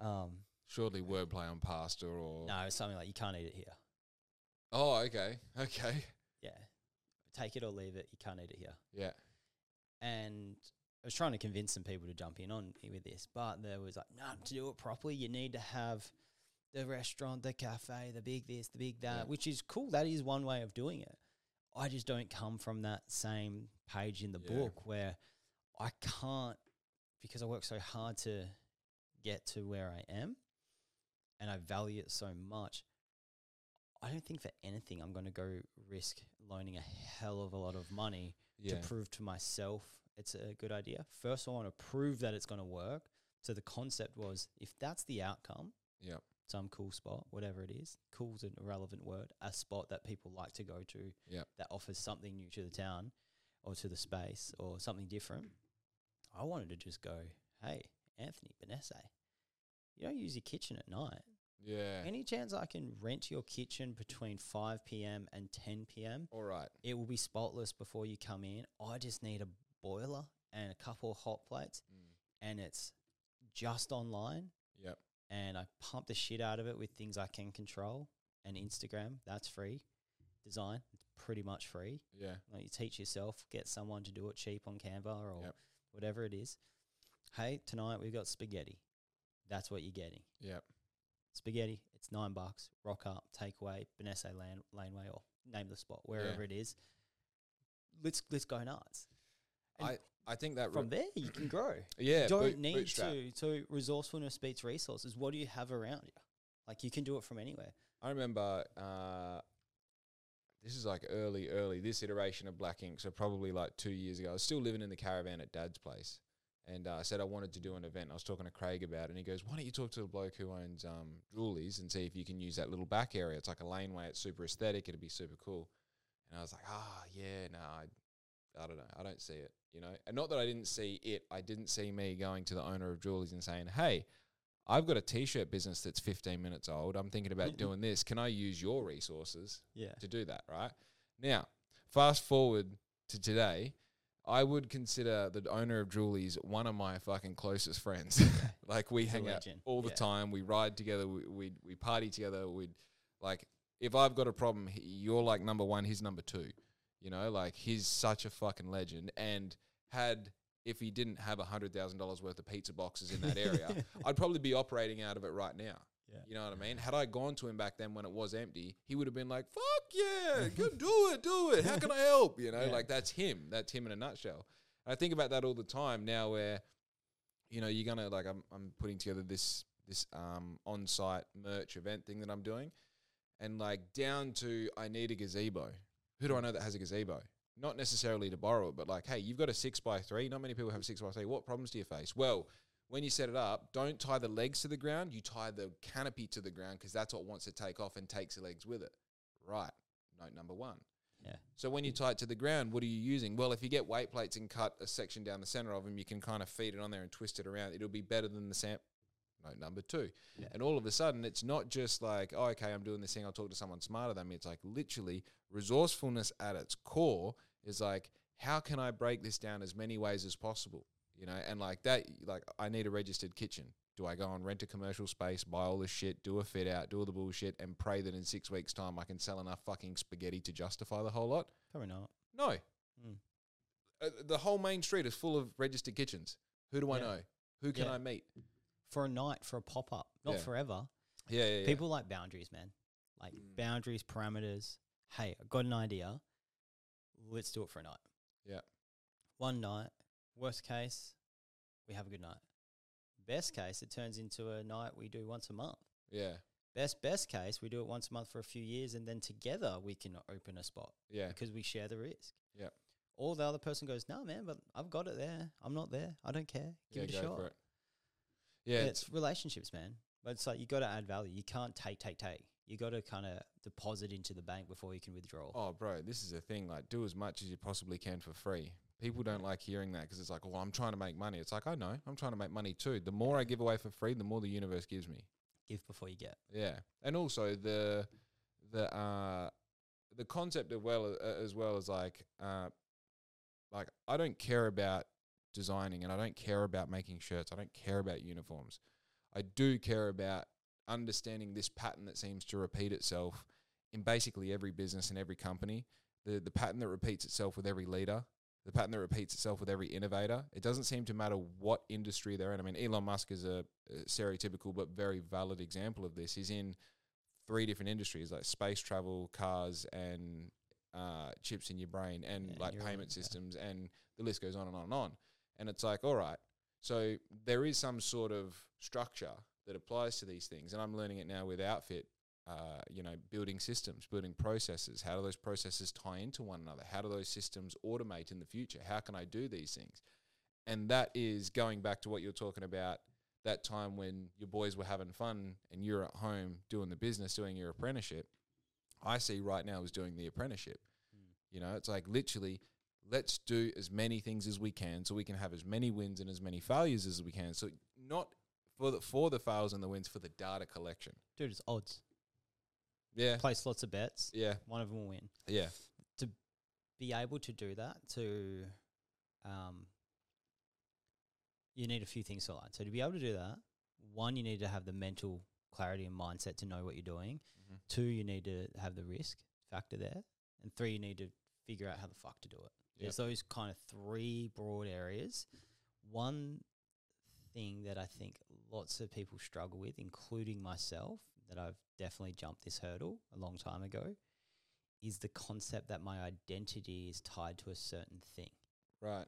Um, Surely wordplay on pasta or. no, it was something like you can't eat it here. Oh, okay. Okay. Yeah, take it or leave it. You can't eat it here. Yeah. and I was trying to convince some people to jump in on me with this, but there was like, no, to do it properly, you need to have the restaurant, the cafe, the big this, the big that, Yeah. which is cool. That is one way of doing it. I just don't come from that same page in the Yeah. book where I can't because I work so hard to get to where I am and I value it so much. I don't think for anything I'm going to go risk loaning a hell of a lot of money Yeah. to prove to myself it's a good idea. First, I want to prove that it's going to work. So the concept was if that's the outcome, Yeah. Some cool spot, whatever it is, cool's an irrelevant word, a spot that people like to go to Yeah. that offers something new to the town or to the space or something different. I wanted to just go, hey, Anthony, Benesse, you don't use your kitchen at night. Yeah. Any chance I can rent your kitchen between 5 p.m. and 10 p.m.? All right. It will be spotless before you come in. I just need a boiler and a couple of hot plates, Mm. and it's just online. And I pump the shit out of it with things I can control. And Instagram, that's free. Design, it's pretty much free. Yeah. Like you teach yourself, get someone to do it cheap on Canva or Yep. whatever it is. Hey, tonight we've got spaghetti. That's what you're getting. Yep. Spaghetti, it's nine bucks. Rock up, takeaway, Benesse Lane, Laneway, or name the spot, wherever Yeah. it is. Let's let's go nuts. And I I think that from there you can grow. yeah you don't boot- need bootstrap. to. So resourcefulness beats resources. What do you have around you? Like you can do it from anywhere. I remember uh, this is like early, early this iteration of Black Ink. So probably like two years ago, I was still living in the caravan at Dad's place, and uh, I said I wanted to do an event. I was talking to Craig about, it, and he goes, "Why don't you talk to the bloke who owns um, Julie's and see if you can use that little back area? It's like a laneway. It's super aesthetic. It'd be super cool." And I was like, "Ah, yeah, no, I, I don't know. I don't see it, you know. And not that I didn't see it. I didn't see me going to the owner of Julie's and saying, "Hey." I've got a t-shirt business that's 15 minutes old. I'm thinking about doing this. Can I use your resources Yeah. to do that, right? Now, fast forward to today, I would consider the owner of Julie's one of my fucking closest friends. like we He's hang out all the Yeah. time. We ride together. We we, we party together. We'd like if I've got a problem, he, you're like number one. He's number two. You know, like he's such a fucking legend. And had if he didn't have a hundred thousand dollars worth of pizza boxes in that area, I'd probably be operating out of it right now. Yeah. You know what I mean? Had I gone to him back then when it was empty, he would have been like, "Fuck yeah, go do it, do it. How can I help?" You know, Yeah. like that's him. That's him in a nutshell. And I think about that all the time now, where you know you're gonna like I'm I'm putting together this this um on-site merch event thing that I'm doing, and like down to I need a gazebo. Who do I know that has a gazebo? Not necessarily to borrow it, but like, hey, you've got a six by three. Not many people have a six by three. What problems do you face? Well, when you set it up, don't tie the legs to the ground. You tie the canopy to the ground because that's what wants to take off and takes the legs with it. Right. Note number one. Yeah. So when you tie it to the ground, what are you using? Well, if you get weight plates and cut a section down the center of them, you can kind of feed it on there and twist it around. It'll be better than the sam. Note number two. Yeah. And all of a sudden, it's not just like, oh, okay, I'm doing this thing. I'll talk to someone smarter than me. It's like literally resourcefulness at its core is like, how can I break this down as many ways as possible? You know, and like that, like I need a registered kitchen. Do I go and rent a commercial space, buy all this shit, do a fit out, do all the bullshit, and pray that in six weeks' time I can sell enough fucking spaghetti to justify the whole lot? Probably not. No. Mm. Uh, the whole main street is full of registered kitchens. Who do I Yeah. know? Who can Yeah. I meet? For a night, for a pop up, not Yeah. forever. Yeah, yeah, yeah. People like boundaries, man. Like Mm. boundaries, parameters. Hey, I got an idea. let's do it for a night. Yeah. One night. Worst case, we have a good night. Best case, it turns into a night we do once a month. Yeah. Best best case, we do it once a month for a few years, and then together we can open a spot Yeah. because we share the risk. Yeah. Or the other person goes, "No, man, but I've got it there. I'm not there. I don't care. Give yeah, it a go shot." for it. Yeah. it's, relationships, man. But it's like you got to add value. You can't take, take, take. You got to kind of deposit into the bank before you can withdraw. Oh, bro, this is the thing. Like, do as much as you possibly can for free. People don't like hearing that because it's like, well, I'm trying to make money. It's like, I know, I'm trying to make money too. The more I give away for free, the more the universe gives me. Give before you get. Yeah, and also the the uh the concept of well uh, as well as like uh like I don't care about designing and I don't care about making shirts. I don't care about uniforms. I do care about understanding this pattern that seems to repeat itself in basically every business and every company. The the pattern that repeats itself with every leader, the pattern that repeats itself with every innovator. It doesn't seem to matter what industry they're in. I mean, Elon Musk is a, a stereotypical but very valid example of this. He's in three different industries like space travel, cars, and uh, chips in your brain, and Yeah, like payment right, yeah. systems, and the list goes on and on and on. And it's like, all right, so there is some sort of structure that applies to these things, and I'm learning it now with Outfit. Uh, you know, building systems, building processes. How do those processes tie into one another? How do those systems automate in the future? How can I do these things? And that is going back to what you're talking about that time when your boys were having fun and you're at home doing the business, doing your apprenticeship. I see right now is doing the apprenticeship. You know, it's like literally, let's do as many things as we can so we can have as many wins and as many failures as we can. So not for the for the fails and the wins, for the data collection. Dude, it's odds. Yeah, Place lots of bets. yeah, One of them will win. yeah, To Be able to do that to, um, you need a few things to align. So to be able to do that, one, you need to have the mental clarity and mindset to know what you're doing. Mhm. Two, you need to have the risk factor there. And three, you need to figure out how the fuck to do it. There's those kind of three broad areas. One thing that I think lots of people struggle with, including myself, that I've definitely jumped this hurdle a long time ago, is the concept that my identity is tied to a certain thing. right,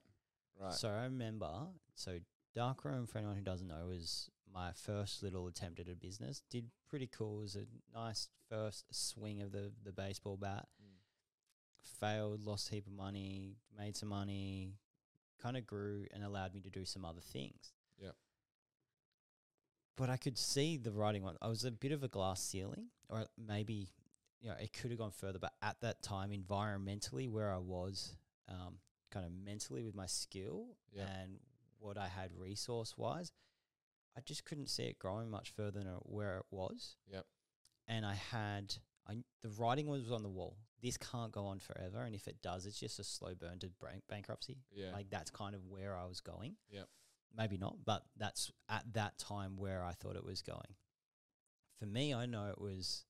right. So I remember, so Darkroom, for anyone who doesn't know, was my first little attempt at a business. Did pretty cool. It was a nice first swing of the, the baseball bat. Failed, lost a heap of money, made some money, kind of grew and allowed me to do some other things. Yep. But I could see the writing on. I was a bit of a glass ceiling, or maybe you know it could have gone further. But at that time, environmentally, where I was, um, kind of mentally with my skill Yeah. and what I had resource wise, I just couldn't see it growing much further than where it was. Yep. And I had I the writing was on the wall. This can't go on forever, and if it does, it's just a slow burn to bank- bankruptcy. Yeah. Like that's kind of where I was going. Yep. Maybe not, but that's at that time where I thought it was going. For me, I know it was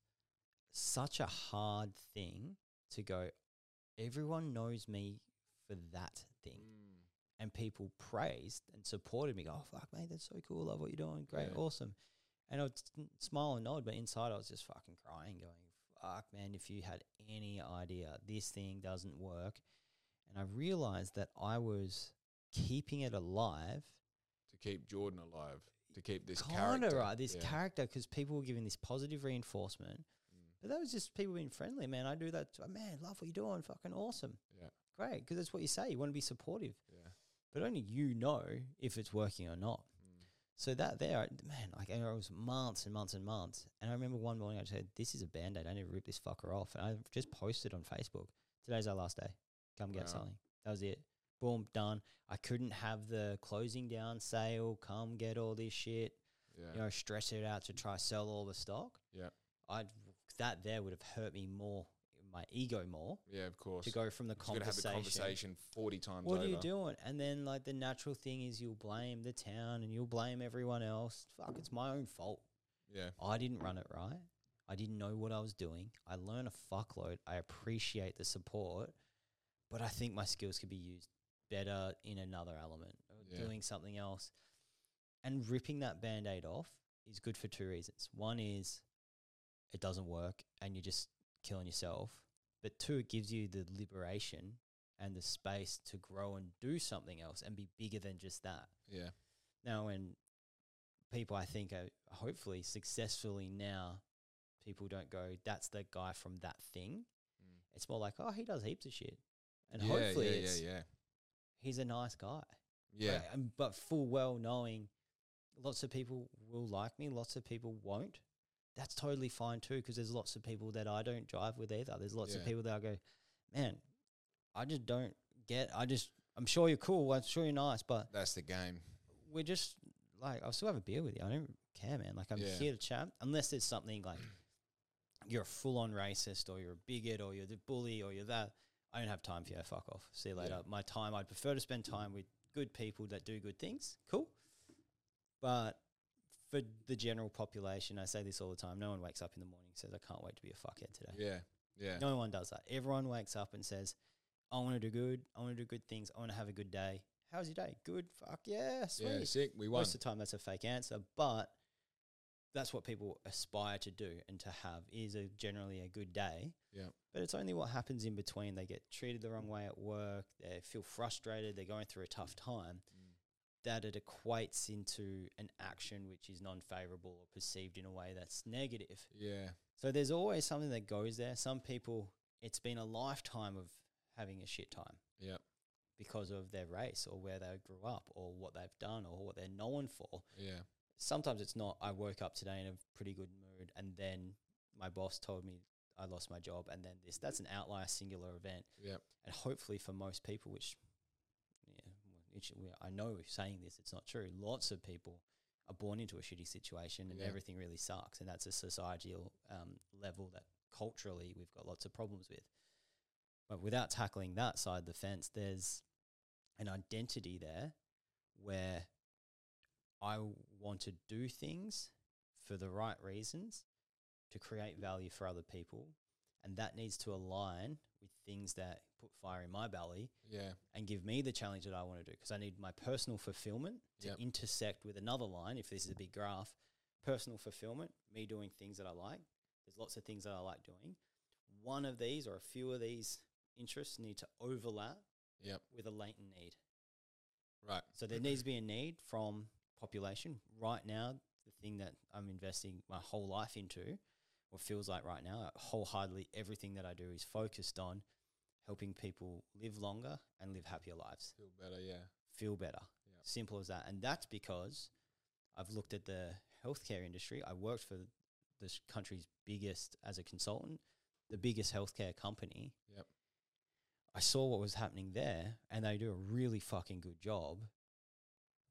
such a hard thing to go. Everyone knows me for that thing Mm. and people praised and supported me. Go, oh fuck, mate, that's so cool. Love what you're doing. Great, Yeah. awesome. And I would s- smile and nod, but inside I was just fucking crying, going, fuck, man, if you had any idea this thing doesn't work. And I realized that I was keeping it alive. To keep Jordan alive, to keep this Kind character, of right, this Yeah. character, because people were giving this positive reinforcement. Mm. But that was just people being friendly, man. I do that. too. Man, love what you're doing. Fucking awesome. Yeah, Great. Because that's what you say. You want to be supportive. yeah. But only you know if it's working or not. So that there, I- man, like I was months and months and months. And I remember one morning I said, "This is a band aid. I need to rip this fucker off." And I just posted on Facebook, "Today's our last day. Come get Wow. something." That was it. Boom, done. I couldn't have the closing down sale. Come get all this shit. Yeah, You know, stress it out to try sell all the stock. yeah, I that there would have hurt me more, my ego more, yeah. Of course. to go from the got have the conversation. conversation forty times. What are you doing? And then like the natural thing is you'll blame the town and you'll blame everyone else. Fuck, it's my own fault. Yeah, I didn't run it right. I didn't know what I was doing. I learn a fuckload. I appreciate the support, but I think my skills could be used better in another element, Yeah. doing something else. And ripping that band aid off is good for two reasons. One is it doesn't work and you're just killing yourself. But two, it gives you the liberation and the space to grow and do something else and be bigger than just that. Yeah. Now, when people, I think, are hopefully successfully now, people don't go, that's the guy from that thing. Mm. It's more like, oh, he does heaps of shit. And yeah, hopefully yeah, it's, yeah, yeah. he's a nice guy. Yeah. Right? And, but full well knowing lots of people will like me, lots of people won't. That's totally fine too, because there's lots of people that I don't drive with either. There's lots of people that I go, man, I just don't get. I just, I'm sure you're cool. I'm sure you're nice, but That's the game. we're just like, I'll still have a beer with you. I don't care, man. Like, I'm Yeah. here to chat, unless there's something like you're a full on racist or you're a bigot or you're the bully or you're that. I don't have time for you. Fuck off. See you later. Yeah. My time, I'd prefer to spend time with good people that do good things. Cool. But for the general population, I say this all the time no one wakes up in the morning and says, I can't wait to be a fuckhead today. Yeah. Yeah. No one does that. Everyone wakes up and says, I want to do good. I want to do good things. I want to have a good day. How's your day? Good. Fuck yeah. Sweet. yeah. Sick. We won. Most of the time, that's a fake answer, but that's what people aspire to do and to have is a generally a good day. Yeah. But it's only what happens in between. They get treated the wrong way at work. They feel frustrated. They're going through a tough time. Mm. That it equates into an action which is non-favorable or perceived in a way that's negative. Yeah. So there's always something that goes there. Some people, it's been a lifetime of having a shit time Yeah. because of their race or where they grew up or what they've done or what they're known for Yeah. sometimes it's not I woke up today in a pretty good mood and then my boss told me I lost my job and then this that's an outlier singular event Yeah. and hopefully for most people which we- I know saying this it's not true lots of people are born into a shitty situation and Yeah. everything really sucks and that's a societal um, level that culturally we've got lots of problems with but without tackling that side of the fence there's an identity there where I want to do things for the right reasons to create value for other people. And that needs to align things that put fire in my belly Yeah. and give me the challenge that I want to do. Because I need my personal fulfillment to Yep. intersect with another line. If this is a big graph, personal fulfillment, me doing things that I like. There's lots of things that I like doing. One of these or a few of these interests need to overlap Yep. with a latent need. Right. So there needs to be a need from population. Right now, the thing that I'm investing my whole life into, or feels like right now, wholeheartedly everything that I do is focused on helping people live longer and live happier lives, Feel better. Yeah. feel better. Yeah. Simple as that. And that's because I've looked at the healthcare industry. I worked for this country's biggest, as a consultant, the biggest healthcare company. Yep. I saw what was happening there and they do a really fucking good job.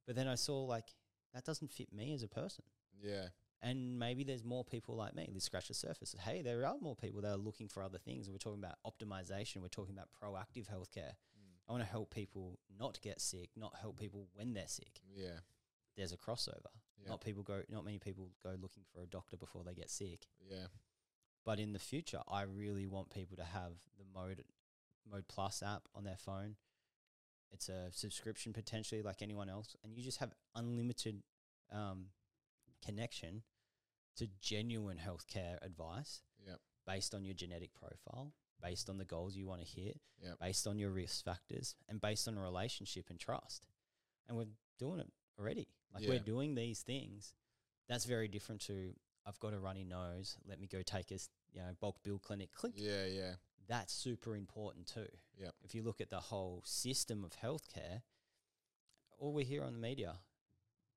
But then I saw like that doesn't fit me as a person. Yeah. And maybe there's more people like me. Let's scratch the surface. Hey, there are more people that are looking for other things. We're talking about optimization. We're talking about proactive healthcare. Mm. I want to help people not get sick, not help people when they're sick. Yeah. There's a crossover. Yeah. Not people go. Not many people go looking for a doctor before they get sick. Yeah. But in the future, I really want people to have the Mode Mode Plus app on their phone. It's a subscription potentially like anyone else, and you just have unlimited um, connection to genuine healthcare advice Yep. based on your genetic profile, based on the goals you want to hit, Yep. based on your risk factors, and based on a relationship and trust. And we're doing it already. Like Yeah. we're doing these things. That's very different to I've got a runny nose. Let me go take a you know bulk bill clinic. Click. Yeah. Yeah. That's super important too. Yep. If you look at the whole system of healthcare, all we hear on the media,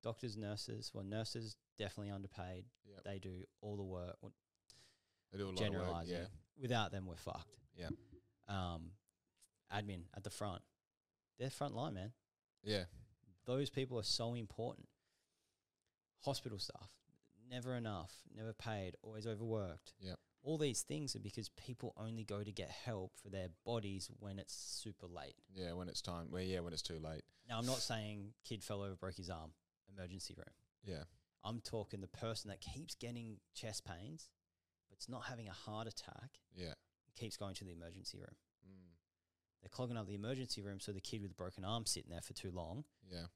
doctors, nurses. Well, nurses definitely underpaid. Yep. They do all the work. Well, They do a lot of work. generalizing. Yeah. Without them, we're fucked. Yeah. Um, admin at the front, they're front line, man. Yeah. Those people are so important. Hospital staff, never enough, never paid, always overworked. Yeah. All these things are because people only go to get help for their bodies when it's super late. Yeah. When it's time. Well, yeah. When it's too late. Now, I'm not saying kid fell over, broke his arm, emergency room. Yeah. I'm talking the person that keeps getting chest pains, but it's not having a heart attack, Yeah. keeps going to the emergency room. Mm. They're clogging up the emergency room so the kid with a broken arm sitting there for too long Yeah.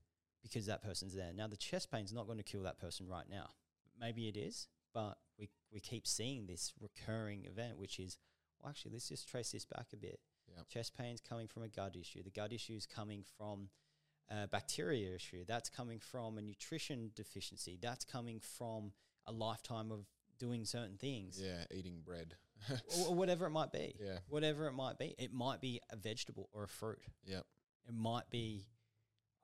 because that person's there. Now the chest pain's not going to kill that person right now. Maybe it is, but we we keep seeing this recurring event, which is well, actually let's just trace this back a bit. Yep. Chest pain's coming from a gut issue. The gut issue is coming from a bacteria issue. That's coming from a nutrition deficiency. That's coming from a lifetime of doing certain things. Yeah, eating bread. or, or whatever it might be. Yeah. Whatever it might be. It might be a vegetable or a fruit. Yep. It might be,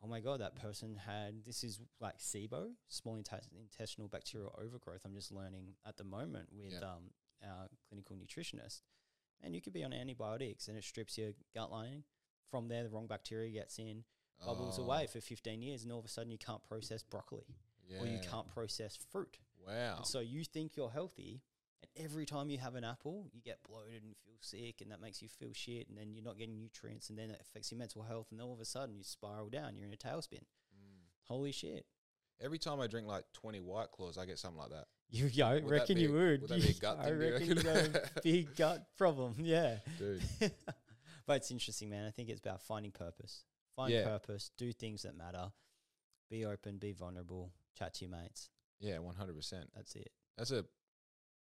oh my God, that person had, this is like SIBO, small intes- intestinal bacterial overgrowth. I'm just learning at the moment with Yeah. um, our clinical nutritionist. And you could be on antibiotics and it strips your gut lining. From there, the wrong bacteria gets in, bubbles Oh, away for 15 years, and all of a sudden you can't process broccoli or you can't process fruit. Wow. And so you think you're healthy, and every time you have an apple, you get bloated and feel sick, and that makes you feel shit, and then you're not getting nutrients, and then it affects your mental health, and all of a sudden you spiral down, you're in a tailspin. Mm. Holy shit. Every time I drink like 20 White Claws, I get something like that. You, yeah, I Would that reckon be you a- would. would that be a gut I thing, do you reckon you got a reckon? big gut problem. Yeah. Dude. but it's interesting, man. I think it's about finding purpose. Find Yeah. purpose, do things that matter, be open, be vulnerable, chat to your mates. Yeah, 100%. That's it. That's a.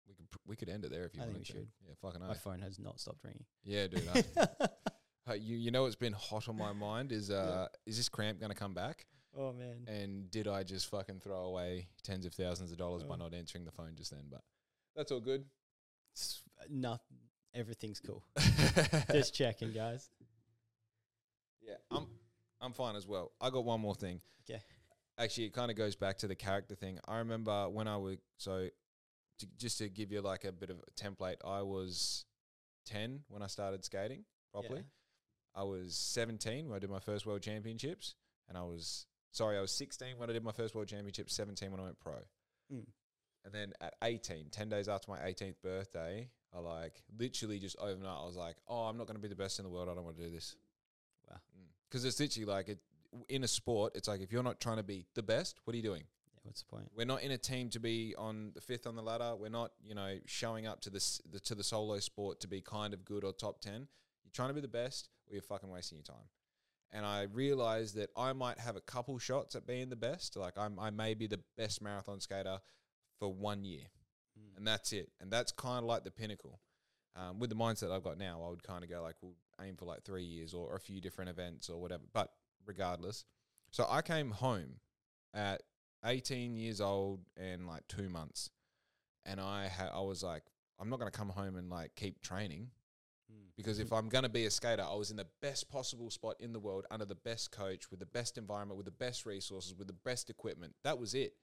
We could pr- we could end it there if you I think wanted we to. should. Yeah, fucking My oath. phone has not stopped ringing. Yeah, dude. Uh, you you know what's been hot on my mind is uh is this cramp going to come back? oh, man. And did I just fucking throw away tens of thousands of dollars by Oh. not answering the phone just then? But that's all good. It's- No, everything's cool. Just checking, guys. yeah, I'm I'm fine as well. I got one more thing. Okay. Actually, it kind of goes back to the character thing. I remember when I was so to, just to give you like a bit of a template. I was ten when I started skating properly. Yeah. I was 17 when I did my first world championships, and I was sorry, I was 16 when I did my first world championships, 17 when I went pro. Mm. And then at 18, 10 days after my 18th birthday, I like literally just overnight, I was like, oh, I'm not going to be the best in the world. I don't want to do this. Because it's literally like it, in a sport, it's like if you're not trying to be the best, what are you doing? Yeah, what's the point? We're not in a team to be on the fifth on the ladder. We're not, you know, showing up to this the, to the solo sport to be kind of good or top ten. You're trying to be the best, or you're fucking wasting your time. And I realized that I might have a couple shots at being the best. Like I'm, I may be the best marathon skater for one year, Mm. and that's it. And that's kind of like the pinnacle. Um, with the mindset I've got now, I would kind of go like, we'll aim for like three years or a few different events or whatever. But regardless, so I came home at 18 years old and like two months, and I had I was like, I'm not going to come home and like keep training Mm. because if I'm going to be a skater, I was in the best possible spot in the world under the best coach with the best environment with the best resources with the best equipment. That was it.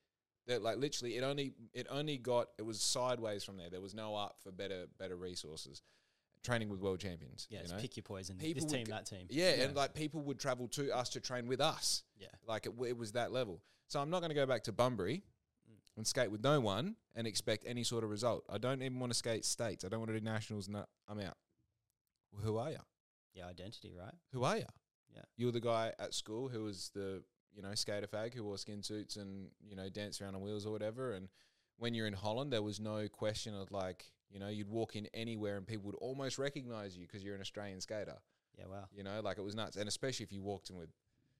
That like literally it only it only got it was sideways from there. There was no up for better better resources. Training with world champions. Yeah, you know? pick your poison. People this team, that team. Yeah, and like people would travel to us to train with us. Yeah. Like it, it was that level. So I'm not going to go back to Bunbury mm. and skate with no one and expect any sort of result. I don't even want to skate states. I don't want to do nationals. No, I'm out. Well, who are you? Yeah, identity, right? Who are you? Yeah. You were the guy at school who was the you know skater fag who wore skin suits and you know danced around on wheels or whatever. And when you're in Holland, there was no question of like you know you'd walk in anywhere and people would almost recognize you because you're an Australian skater. Yeah, wow. You know, like it was nuts, and especially if you walked in with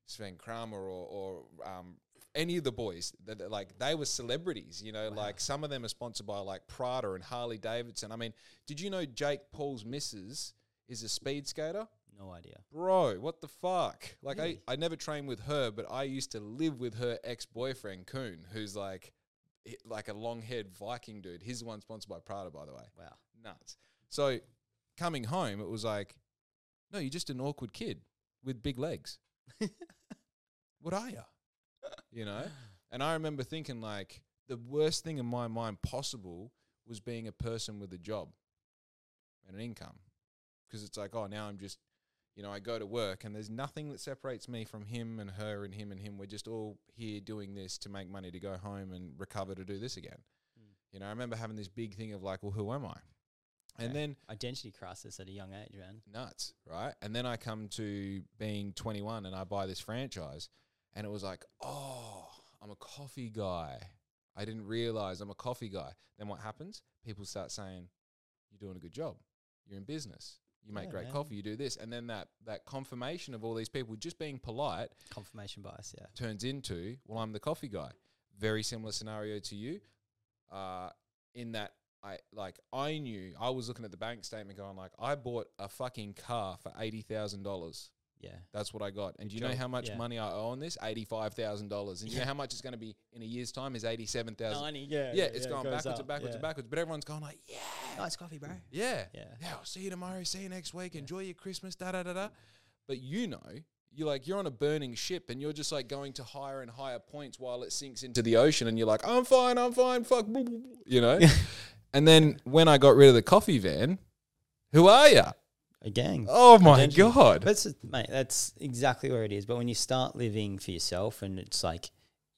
Sven Kramer or, or um, any of the boys, that that, like they were celebrities. You know, like some of them are sponsored by like Prada and Harley Davidson. I mean, did you know Jake Paul's missus is a speed skater? No idea. Bro, what the fuck? Like Really? I, I never trained with her, but I used to live with her ex boyfriend Koen, who's like like a long haired Viking dude. He's the one sponsored by Prada, by the way Wow. nuts. So coming home, it was like, no, you're just an awkward kid with big legs. what are you? You know? And I remember thinking, like, the worst thing in my mind possible was being a person with a job and an income. Because it's like, oh, now I'm just, you know, I go to work and there's nothing that separates me from him and her and him and him. We're just all here doing this to make money to go home and recover to do this again. Mm. You know, I remember having this big thing of like, well, who am I? And then Identity crisis at a young age, man. nuts, right? And then I come to being 21 and I buy this franchise, and it was like, oh, I'm a coffee guy. I didn't realize I'm a coffee guy. Then what happens? People start saying, you're doing a good job. You're in business. You make Yeah, great man. coffee. You do this. And then that, that confirmation of all these people just being polite Confirmation bias, yeah. turns into, well, I'm the coffee guy. Very similar scenario to you, uh, in that I like I knew I was looking at the bank statement going like I bought a fucking car for eighty thousand dollars. Yeah. That's what I got. And do you know how much Yeah. money I owe on this? Eighty five thousand dollars. And you know how much it's going to be in a year's time is eighty seven thousand. Ninety. Yeah. Yeah, it's going backwards and backwards and backwards. But everyone's going like, yeah, Nice coffee, bro. yeah, Yeah. yeah. I'll see you tomorrow. See you next week. Enjoy your Christmas. Da da da da. But you know, you're like you're on a burning ship, and you're just like going to higher and higher points while it sinks into the ocean, and you're like, I'm fine, I'm fine. Fuck, blah, blah, blah," you know. and then when I got rid of the coffee van, who are you? A gang. Oh my god. That's mate. That's exactly where it is. But when you start living for yourself, and it's like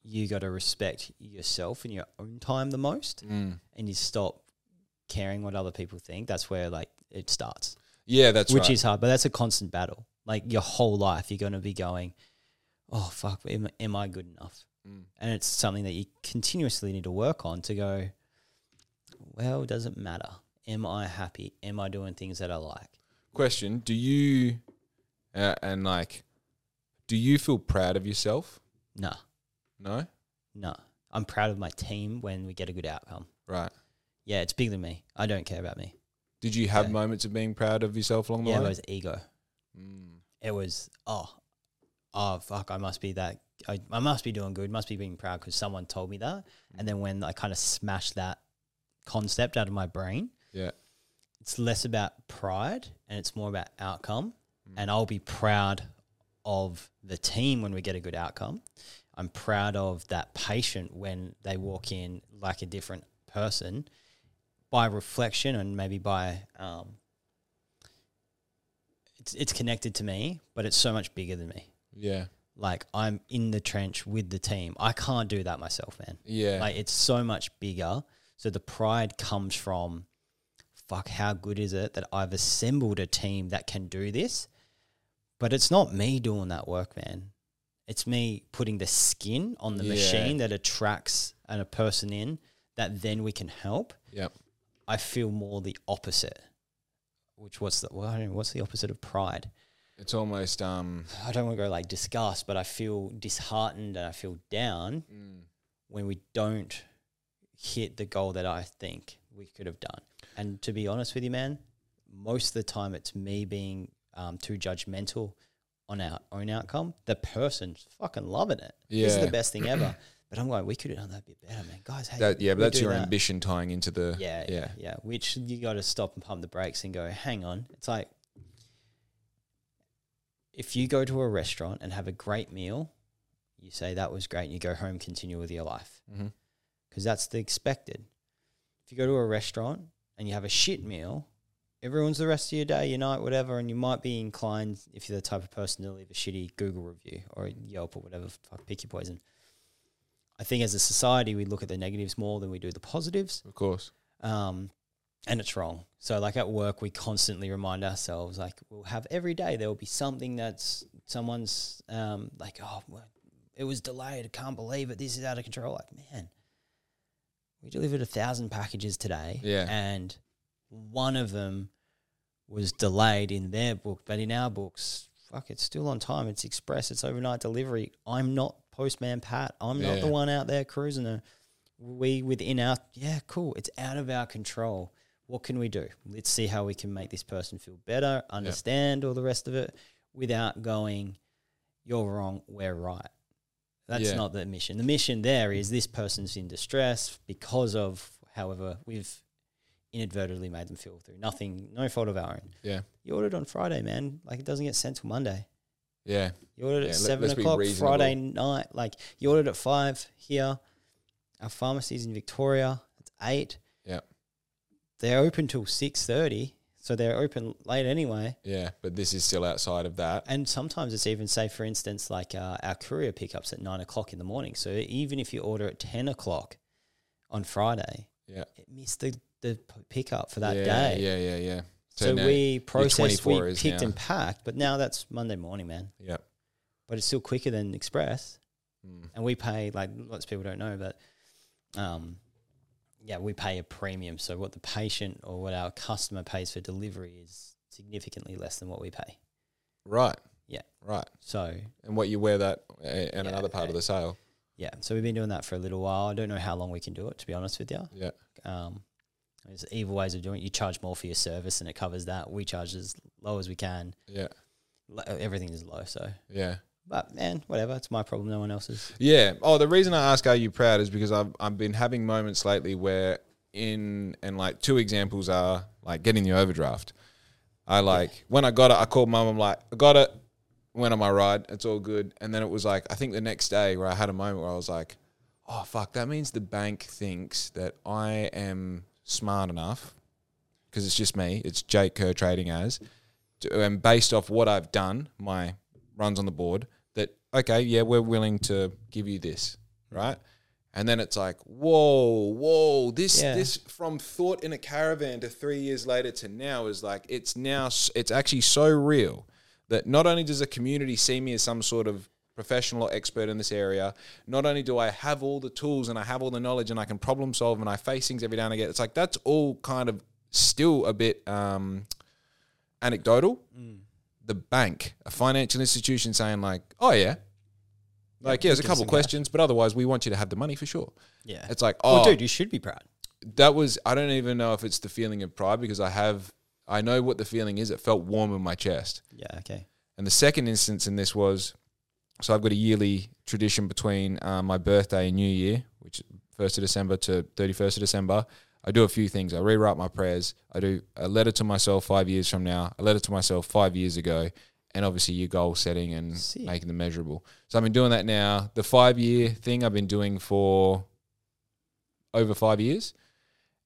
you got to respect yourself and your own time the most, Mm. and you stop caring what other people think. That's where like it starts, Yeah, that's which right. is hard. But that's a constant battle. Like your whole life, you're going to be going, "Oh fuck, am, am I good enough?" Mm. And it's something that you continuously need to work on to go. Well, doesn't matter. Am I happy? Am I doing things that I like? Question: Do you uh, and like, do you feel proud of yourself? No, No. no. I'm proud of my team when we get a good outcome. Right. Yeah, it's bigger than me. I don't care about me. Did you have Yeah. moments of being proud of yourself along the Yeah, it way? was ego. Mm. It was oh, oh fuck. I must be that. I, I must be doing good. Must be being proud because someone told me that. And then when I kind of smashed that concept out of my brain, Yeah. It's less about pride and it's more about outcome. And I'll be proud of the team when we get a good outcome. I'm proud of that patient when they walk in like a different person by reflection and maybe by um, it's it's connected to me, but it's so much bigger than me. Yeah. Like I'm in the trench with the team. I can't do that myself, man. Yeah. Like it's so much bigger. So the pride comes from fuck how good is it that I've assembled a team that can do this? But it's not me doing that work, man. It's me putting the skin on the Yeah. machine that attracts and a person in that then we can help. yep. I feel more the opposite. Which what's the well, I don't know, what's the opposite of pride? It's almost um. I don't want to go like disgust, but I feel disheartened and I feel down mm, when we don't hit the goal that I think we could have done. And to be honest with you, man, most of the time it's me being um, too judgmental on our own outcome. The person's fucking loving it. Yeah. This is the best thing ever. But I'm going, we could have done that a bit better, man. Guys, hey, That, yeah, but that's your that. ambition tying into the. Yeah, yeah, Yeah. yeah. Which you got to stop and pump the brakes and go, hang on. It's like if you go to a restaurant and have a great meal, you say that was great, and you go home, continue with your life because that's the expected. If you go to a restaurant and you have a shit meal, it ruins the rest of your day, your night, whatever, and you might be inclined, if you're the type of person to leave a shitty Google review or Yelp or whatever, fuck, pick your poison. I think as a society, we look at the negatives more than we do the positives Of course. um, and it's wrong. So, like at work, we constantly remind ourselves, like we'll have every day there will be something that's someone's um, like, oh, it was delayed. I can't believe it. This is out of control. Like, man, we delivered a thousand packages today, Yeah. and one of them was delayed in their book, but in our books, fuck, it's still on time. It's express. It's overnight delivery. I'm not Postman Pat. I'm not the one out there cruising. A, we within our yeah, cool. It's out of our control. What can we do? Let's see how we can make this person feel better, understand all the rest of it, without going, "You're wrong, we're right." That's Yeah. not the mission. The mission there is this person's in distress because of however we've inadvertently made them feel through nothing, no fault of our own. Yeah. You ordered on Friday, man. Like it doesn't get sent till Monday. Yeah. You ordered Yeah, at 7 o'clock. Friday night. Like you ordered at 5 here. Our pharmacy's in Victoria. It's 8. Yeah. They're open till 6.30. So they're open late anyway. Yeah. But this is still outside of that. And sometimes it's even say, for instance, like uh, our courier pickups at 9 o'clock in the morning. So even if you order at 10 o'clock on Friday, Yeah. it missed the, the pickup for that yeah, day. Yeah. Yeah. Yeah. So, now- we processed, we 24 is picked now. and packed, but now that's Monday morning, man. Yeah. But it's still quicker than express. Mm. and we pay like lots of people don't know, but um, yeah, we pay a premium. So what the patient or what our customer pays for delivery is significantly less than what we pay. Right. Yeah. Right. So And what you wear that uh, in Yeah, another part of the sale. yeah, so we've been doing that for a little while. I don't know how long we can do it, to be honest with you. Yeah. Um, There's evil ways of doing it. You charge more for your service, and it covers that. We charge as low as we can. Yeah. Lo- Everything is low, so. Yeah. But man, whatever. It's my problem. No one else's. Yeah. Oh, the reason I ask, are you proud, is because I've I've been having moments lately where in and like two examples are like getting the overdraft. I like when I got it, I called mum. I'm like, I got it. Went on my ride. It's all good. And then it was like, I think the next day where I had a moment where I was like, oh fuck, that means the bank thinks that I am smart enough because it's just me. It's Jake Kerr trading as, to, and based off what I've done, my runs on the board, that okay, yeah, we're willing to give you this, right? And then it's like, whoa, whoa, this Yeah. this from thought in a caravan to three years later to now is like it's now it's actually so real that not only does the community see me as some sort of professional or expert in this area, not only do I have all the tools and I have all the knowledge and I can problem solve and I face things every now and again. It's like that's all kind of still a bit um, anecdotal. The bank, a financial institution, saying like, "Oh yeah, like yeah, there's a couple questions, but otherwise we want you to have the money for sure." Yeah. It's like, oh, well, dude, you should be proud. that was I don't even know if it's the feeling of pride because I have I know what the feeling is. It felt warm in my chest. Yeah. Okay. And the second instance in this was so I've got a yearly tradition between uh, my birthday and New Year, which first of December to thirty first of December. I do a few things. I rewrite my prayers. I do a letter to myself five years from now, a letter to myself five years ago, and obviously your goal setting and making them measurable. So I've been doing that now. The five year thing I've been doing for over five years.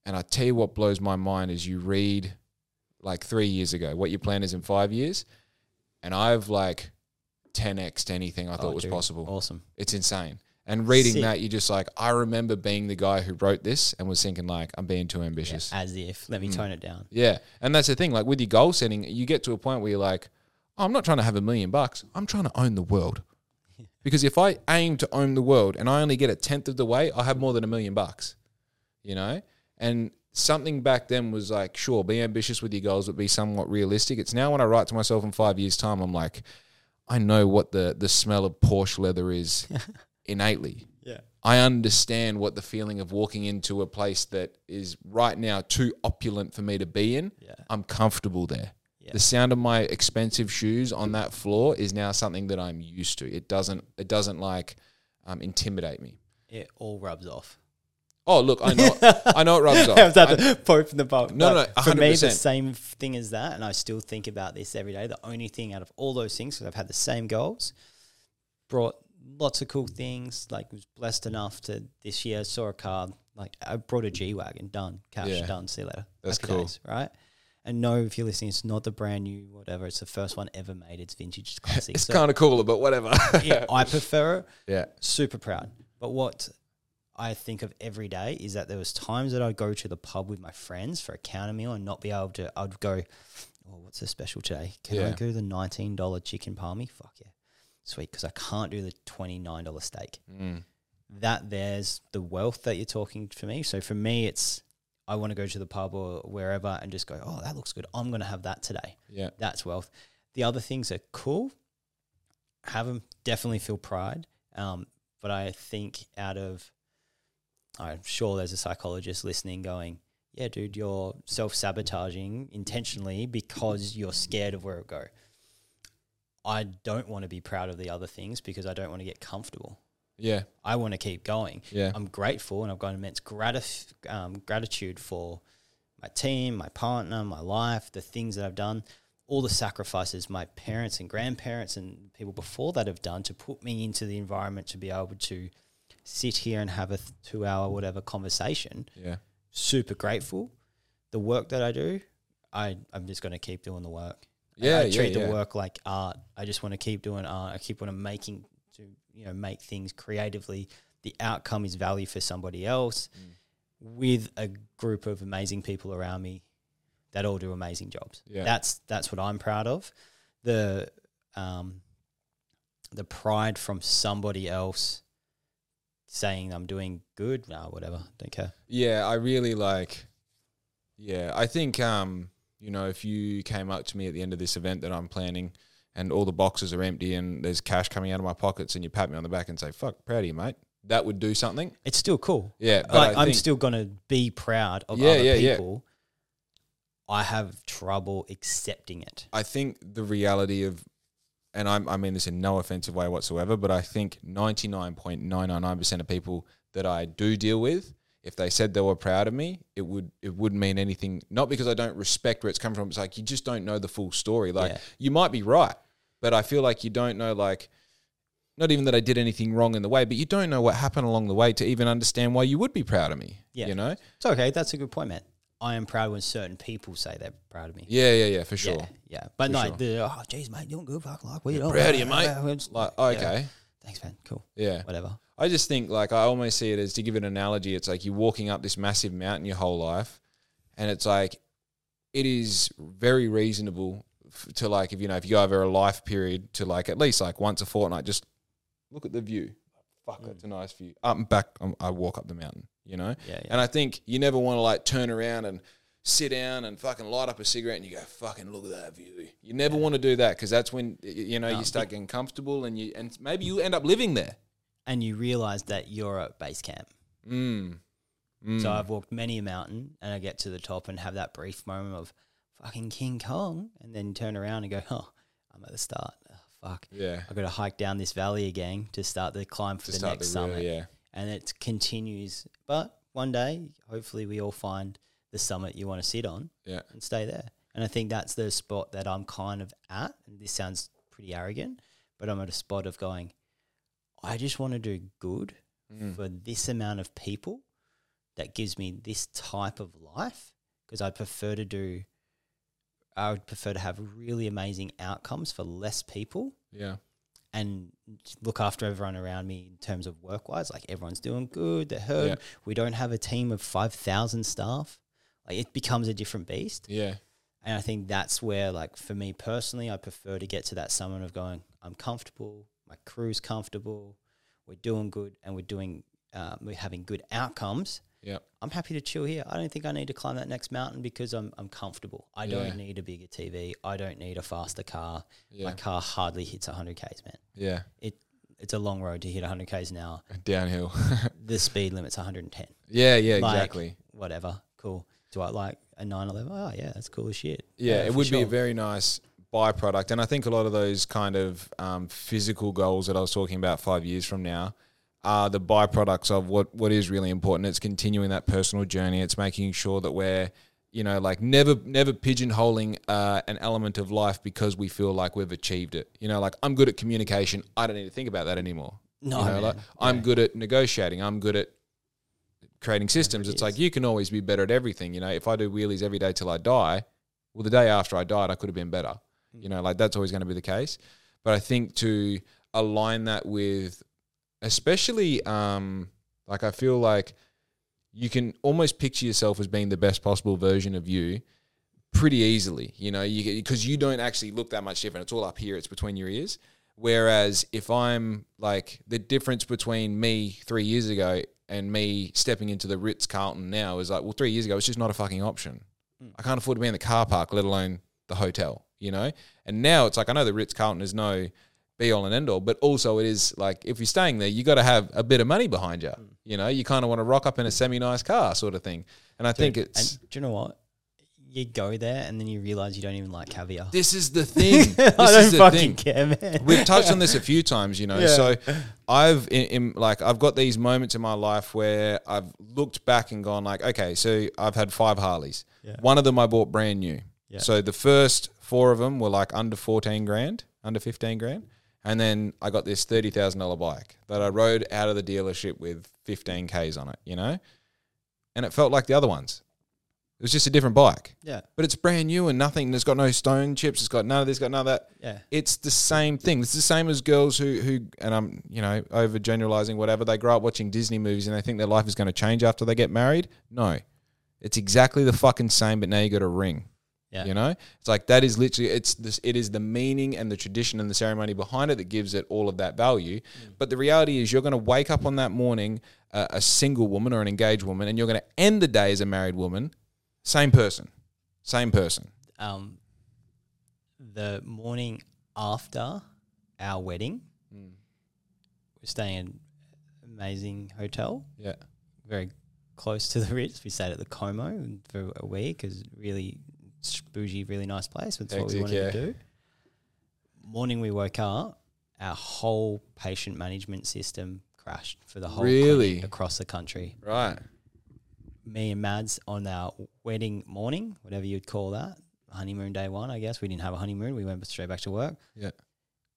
And I tell you what blows my mind is you read like three years ago what your plan is in five years, and I've like 10x anything I thought Oh, was dude, possible. Awesome. It's insane. And reading Sick. that, you're just like, I remember being the guy who wrote this and was thinking like, I'm being too Yeah, ambitious. as if. Let me Mm. tone it down. Yeah. And that's the thing. Like with your goal setting, you get to a point where you're like, oh, I'm not trying to have a million bucks. I'm trying to own the world. Because if I aim to own the world and I only get a tenth of the way, I'll have more than a million bucks. You know? And something back then was like, sure, be ambitious with your goals, but be somewhat realistic. It's now when I write to myself in five years' time, I'm like, I know what the the smell of Porsche leather is innately. Yeah. I understand what the feeling of walking into a place that is right now too opulent for me to be in. Yeah. I'm comfortable there. Yeah. The sound of my expensive shoes on that floor is now something that I'm used to. It doesn't it doesn't like um, intimidate me. It all rubs off. Oh look, I know I know it rubs off. I was at the Pope in the. No, But no, For me, the same thing as that, and I still think about this every day. The only thing out of all those things, because I've had the same goals, brought lots of cool things. Like was blessed enough to this year saw a car. Like I brought a G wagon. Done. Cash. Yeah. Done. See you later. That's Happy cool. days, right? And no, if you're listening, it's not the brand new whatever. It's the first one ever made. It's vintage. It's classic. it's So, kind of cooler, but whatever. yeah, I prefer it yeah. super proud. But what I think of every day is that there was times that I'd go to the pub with my friends for a counter meal and not be able to. I'd go, oh, what's the special today? Can I Yeah. go the nineteen dollar chicken palmy? Fuck yeah, sweet. Because I can't do the twenty nine dollar steak. Mm. That there's the wealth that you're talking for me. So for me, it's I want to go to the pub or wherever and just go, oh, that looks good. I'm gonna have that today. Yeah. That's wealth. The other things are cool. Have them definitely feel pride. Um, but I think out of, I'm sure there's a psychologist listening going, yeah, dude, you're self sabotaging intentionally because you're scared of where it go. I don't want to be proud of the other things because I don't want to get comfortable. Yeah. I want to keep going. Yeah. I'm grateful and I've got immense gratif- um, gratitude for my team, my partner, my life, the things that I've done, all the sacrifices my parents and grandparents and people before that have done to put me into the environment to be able to sit here and have a th- two hour whatever conversation. Yeah. Super grateful. The work that I do, I, I'm just going to keep doing the work. I- Yeah. I, yeah, treat yeah. the work like art. I just want to keep doing art. I keep on making to you know make things creatively. The outcome is value for somebody else, Mm. with a group of amazing people around me that all do amazing jobs. Yeah. That's that's what I'm proud of. The um, the pride from somebody else saying I'm doing good. No, whatever. Don't care. Yeah, I really like. Yeah, I think um, you know, if you came up to me at the end of this event that I'm planning, and all the boxes are empty and there's cash coming out of my pockets, and you pat me on the back and say, "Fuck, proud of you, mate." that would do something. It's still cool. Yeah, but like I I'm still gonna be proud of Yeah, other yeah, yeah. people. I have trouble accepting it. I think the reality of, and I'm, I mean this in no offensive way whatsoever, but I think 99.999% of people that I do deal with, if they said they were proud of me, it would it wouldn't mean anything. Not because I don't respect where it's come from. It's like you just don't know the full story. Like Yeah. you might be right, but I feel like you don't know like. Not even that I did anything wrong in the way, but you don't know what happened along the way to even understand why you would be proud of me. Yeah. You know? It's okay. That's a good point, man. I am proud when certain people say they're proud of me. Yeah, yeah, yeah, for sure. Yeah, yeah. But For no, sure. the oh, geez, mate, you doing good, fuck, like, what you doing? Proud of you, mate. Like, okay. Thanks, man. Cool. Yeah. Whatever. I just think like I almost see it as to give an analogy. It's like you're walking up this massive mountain your whole life, and it's like it is very reasonable f- to like if you know if you go over a life period to like at least like once a fortnight, just look at the view. Fuck, that's a nice view. Up and back, um, I walk up the mountain. You know, Yeah, yeah. and I think you never want to like turn around and sit down and fucking light up a cigarette and you go fucking look at that view. You never want to do that because that's when you know No, you start getting comfortable and you and maybe you end up living there. And you realize that you're at base camp. Mm. Mm. So I've walked many a mountain and I get to the top and have that brief moment of fucking King Kong and then turn around and go, oh, I'm at the start. Oh, fuck. yeah. I've got to hike down this valley again to start the climb for To the next the real- summit. yeah. And it continues. But one day, hopefully, we all find the summit you want to sit on Yeah. and stay there. And I think that's the spot that I'm kind of at. And this sounds pretty arrogant, but I'm at a spot of going, I just want to do good Mm. for this amount of people that gives me this type of life because I prefer to do, I would prefer to have really amazing outcomes for less people Yeah. and look after everyone around me in terms of work wise. Like everyone's doing good, they're heard. Yeah. We don't have a team of 5,000 staff. Like it becomes a different beast. Yeah. And I think that's where, like, for me personally, I prefer to get to that summit of going, I'm comfortable, my crew's comfortable, we're doing good, and we're doing, uh, we're having good outcomes. Yeah. I'm happy to chill here. I don't think I need to climb that next mountain because I'm, I'm comfortable. I Yeah. don't need a bigger TV. I don't need a faster car. Yeah. My car hardly hits 100 Ks, man. Yeah. It It's a long road to hit 100 Ks an hour. Downhill. The speed limit's 110. yeah. Yeah. Like, Exactly. Whatever. Cool. Do I like a 911? Oh, yeah, that's cool as shit. Yeah, it for would be a very nice byproduct. And I think a lot of those kind of um, physical goals that I was talking about five years from now are the byproducts of what, what is really important. It's continuing that personal journey. It's making sure that we're, you know, like never never pigeonholing uh, an element of life because we feel like we've achieved it. You know, like I'm good at communication. I don't need to think about that anymore. No, you know, like I'm Yeah. good at negotiating. I'm good at creating systems. it It's is. like you can always be better at everything. You know, if I do wheelies every day till I die, well, the day after I died, I could have been better. Mm. You know, like that's always going to be the case. But I think to align that with, especially, um, like I feel like you can almost picture yourself as being the best possible version of you pretty easily. You know, you because you don't actually look that much different. It's all up here. It's between your ears. Whereas if I'm like the difference between me three years ago and me stepping into the Ritz Carlton now is like, well, three years ago it's just not a fucking option. I can't afford to be in the car park, let alone the hotel. You know, and now it's like I know the Ritz Carlton is no be all and end all, but also it is like if you're staying there, you got to have a bit of money behind you. Hmm. You know, you kind of want to rock up in a semi nice car, sort of thing. And I think it's And do you know what? You go there and then you realize you don't even like caviar. this is the thing. This I don't is the fucking thing. care, man. We've touched on this a few times, you know. Yeah. So I've in, in like I've got these moments in my life where I've looked back and gone like, okay, so I've had five Harleys. Yeah. One of them I bought brand new. Yeah. So the first four of them were like under fourteen grand, under fifteen grand, and then I got this thirty thousand dollar bike that I rode out of the dealership with fifteen k's on it, you know, and it felt like the other ones. It was just a different bike, yeah, but it's brand new and nothing. It's got no stone chips. It's got none of this. Got none of that yeah. it's the same thing. It's the same as girls who who and I'm you know over generalizing whatever. They grow up watching Disney movies and they think their life is going to change after they get married. No, it's exactly the fucking same. But now you got a ring. Yeah. You know, it's like that is literally it's this. It is the meaning and the tradition and the ceremony behind it that gives it all of that value. But the reality is, you're going to wake up on that morning uh, a single woman or an engaged woman, and you're going to end the day as a married woman. Same person, same person. Um, the morning after our wedding, Hmm. we're staying in amazing hotel, Yeah. very close to the Ritz. We stayed at the Como for a week. It was really bougie, really nice place. That's what we wanted yeah. to do. Morning we woke up, our whole patient management system crashed for the whole Really? across the country. Right. Me and Mads on our wedding morning, whatever you'd call that, honeymoon day one, I guess. We didn't have a honeymoon. We went straight back to work. Yeah.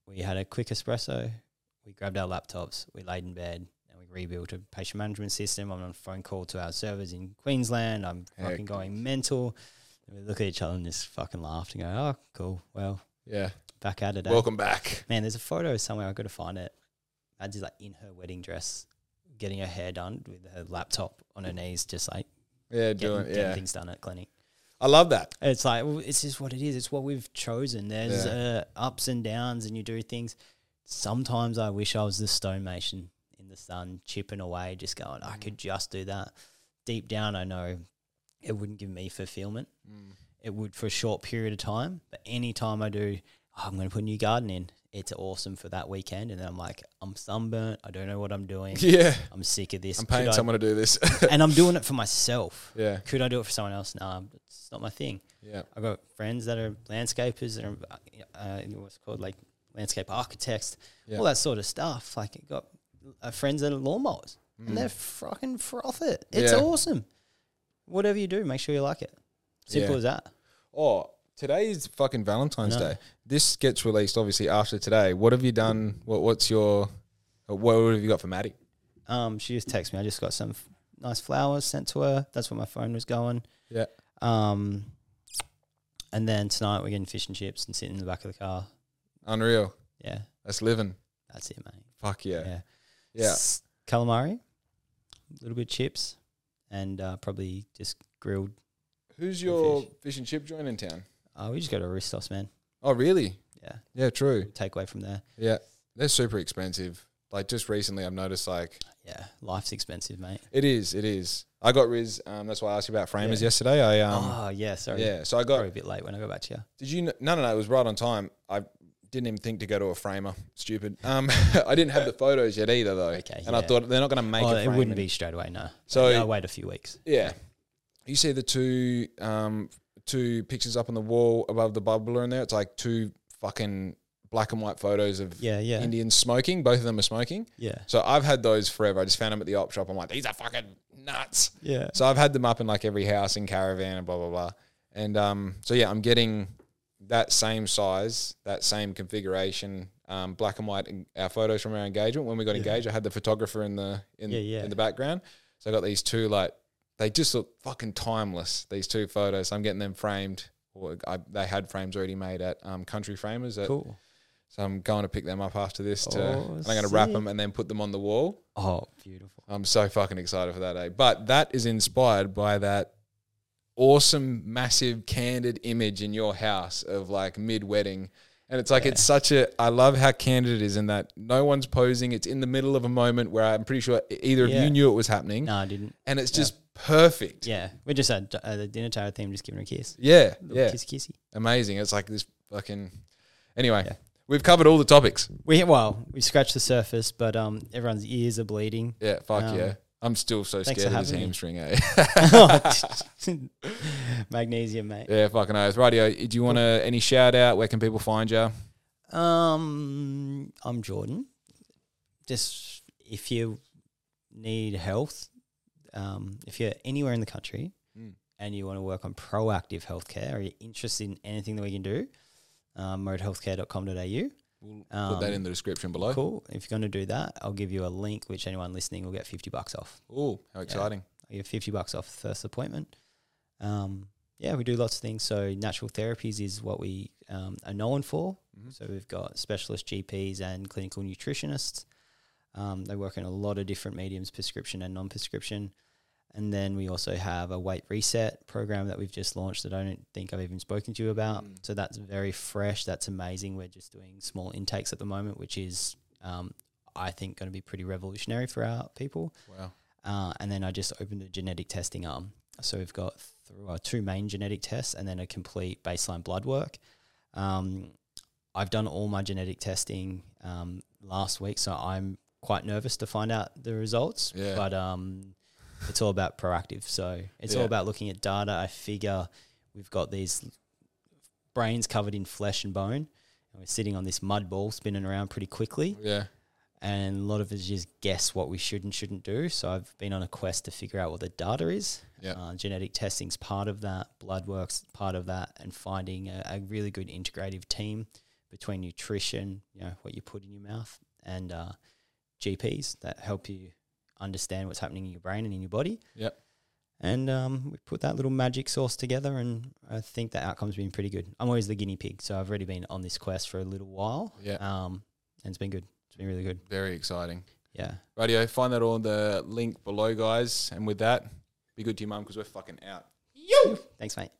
We had a quick espresso. We grabbed our laptops. We laid in bed and we rebuilt a patient management system. I'm on a phone call to our servers in Queensland. I'm fucking going mental. And we look at each other and just fucking laughed and go, oh, cool. Well, Yeah. back at it. eh?" Welcome back. Man, there's a photo somewhere. I've got to find it. Mads is like in her wedding dress, getting her hair done with her laptop on her knees, just like Yeah, getting, doing getting yeah. things done at clinic. I love that. It's like well, it's just what it is. It's what we've chosen. There's uh, ups and downs, and you do things. Sometimes I wish I was the stonemason in the sun, chipping away, just going. I could just do that. Deep down, I know it wouldn't give me fulfillment. It would for a short period of time, but any time I do, oh, I'm going to put a new garden in. It's awesome for that weekend, and then I'm like, I'm sunburnt. I don't know what I'm doing. Yeah. I'm sick of this. I'm Could paying I- someone to do this. and I'm doing it for myself. yeah. Could I do it for someone else? Nah, it's not my thing. Yeah. I've got friends that are landscapers that are uh, what's called like landscape architects, Yeah. all that sort of stuff. Like I've got uh, friends that are lawnmowers, and they're fucking froth it. It's Mm. Yeah. awesome. Whatever you do, make sure you like it. Simple Yeah. as that. Oh, today's fucking Valentine's know. Day. This gets released obviously after today. What have you done? What What's your what have you got for Maddie? Um, she just texted me. I just got some f- nice flowers sent to her. That's where my phone was going. Yeah. Um, and then tonight we're getting fish and chips and sitting in the back of the car. Unreal. Yeah, That's living. that's it, mate. Fuck yeah. Yeah. Yeah. S- calamari, a little bit of chips, and uh, probably just grilled. Who's your fish. and chip joint in town? Uh, we just go to Aristos, man. Oh, really? Yeah, Yeah, true. take away from there. Yeah. They're super expensive. Like just recently I've noticed like Yeah, life's expensive, mate. it is, it is. I got Riz, um, that's why I asked you about framers Yeah. yesterday. I um oh yeah, sorry. yeah, so I got Probably a bit late when I got back to you. Did you? No, no, no. It was right on time. I didn't even think to go to a framer. Stupid. Um, I didn't have the photos yet either, though. Okay, And I thought they're not going to make Oh, it wouldn't be straight away, no. So- I'll wait a few weeks. Yeah. You see the two um two pictures up on the wall above the bubbler in there. It's like two fucking black and white photos of Yeah, yeah, Indians smoking. Both of them are smoking. yeah, So I've had those forever. I just found them at the op shop. I'm like, these are fucking nuts. yeah. So I've had them up in like every house and caravan and blah blah blah. And um, so yeah, I'm getting that same size, that same configuration, um, black and white. Our photos from our engagement when we got Yeah. engaged, I had the photographer in the in Yeah, yeah. in the background. So I got these two like they just look fucking timeless. These two photos. I'm getting them framed. Or I, they had frames already made at um, Country Framers. At, Cool. So I'm going to pick them up after this. To, Oh, and I'm going to wrap them and then put them on the wall. Oh, beautiful. I'm so fucking excited for that day. But that is inspired by that awesome, massive, candid image in your house of like mid wedding. And it's like, Yeah. it's such a, I love how candid it is in that no one's posing. It's in the middle of a moment where I'm pretty sure either of you knew it was happening. No, I didn't. And it's just perfect. Yeah, we're just at uh, the dinner table theme, just giving her a kiss. Yeah. Yeah. kissy kissy. Amazing. It's like this fucking, anyway, Yeah. we've covered all the topics. We well, we scratched the surface, but um, everyone's ears are bleeding. Yeah. Fuck Um, yeah. I'm still so thanks scared of his hamstring, eh? Magnesium, mate. yeah, fucking oath. Rightio. Do you want to, any shout out? Where can people find you? Um, I'm Jordan. Just if you need health, um, if you're anywhere in the country Mm. and you want to work on proactive healthcare, or you're interested in anything that we can do, um, modehealthcare.com.au. We'll put that Um, in the description below. Cool. If you're going to do that, I'll give you a link, which anyone listening will get 50 bucks off. Oh, how exciting. I get 50 bucks off the first appointment. Um, yeah, we do lots of things. So natural therapies is what we um, are known for. Mhm. So we've got specialist GPs and clinical nutritionists. Um, they work in a lot of different mediums, prescription and non-prescription. And then we also have a weight reset program that we've just launched that I don't think I've even spoken to you about. Mm. So that's very fresh. That's amazing. We're just doing small intakes at the moment, which is, um, I think, going to be pretty revolutionary for our people. Wow. Uh, and then I just opened a genetic testing arm. So we've got uh, two main genetic tests and then a complete baseline blood work. Um, I've done all my genetic testing um, last week, so I'm quite nervous to find out the results. Yeah. But um, it's all about proactive. So it's all about looking at data. I figure we've got these brains covered in flesh and bone, and we're sitting on this mud ball spinning around pretty quickly. Yeah. And a lot of us just guess what we should and shouldn't do. So I've been on a quest to figure out what the data is. Yeah. Uh, genetic testing's part of that, blood work's part of that, and finding a, a really good integrative team between nutrition, you know, what you put in your mouth, and uh, GPs that help you understand what's happening in your brain and in your body. Yep. And um, we put that little magic sauce together, and I think the outcome's been pretty good. I'm always the guinea pig, so I've already been on this quest for a little while. Yeah. Um, and it's been good. It's been really good. Very exciting. Yeah. Radio, find that all in the link below, guys. And with that, be good to your mum because we're fucking out. You. Thanks, mate.